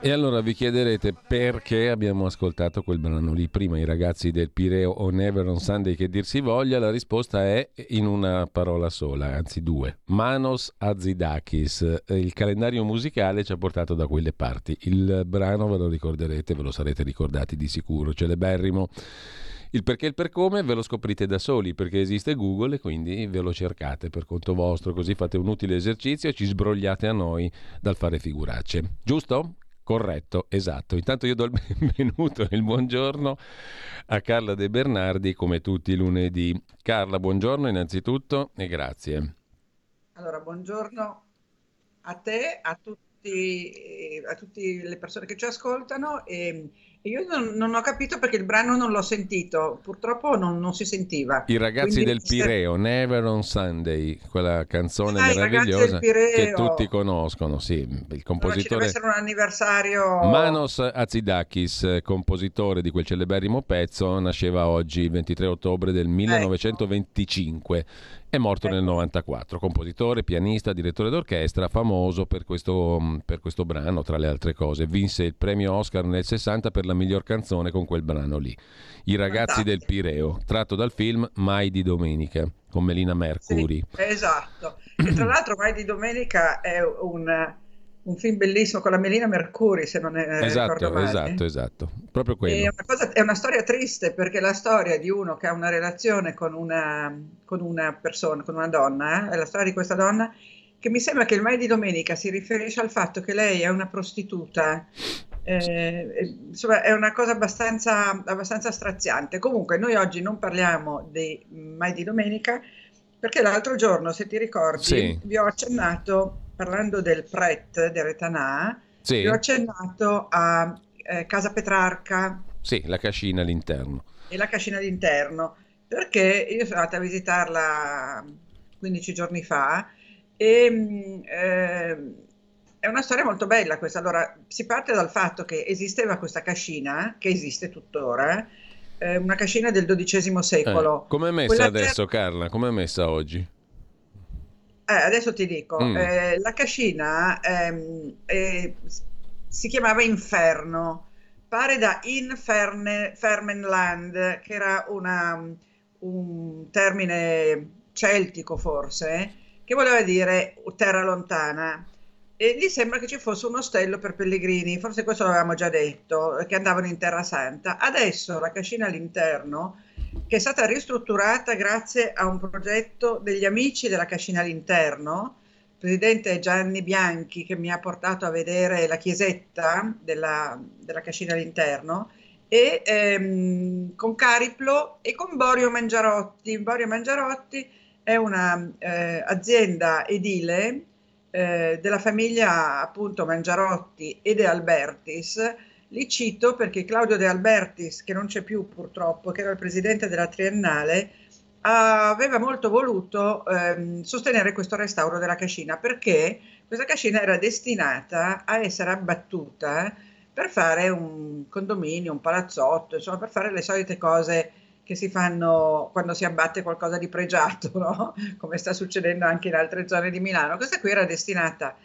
E allora vi chiederete perché abbiamo ascoltato quel brano lì prima, i ragazzi del Pireo o Never on Sunday che dir si voglia, la risposta è in una parola sola, anzi due. Manos Azidakis, il calendario musicale ci ha portato da quelle parti. Il brano ve lo ricorderete, ve lo sarete ricordati di sicuro, celeberrimo. Il perché e il per come ve lo scoprite da soli perché esiste Google e quindi ve lo cercate per conto vostro, così fate un utile esercizio e ci sbrogliate a noi dal fare figuracce. Giusto? Corretto, esatto. Intanto io do il benvenuto e il buongiorno a Carla De Bernardi come tutti i lunedì. Carla, buongiorno innanzitutto e grazie. Allora, buongiorno a te, a tutti, a tutte le persone che ci ascoltano e io non, non, ho capito perché il brano non l'ho sentito, purtroppo non, non si sentiva. I ragazzi Quindi, del Pireo, se... Never on Sunday, quella canzone ah, meravigliosa che tutti conoscono, sì, il compositore... Allora, essere un anniversario... Manos Azidakis, compositore di quel celeberrimo pezzo, nasceva oggi, il 23 ottobre del 1925. Ecco. È morto nel 94, compositore, pianista, direttore d'orchestra, famoso per questo, per questo, brano, tra le altre cose. Vinse il premio Oscar nel 60 per la miglior canzone con quel brano lì. I ragazzi del Pireo, tratto dal film Mai di domenica, con Melina Mercuri. Sì, esatto. E tra l'altro Mai di domenica è un un film bellissimo con la Melina Mercuri, se non è esatto, male. Esatto, esatto, proprio quello. È una, cosa, è una, storia triste perché la storia di uno che ha una relazione con una, con una persona, con una donna, eh? è la storia di questa donna che mi sembra che il mai di domenica si riferisce al fatto che lei è una prostituta. Eh, insomma, è una cosa abbastanza, abbastanza straziante. Comunque, noi oggi non parliamo di mai di domenica perché l'altro giorno, se ti ricordi, sì. vi ho accennato parlando del Pret di Retanà, sì. ho accennato a eh, Casa Petrarca. Sì, la cascina all'interno. E la cascina all'interno, perché io sono andata a visitarla 15 giorni fa e eh, è una storia molto bella questa. Allora, si parte dal fatto che esisteva questa cascina, che esiste tuttora, eh, una cascina del XII secolo. Eh, come è messa adesso, che... Carla? Come è messa oggi? Eh, adesso ti dico, mm. eh, la cascina ehm, eh, si chiamava Inferno, pare da Inferne, Fermenland, che era una, un termine celtico forse, che voleva dire terra lontana. E gli sembra che ci fosse un ostello per pellegrini, forse questo l'avevamo già detto, che andavano in Terra Santa. Adesso la cascina all'interno che è stata ristrutturata grazie a un progetto degli amici della Cascina all'interno. Il presidente Gianni Bianchi che mi ha portato a vedere la chiesetta della, della Cascina all'interno e ehm, con Cariplo e con Borio Mangiarotti. Borio Mangiarotti è un'azienda eh, edile eh, della famiglia appunto Mangiarotti e De Albertis li cito perché Claudio De Albertis, che non c'è più purtroppo, che era il presidente della Triennale, aveva molto voluto ehm, sostenere questo restauro della cascina perché questa cascina era destinata a essere abbattuta per fare un condominio, un palazzotto, insomma per fare le solite cose che si fanno quando si abbatte qualcosa di pregiato, no? come sta succedendo anche in altre zone di Milano. Questa qui era destinata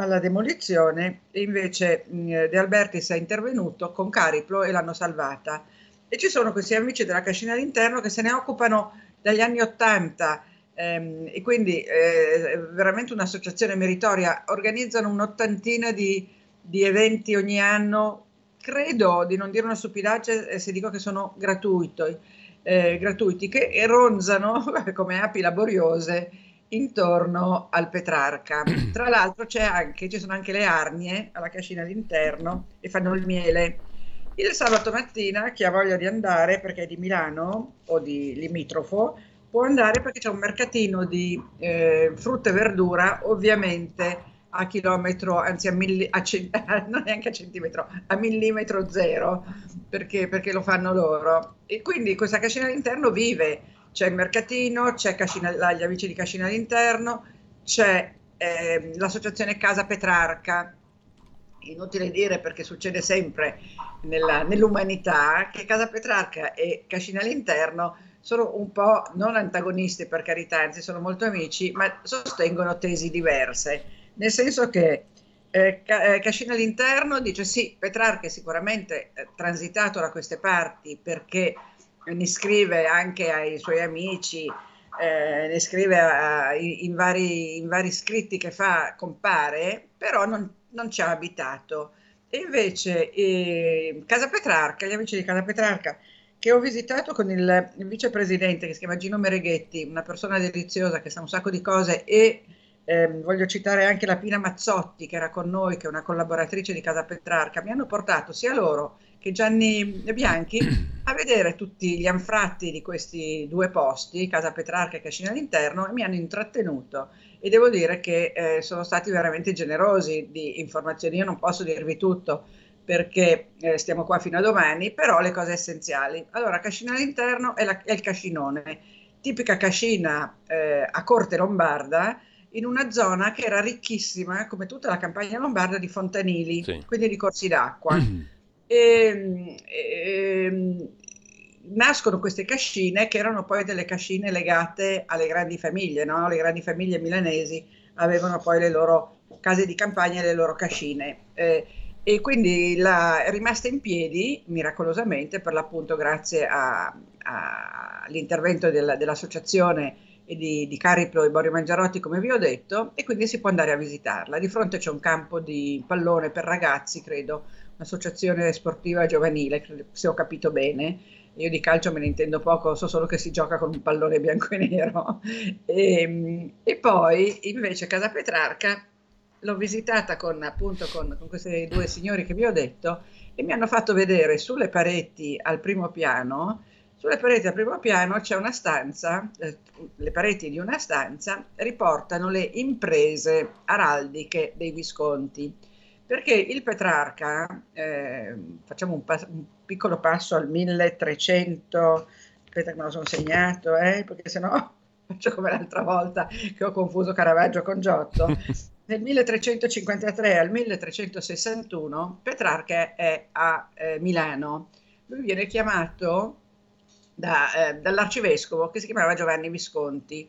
alla demolizione invece mh, De Albertis è intervenuto con Cariplo e l'hanno salvata. E ci sono questi amici della cascina all'interno che se ne occupano dagli anni Ottanta ehm, e quindi eh, è veramente un'associazione meritoria. Organizzano un'ottantina di, di eventi ogni anno. Credo di non dire una stupidaggine se dico che sono gratuiti, eh, gratuiti che ronzano come api laboriose intorno al Petrarca. Tra l'altro anche, ci sono anche le arnie alla cascina all'interno e fanno il miele. Il sabato mattina chi ha voglia di andare perché è di Milano o di limitrofo può andare perché c'è un mercatino di eh, frutta e verdura ovviamente a chilometro, anzi a, milli, a non neanche a centimetro, a millimetro zero perché, perché lo fanno loro. E quindi questa cascina all'interno vive c'è il mercatino, c'è Cascina, gli amici di Cascina all'interno, c'è eh, l'associazione Casa Petrarca. Inutile dire perché succede sempre nella, nell'umanità, che Casa Petrarca e Cascina all'interno sono un po' non antagonisti per carità, anzi sono molto amici, ma sostengono tesi diverse, nel senso che eh, eh Cascina all'interno dice sì, Petrarca è sicuramente eh, transitato da queste parti perché ne scrive anche ai suoi amici, eh, ne scrive a, in, vari, in, vari, scritti che fa, compare, però non, non ci ha abitato. E invece eh, Casa Petrarca, gli amici di Casa Petrarca, che ho visitato con il, il vicepresidente che si chiama Gino Mereghetti, una persona deliziosa che sa un sacco di cose e eh, voglio citare anche la Pina Mazzotti che era con noi, che è una collaboratrice di Casa Petrarca, mi hanno portato sia loro che Gianni Bianchi a vedere tutti gli anfratti di questi due posti, Casa Petrarca e Cascina all'interno, e mi hanno intrattenuto e devo dire che eh, sono stati veramente generosi di informazioni. Io non posso dirvi tutto perché eh, stiamo qua fino a domani, però le cose essenziali. Allora, Cascina all'interno è, la, è il cascinone, tipica cascina eh, a corte lombarda, in una zona che era ricchissima, come tutta la campagna lombarda, di fontanili, sì. quindi di corsi d'acqua. E, e, nascono queste cascine che erano poi delle cascine legate alle grandi famiglie, no? le grandi famiglie milanesi avevano poi le loro case di campagna e le loro cascine. Eh, e quindi la, è rimasta in piedi miracolosamente, per l'appunto grazie all'intervento del, dell'associazione di, di Cariplo e Borio Mangiarotti, come vi ho detto, e quindi si può andare a visitarla. Di fronte c'è un campo di pallone per ragazzi, credo, un'associazione sportiva giovanile, se ho capito bene. Io di calcio me ne intendo poco, so solo che si gioca con un pallone bianco e nero. E, ehm, e poi invece Casa Petrarca l'ho visitata con, appunto, con, con questi due signori che vi ho detto e mi hanno fatto vedere sulle pareti al primo piano sulle pareti al primo piano c'è una stanza, eh, le pareti di una stanza riportano le imprese araldiche dei Visconti perché il Petrarca, eh, facciamo un, pas- un, piccolo passo al 1300, aspetta che me lo sono segnato, eh, perché sennò faccio come l'altra volta che ho confuso Caravaggio con Giotto. Nel 1353 al 1361 Petrarca è a eh, Milano. Lui viene chiamato da, eh, dall'arcivescovo che si chiamava Giovanni Visconti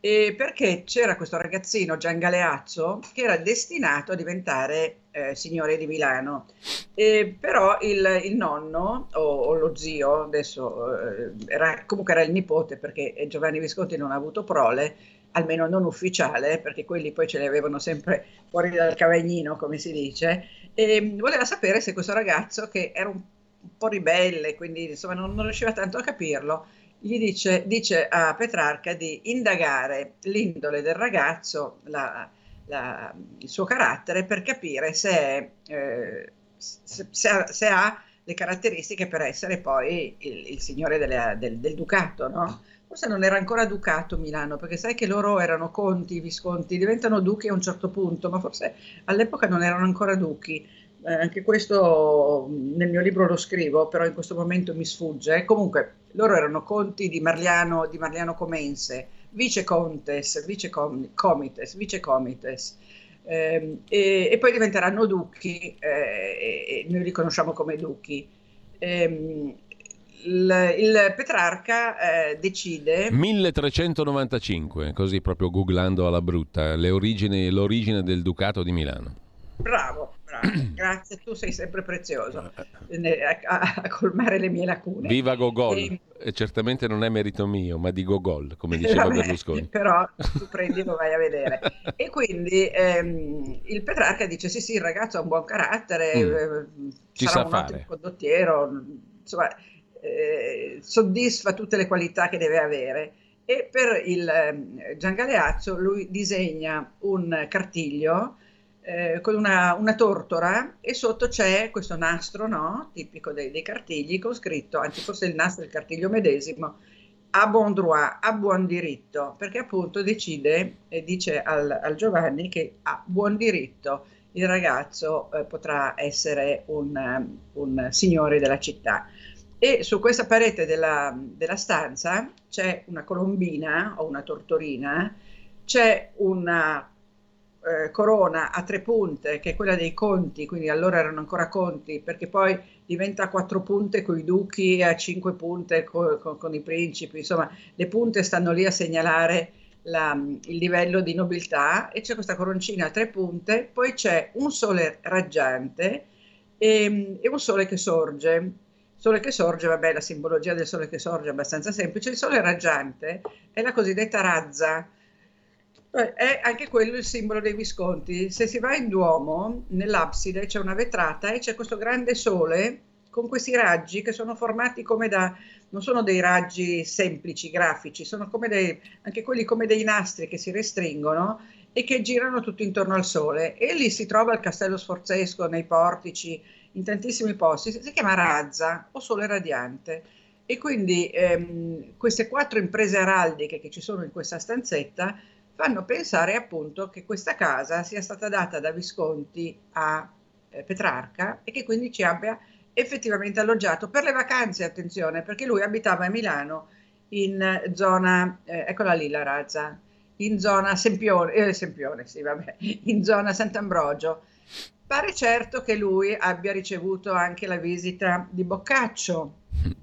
eh, perché c'era questo ragazzino Gian Galeazzo che era destinato a diventare eh, signore di Milano, eh, però il, il nonno o, o, lo zio, adesso eh, era, comunque era il nipote perché Giovanni Visconti non ha avuto prole, almeno non ufficiale, perché quelli poi ce li avevano sempre fuori dal cavagnino, come si dice, e voleva sapere se questo ragazzo, che era un, un po' ribelle, quindi insomma non, non riusciva tanto a capirlo, gli dice, dice, a Petrarca di indagare l'indole del ragazzo, la, la, il suo carattere, per capire se, eh, se, se, ha, le caratteristiche per essere poi il, il signore delle, del, del, ducato. No? Forse non era ancora ducato Milano, perché sai che loro erano conti, visconti, diventano duchi a un certo punto, ma forse all'epoca non erano ancora duchi eh, anche questo nel mio libro lo scrivo, però in questo momento mi sfugge. Comunque, loro erano conti di Marliano, di Marliano Comense, vicecontes, vicecomites, vicecomites. Eh, e, e, poi diventeranno duchi, eh, e noi li conosciamo come duchi. Il, il, Petrarca eh, decide 1395, così proprio googlando alla brutta, origini, l'origine del Ducato di Milano. Bravo, grazie, tu sei sempre prezioso a, a, colmare le mie lacune. Viva Gogol! E... e certamente non è merito mio, ma di Gogol, come diceva Vabbè, Berlusconi. Però tu prendi lo vai a vedere. e quindi ehm, il Petrarca dice: Sì, sì, il ragazzo ha un buon carattere, mm. eh, Ci sarà sa un fare. condottiero, insomma, eh, soddisfa tutte le qualità che deve avere. E per il eh, Gian Galeazzo lui disegna un cartiglio eh, con una, una, tortora e sotto c'è questo nastro no? tipico dei, dei, cartigli con scritto, anzi forse il nastro del cartiglio medesimo, a bon droit, a buon diritto, perché appunto decide e dice al, al, Giovanni che a buon diritto il ragazzo eh, potrà essere un, un, signore della città. E su questa parete della, della stanza c'è una colombina o una tortorina, c'è una eh, corona a tre punte, che è quella dei conti, quindi allora erano ancora conti, perché poi diventa a quattro punte con i duchi a cinque punte con, con, con i principi, insomma le punte stanno lì a segnalare la, il livello di nobiltà e c'è questa coroncina a tre punte, poi c'è un sole raggiante e, e un sole che sorge. Sole che sorge, vabbè, la simbologia del sole che sorge è abbastanza semplice. Il sole raggiante è la cosiddetta razza, è anche quello il simbolo dei Visconti. Se si va in Duomo, nell'abside c'è una vetrata e c'è questo grande sole con questi raggi che sono formati come da, non sono dei raggi semplici, grafici, sono come dei, anche quelli come dei nastri che si restringono e che girano tutto intorno al sole. E lì si trova il castello sforzesco, nei portici, in tantissimi posti, si chiama razza o sole radiante. E quindi ehm, queste quattro imprese araldiche che ci sono in questa stanzetta fanno pensare appunto che questa casa sia stata data da Visconti a eh, Petrarca e che quindi ci abbia effettivamente alloggiato per le vacanze, attenzione, perché lui abitava a Milano in zona, eh, eccola lì la razza, in zona Sempione, eh, Sempione, sì, vabbè, in zona Sant'Ambrogio. Pare certo che lui abbia ricevuto anche la visita di Boccaccio,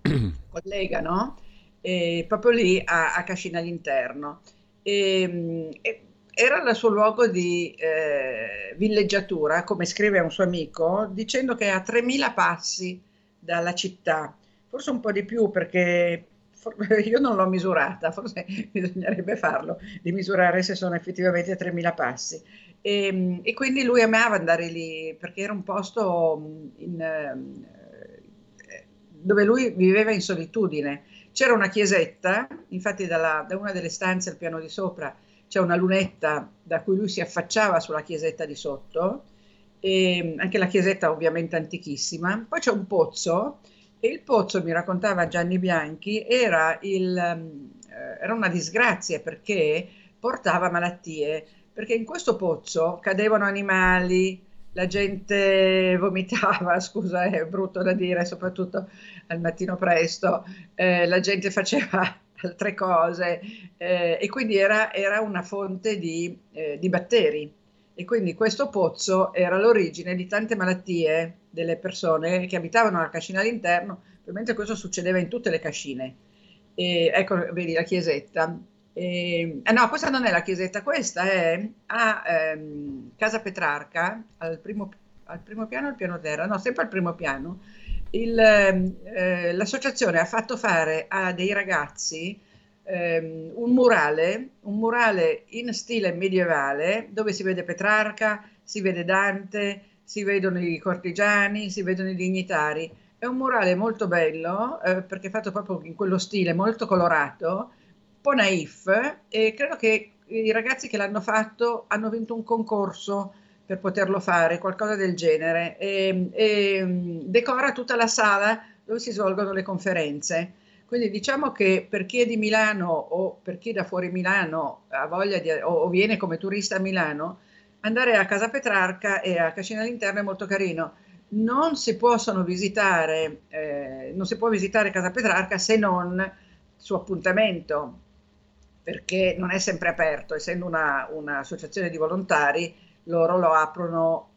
collega, no? E proprio lì a, a Cascina all'interno. E, e, era il suo luogo di eh, villeggiatura, come scrive un suo amico, dicendo che è a 3.000 passi dalla città, forse un po' di più perché io non l'ho misurata, forse bisognerebbe farlo, di misurare se sono effettivamente 3.000 passi. E, e, quindi lui amava andare lì perché era un posto in, eh, dove lui viveva in solitudine. C'era una chiesetta, infatti dalla, da una delle stanze al piano di sopra c'è una lunetta da cui lui si affacciava sulla chiesetta di sotto, e anche la chiesetta ovviamente antichissima, poi c'è un pozzo e il pozzo, mi raccontava Gianni Bianchi, era, il, eh, era una disgrazia perché portava malattie, perché in questo pozzo cadevano animali, la gente vomitava, scusa è brutto da dire, soprattutto al mattino presto, eh, la gente faceva altre cose eh, e quindi era, era una fonte di, eh, di, batteri e quindi questo pozzo era l'origine di tante malattie delle persone che abitavano la cascina all'interno, ovviamente questo succedeva in tutte le cascine. E, ecco, vedi la chiesetta. E, eh no, questa non è la chiesetta, questa è a ehm, Casa Petrarca, al primo, al primo piano al piano terra? No, sempre al primo piano il, eh, l'associazione ha fatto fare a dei ragazzi ehm, un murale, un murale in stile medievale dove si vede Petrarca, si vede Dante, si vedono i cortigiani, si vedono i dignitari. È un murale molto bello eh, perché è fatto proprio in quello stile, molto colorato, un po' naif e credo che i ragazzi che l'hanno fatto hanno vinto un concorso per poterlo fare, qualcosa del genere, e, e mm, decora tutta la sala dove si svolgono le conferenze. Quindi diciamo che per chi è di Milano o per chi da fuori Milano ha voglia di, o, o viene come turista a Milano, andare a Casa Petrarca e a Cascina all'Interno è molto carino. Non si possono visitare, eh, non si può visitare Casa Petrarca se non su appuntamento, perché non è sempre aperto, essendo un'associazione di volontari loro lo aprono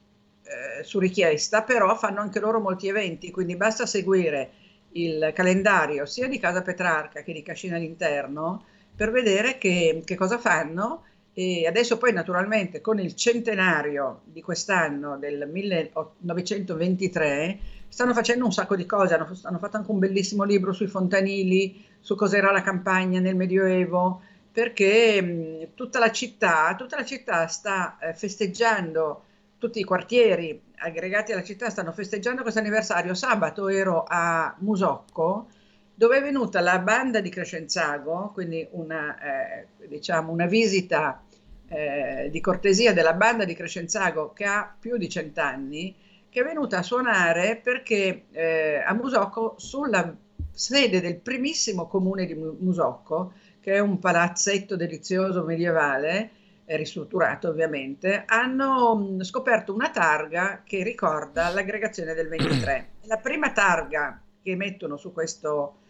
eh, su richiesta, però fanno anche loro molti eventi, quindi basta seguire il calendario sia di Casa Petrarca che di Cascina all'interno per vedere che, che cosa fanno. E adesso poi naturalmente con il centenario di quest'anno del 1923 stanno facendo un sacco di cose, hanno, hanno fatto anche un bellissimo libro sui fontanili, su cos'era la campagna nel Medioevo, perché tutta la città, tutta la città sta eh, festeggiando, tutti i quartieri aggregati alla città stanno festeggiando questo anniversario. Sabato ero a Musocco, dove è venuta la banda di Crescenzago, quindi una, eh, diciamo una visita eh, di cortesia della banda di Crescenzago che ha più di cent'anni, che è venuta a suonare perché eh, a Musocco, sulla sede del primissimo comune di Musocco, che è un palazzetto delizioso medievale, ristrutturato ovviamente, hanno mm, scoperto una targa che ricorda l'aggregazione del 23. La prima targa che mettono su questo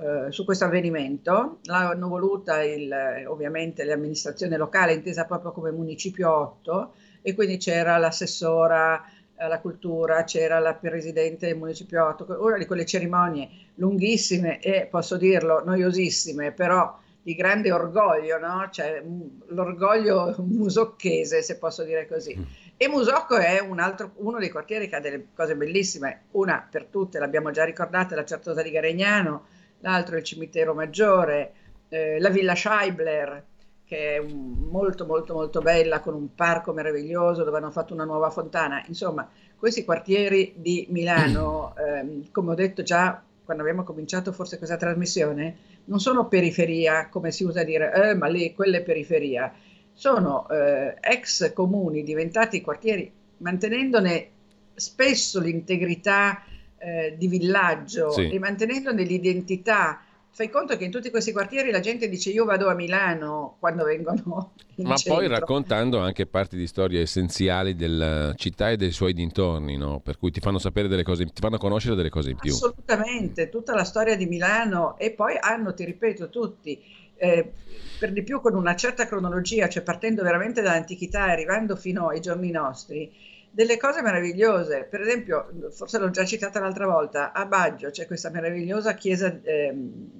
eh, su questo avvenimento. L'hanno voluta il, ovviamente l'amministrazione locale, intesa proprio come Municipio 8, e quindi c'era l'assessora alla cultura, c'era la presidente del Municipio 8, una di quelle cerimonie lunghissime e posso dirlo noiosissime, però di grande orgoglio, no? cioè, l'orgoglio musocchese, se posso dire così. Mm. E Musocco è un altro, uno dei quartieri che ha delle cose bellissime, una per tutte, l'abbiamo già ricordata, la Certosa di Garegnano, l'altro il Cimitero Maggiore, eh, la Villa Scheibler, che è un, molto molto molto bella, con un parco meraviglioso dove hanno fatto una nuova fontana. Insomma, questi quartieri di Milano, ehm, come ho detto già quando abbiamo cominciato forse questa trasmissione, non sono periferia, come si usa dire, eh, ma lì quella è periferia, sono eh, ex comuni diventati quartieri, mantenendone spesso l'integrità eh, di villaggio sì. e mantenendone l'identità fai conto che in tutti questi quartieri la gente dice io vado a Milano quando vengono in Ma centro. poi raccontando anche parti di storie essenziali della città e dei suoi dintorni, no? Per cui ti fanno sapere delle cose, ti fanno conoscere delle cose in più. Assolutamente, tutta la storia di Milano e poi hanno, ti ripeto, tutti eh, per di più con una certa cronologia, cioè partendo veramente dall'antichità e arrivando fino ai giorni nostri, delle cose meravigliose. Per esempio, forse l'ho già citata l'altra volta, a Baggio c'è questa meravigliosa chiesa, ehm,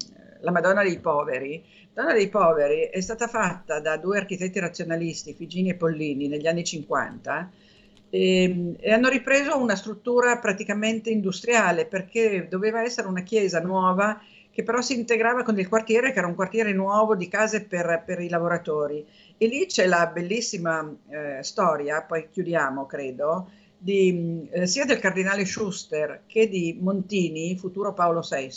la Madonna dei Poveri. La Madonna dei Poveri è stata fatta da due architetti razionalisti, Figini e Pollini, negli anni 50 e, ehm, e hanno ripreso una struttura praticamente industriale perché doveva essere una chiesa nuova che però si integrava con il quartiere, che era un quartiere nuovo di case per, per i lavoratori. E lì c'è la bellissima eh, storia, poi chiudiamo credo, di, eh, sia del cardinale Schuster che di Montini, futuro Paolo VI,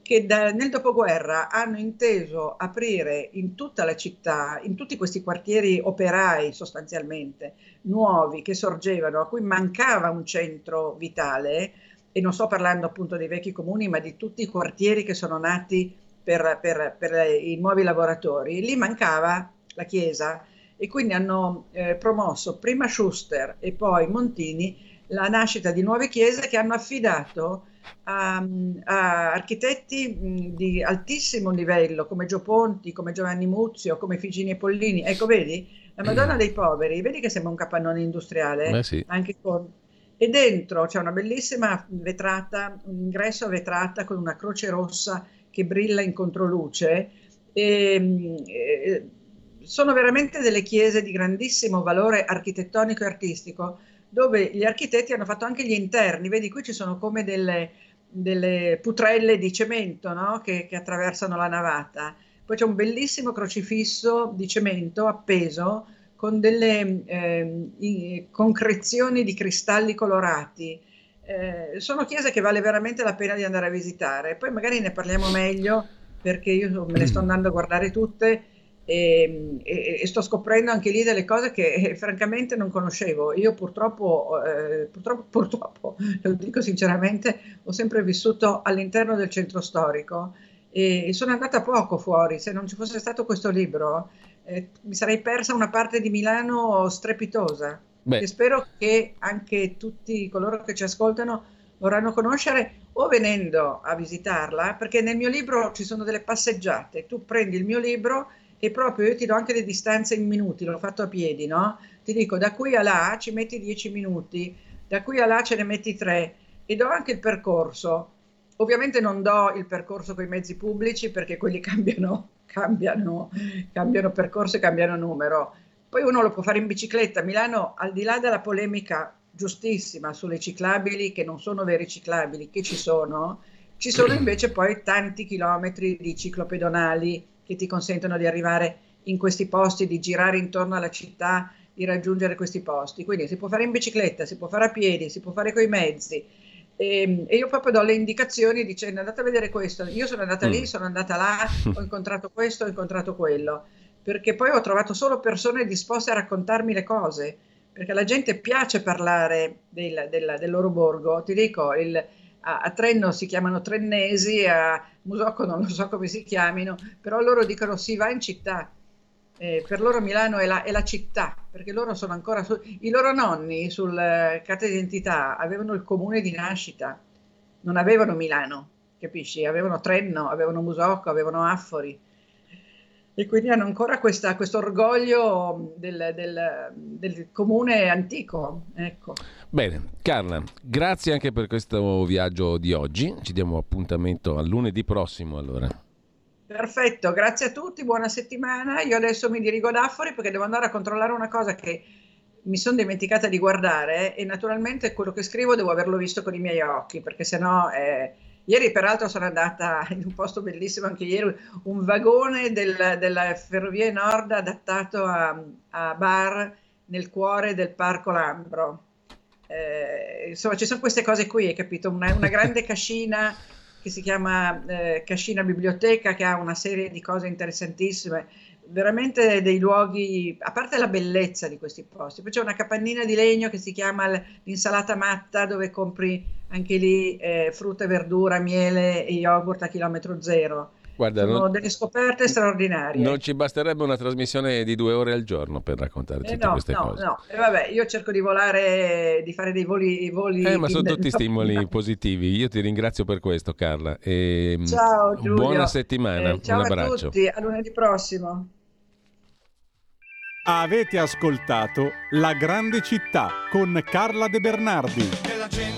che da, nel dopoguerra hanno inteso aprire in tutta la città, in tutti questi quartieri operai sostanzialmente, nuovi che sorgevano, a cui mancava un centro vitale, e non sto parlando appunto dei vecchi comuni, ma di tutti i quartieri che sono nati per, per, per i nuovi lavoratori, lì mancava la Chiesa e quindi hanno eh, promosso prima Schuster e poi Montini la nascita di nuove chiese che hanno affidato a, a architetti mh, di altissimo livello come Gio Ponti, come Giovanni Muzio, come Figini e Pollini. Ecco, vedi, la Madonna dei Poveri, vedi che sembra un capannone industriale, Beh, sì. anche con... E dentro c'è una bellissima vetrata, un ingresso a vetrata con una croce rossa che brilla in controluce. E, e, sono veramente delle chiese di grandissimo valore architettonico e artistico, dove gli architetti hanno fatto anche gli interni. Vedi, qui ci sono come delle, delle putrelle di cemento no? che, che, attraversano la navata. Poi c'è un bellissimo crocifisso di cemento appeso con delle eh, concrezioni di cristalli colorati. Eh, sono chiese che vale veramente la pena di andare a visitare. Poi magari ne parliamo meglio perché io me le sto andando a guardare tutte e, e, e, sto scoprendo anche lì delle cose che eh, francamente non conoscevo. Io purtroppo, eh, purtroppo, purtroppo, lo dico sinceramente, ho sempre vissuto all'interno del centro storico e sono andata poco fuori. Se non ci fosse stato questo libro, eh, mi sarei persa una parte di Milano strepitosa. E spero che anche tutti coloro che ci ascoltano vorranno conoscere o venendo a visitarla, perché nel mio libro ci sono delle passeggiate. Tu prendi il mio libro e proprio io ti do anche le distanze in minuti, l'ho fatto a piedi, no? Ti dico da qui a là ci metti 10 minuti, da qui a là ce ne metti 3 e do anche il percorso. Ovviamente non do il percorso con i mezzi pubblici perché quelli cambiano, cambiano, cambiano percorso e cambiano numero. Poi uno lo può fare in bicicletta. Milano, al di là della polemica giustissima sulle ciclabili, che non sono veri ciclabili, che ci sono, ci sono invece poi tanti chilometri di ciclopedonali che ti consentono di arrivare in questi posti, di girare intorno alla città, di raggiungere questi posti. Quindi si può fare in bicicletta, si può fare a piedi, si può fare con i mezzi. E, ehm, e, io proprio do le indicazioni dicendo andate a vedere questo. Io sono andata mm. lì, sono andata là, ho incontrato questo, ho incontrato quello. Perché poi ho trovato solo persone disposte a raccontarmi le cose. Perché alla gente piace parlare del, del, del loro borgo. Ti dico, il, a, a, Trenno si chiamano trennesi, a Musocco non lo so come si chiamino, però loro dicono si va in città. Eh, per loro Milano è la, è la, città, perché loro sono ancora su, i loro nonni sul eh, carta d'identità avevano il comune di nascita, non avevano Milano. capisci? Avevano Trenno, avevano Musocco, avevano Affori e quindi hanno ancora questo orgoglio del, del, del, comune antico. Ecco. Bene, Carla, grazie anche per questo viaggio di oggi. Ci diamo appuntamento al lunedì prossimo allora. Perfetto, grazie a tutti, buona settimana. Io adesso mi dirigo ad Affori perché devo andare a controllare una cosa che mi sono dimenticata di guardare e naturalmente quello che scrivo devo averlo visto con i miei occhi perché sennò... Eh, Ieri peraltro sono andata in un posto bellissimo, anche ieri, un vagone del, della Ferrovie Nord adattato a, a, bar nel cuore del Parco Lambro. Eh, insomma, ci sono queste cose qui, hai capito? Una, una grande cascina che si chiama eh, Cascina Biblioteca, che ha una serie di cose interessantissime veramente dei luoghi, a parte la bellezza di questi posti, poi c'è una capannina di legno che si chiama l'insalata matta dove compri anche lì eh, frutta e verdura, miele e yogurt a chilometro zero. Guarda, Sono non, delle scoperte straordinarie. Non ci basterebbe una trasmissione di due ore al giorno per raccontarci eh no, queste no, cose. No, eh vabbè, io cerco di volare, di fare dei voli. voli eh, ma sono tutti stimoli positivi. Io ti ringrazio per questo, Carla. E mm, ciao, Giulio. Buona settimana. Eh, ciao Un abbraccio. a tutti, a lunedì prossimo. Avete ascoltato La grande città con Carla De Bernardi.